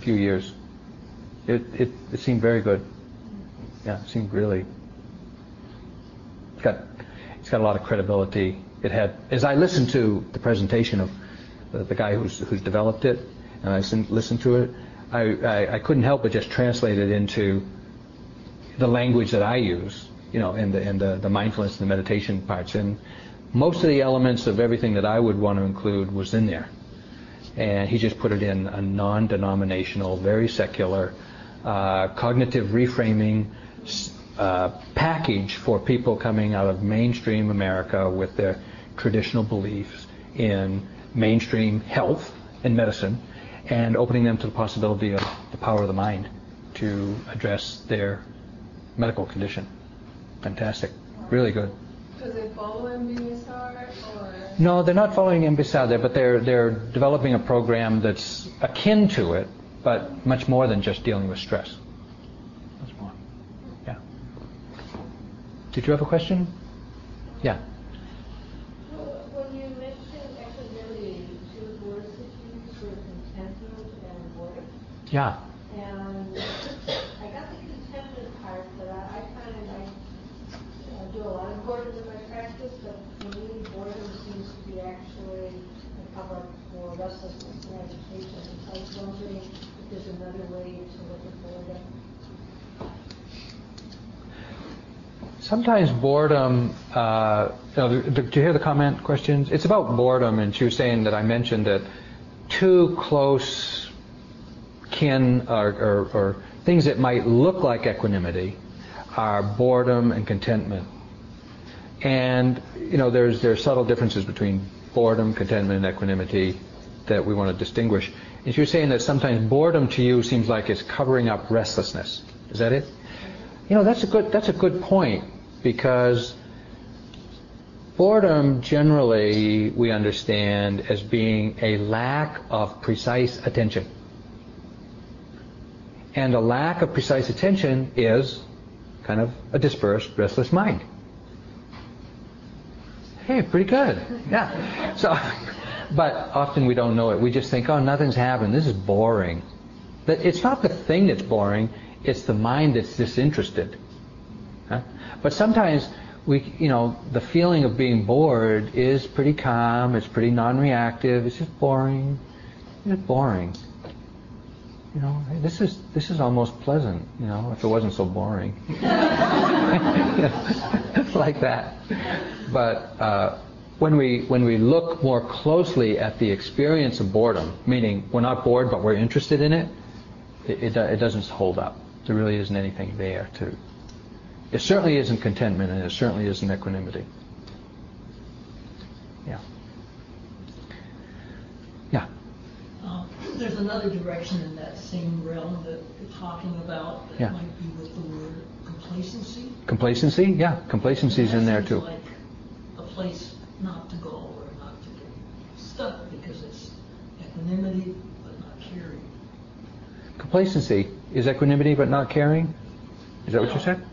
few years. It it, it seemed very good. Yeah, it seemed really it's got it's got a lot of credibility. It had as I listened to the presentation of the, the guy who's who's developed it, and I listened, listened to it, I, I I couldn't help but just translate it into the language that I use, you know, and the and the, the mindfulness and the meditation parts. And most of the elements of everything that I would want to include was in there. And he just put it in a non-denominational, very secular, uh, cognitive reframing uh, package for people coming out of mainstream America with their traditional beliefs in mainstream health and medicine and opening them to the possibility of the power of the mind to address their medical condition. Fantastic. Really good. Does it follow MBSR or? No, they're not following MBSR there, but they're they're developing a program that's akin to it, but much more than just dealing with stress. Much more. Yeah. Did you have a question? Yeah. When you mentioned equanimity, two words that you used were and boredom. Yeah. And I got the contentment part, but I, I find I uh, do a lot of boredom in my practice, but for me, boredom seems to be actually a cover for restlessness and agitation. So I was wondering if there's another way to look at boredom. Sometimes boredom. Uh, you know, you hear the comment questions? It's about boredom, and she was saying that I mentioned that two close kin or, or, or things that might look like equanimity are boredom and contentment. And you know, there's there's subtle differences between boredom, contentment, and equanimity that we want to distinguish. And she was saying that sometimes boredom to you seems like it's covering up restlessness. Is that it? You know, that's a good that's a good point because boredom generally we understand as being a lack of precise attention. And a lack of precise attention is kind of a dispersed, restless mind. Hey, pretty good. Yeah. So, but often we don't know it. We just think, oh, nothing's happened. This is boring. But it's not the thing that's boring. It's the mind that's disinterested. Huh? But sometimes we, you know, the feeling of being bored is pretty calm. It's pretty non-reactive. It's just boring. It's boring. You know, this is this is almost pleasant. You know, if it wasn't so boring. like that. But uh, when we when we look more closely at the experience of boredom, meaning we're not bored but we're interested in it, it, it, it doesn't hold up. There really isn't anything there to. It certainly isn't contentment, and it certainly isn't equanimity. Yeah. Yeah. Uh, There's another direction in that same realm that you're talking about Yeah. that might be with the word complacency. Complacency? Yeah, complacency's in there too. like a place not to go or not to get stuck because it's equanimity but not caring. Complacency is equanimity but not caring? Is that what you said?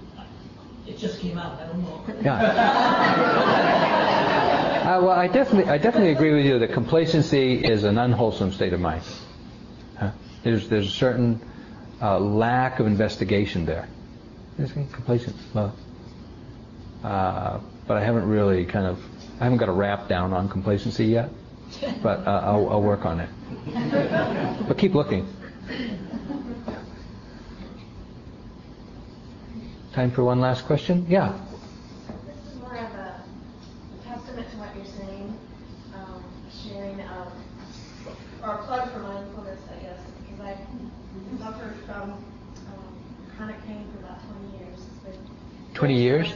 It just came out, I don't know. Uh, well, I definitely, I definitely agree with you that complacency is an unwholesome state of mind. Huh? There's, there's a certain uh, lack of investigation there. Complacent? Well, uh, but I haven't really kind of, I haven't got a wrap down on complacency yet. But uh, I'll, I'll work on it. But keep looking. Time for one last question? Yeah. This is more of a testament to what you're saying, um, sharing of, or a plug for mindfulness, I guess, because I suffered from um, chronic pain for about 20 years. Been 20 years?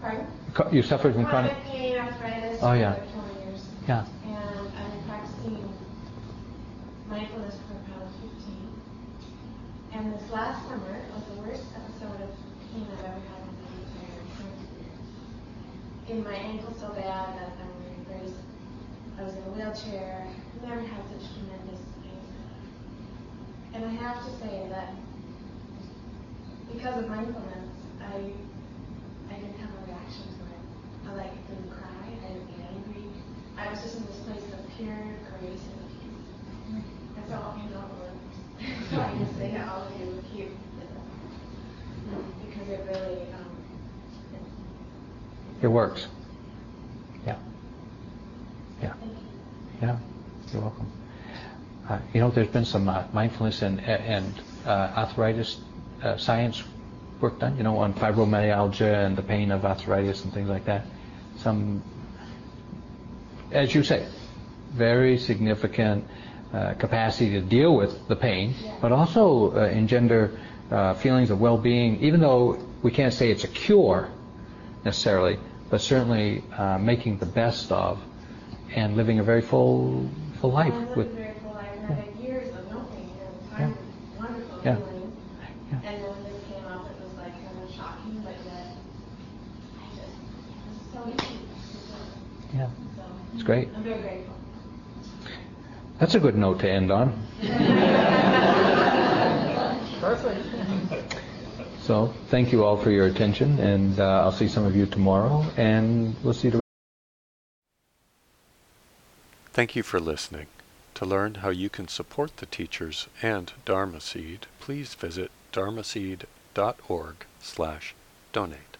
Pardon? You suffered from chronic. pain, arthritis Oh, yeah. for 20 years. Yeah. And I've been practicing mindfulness for about 15. And this last summer was the worst episode of pain I've ever had in my entire career. In my ankle so bad that I'm wearing brace. I was in a wheelchair. I never had such tremendous pain. And I have to say that because of mindfulness, I I didn't have a reaction to it. I like didn't cry. I didn't get angry. I was just in this place of pure grace and peace. And so you know, so I can say to all of you, keep because it really um, It works. Yeah. Yeah. Yeah. You're welcome. Uh, you know, there's been some uh, mindfulness and, and uh, arthritis uh, science work done, you know, on fibromyalgia and the pain of arthritis and things like that. Some, as you say, very significant uh, capacity to deal with the pain, but also uh, engender uh, feelings of well-being, even though we can't say it's a cure necessarily, but certainly uh, making the best of and living a very full, full life I with. a very full life, and I had years of no pain and time, wonderful Yeah. feeling. And when this came up, it was like kind of shocking, but yet I just it was so easy. Yeah. So It's great. I'm very grateful. That's a good note to end on. Perfect. So, thank you all for your attention, and uh, I'll see some of you tomorrow, and we'll see you. Thank you for listening. To learn how you can support the teachers and Dharma Seed, please visit dharmaseed.org slash donate.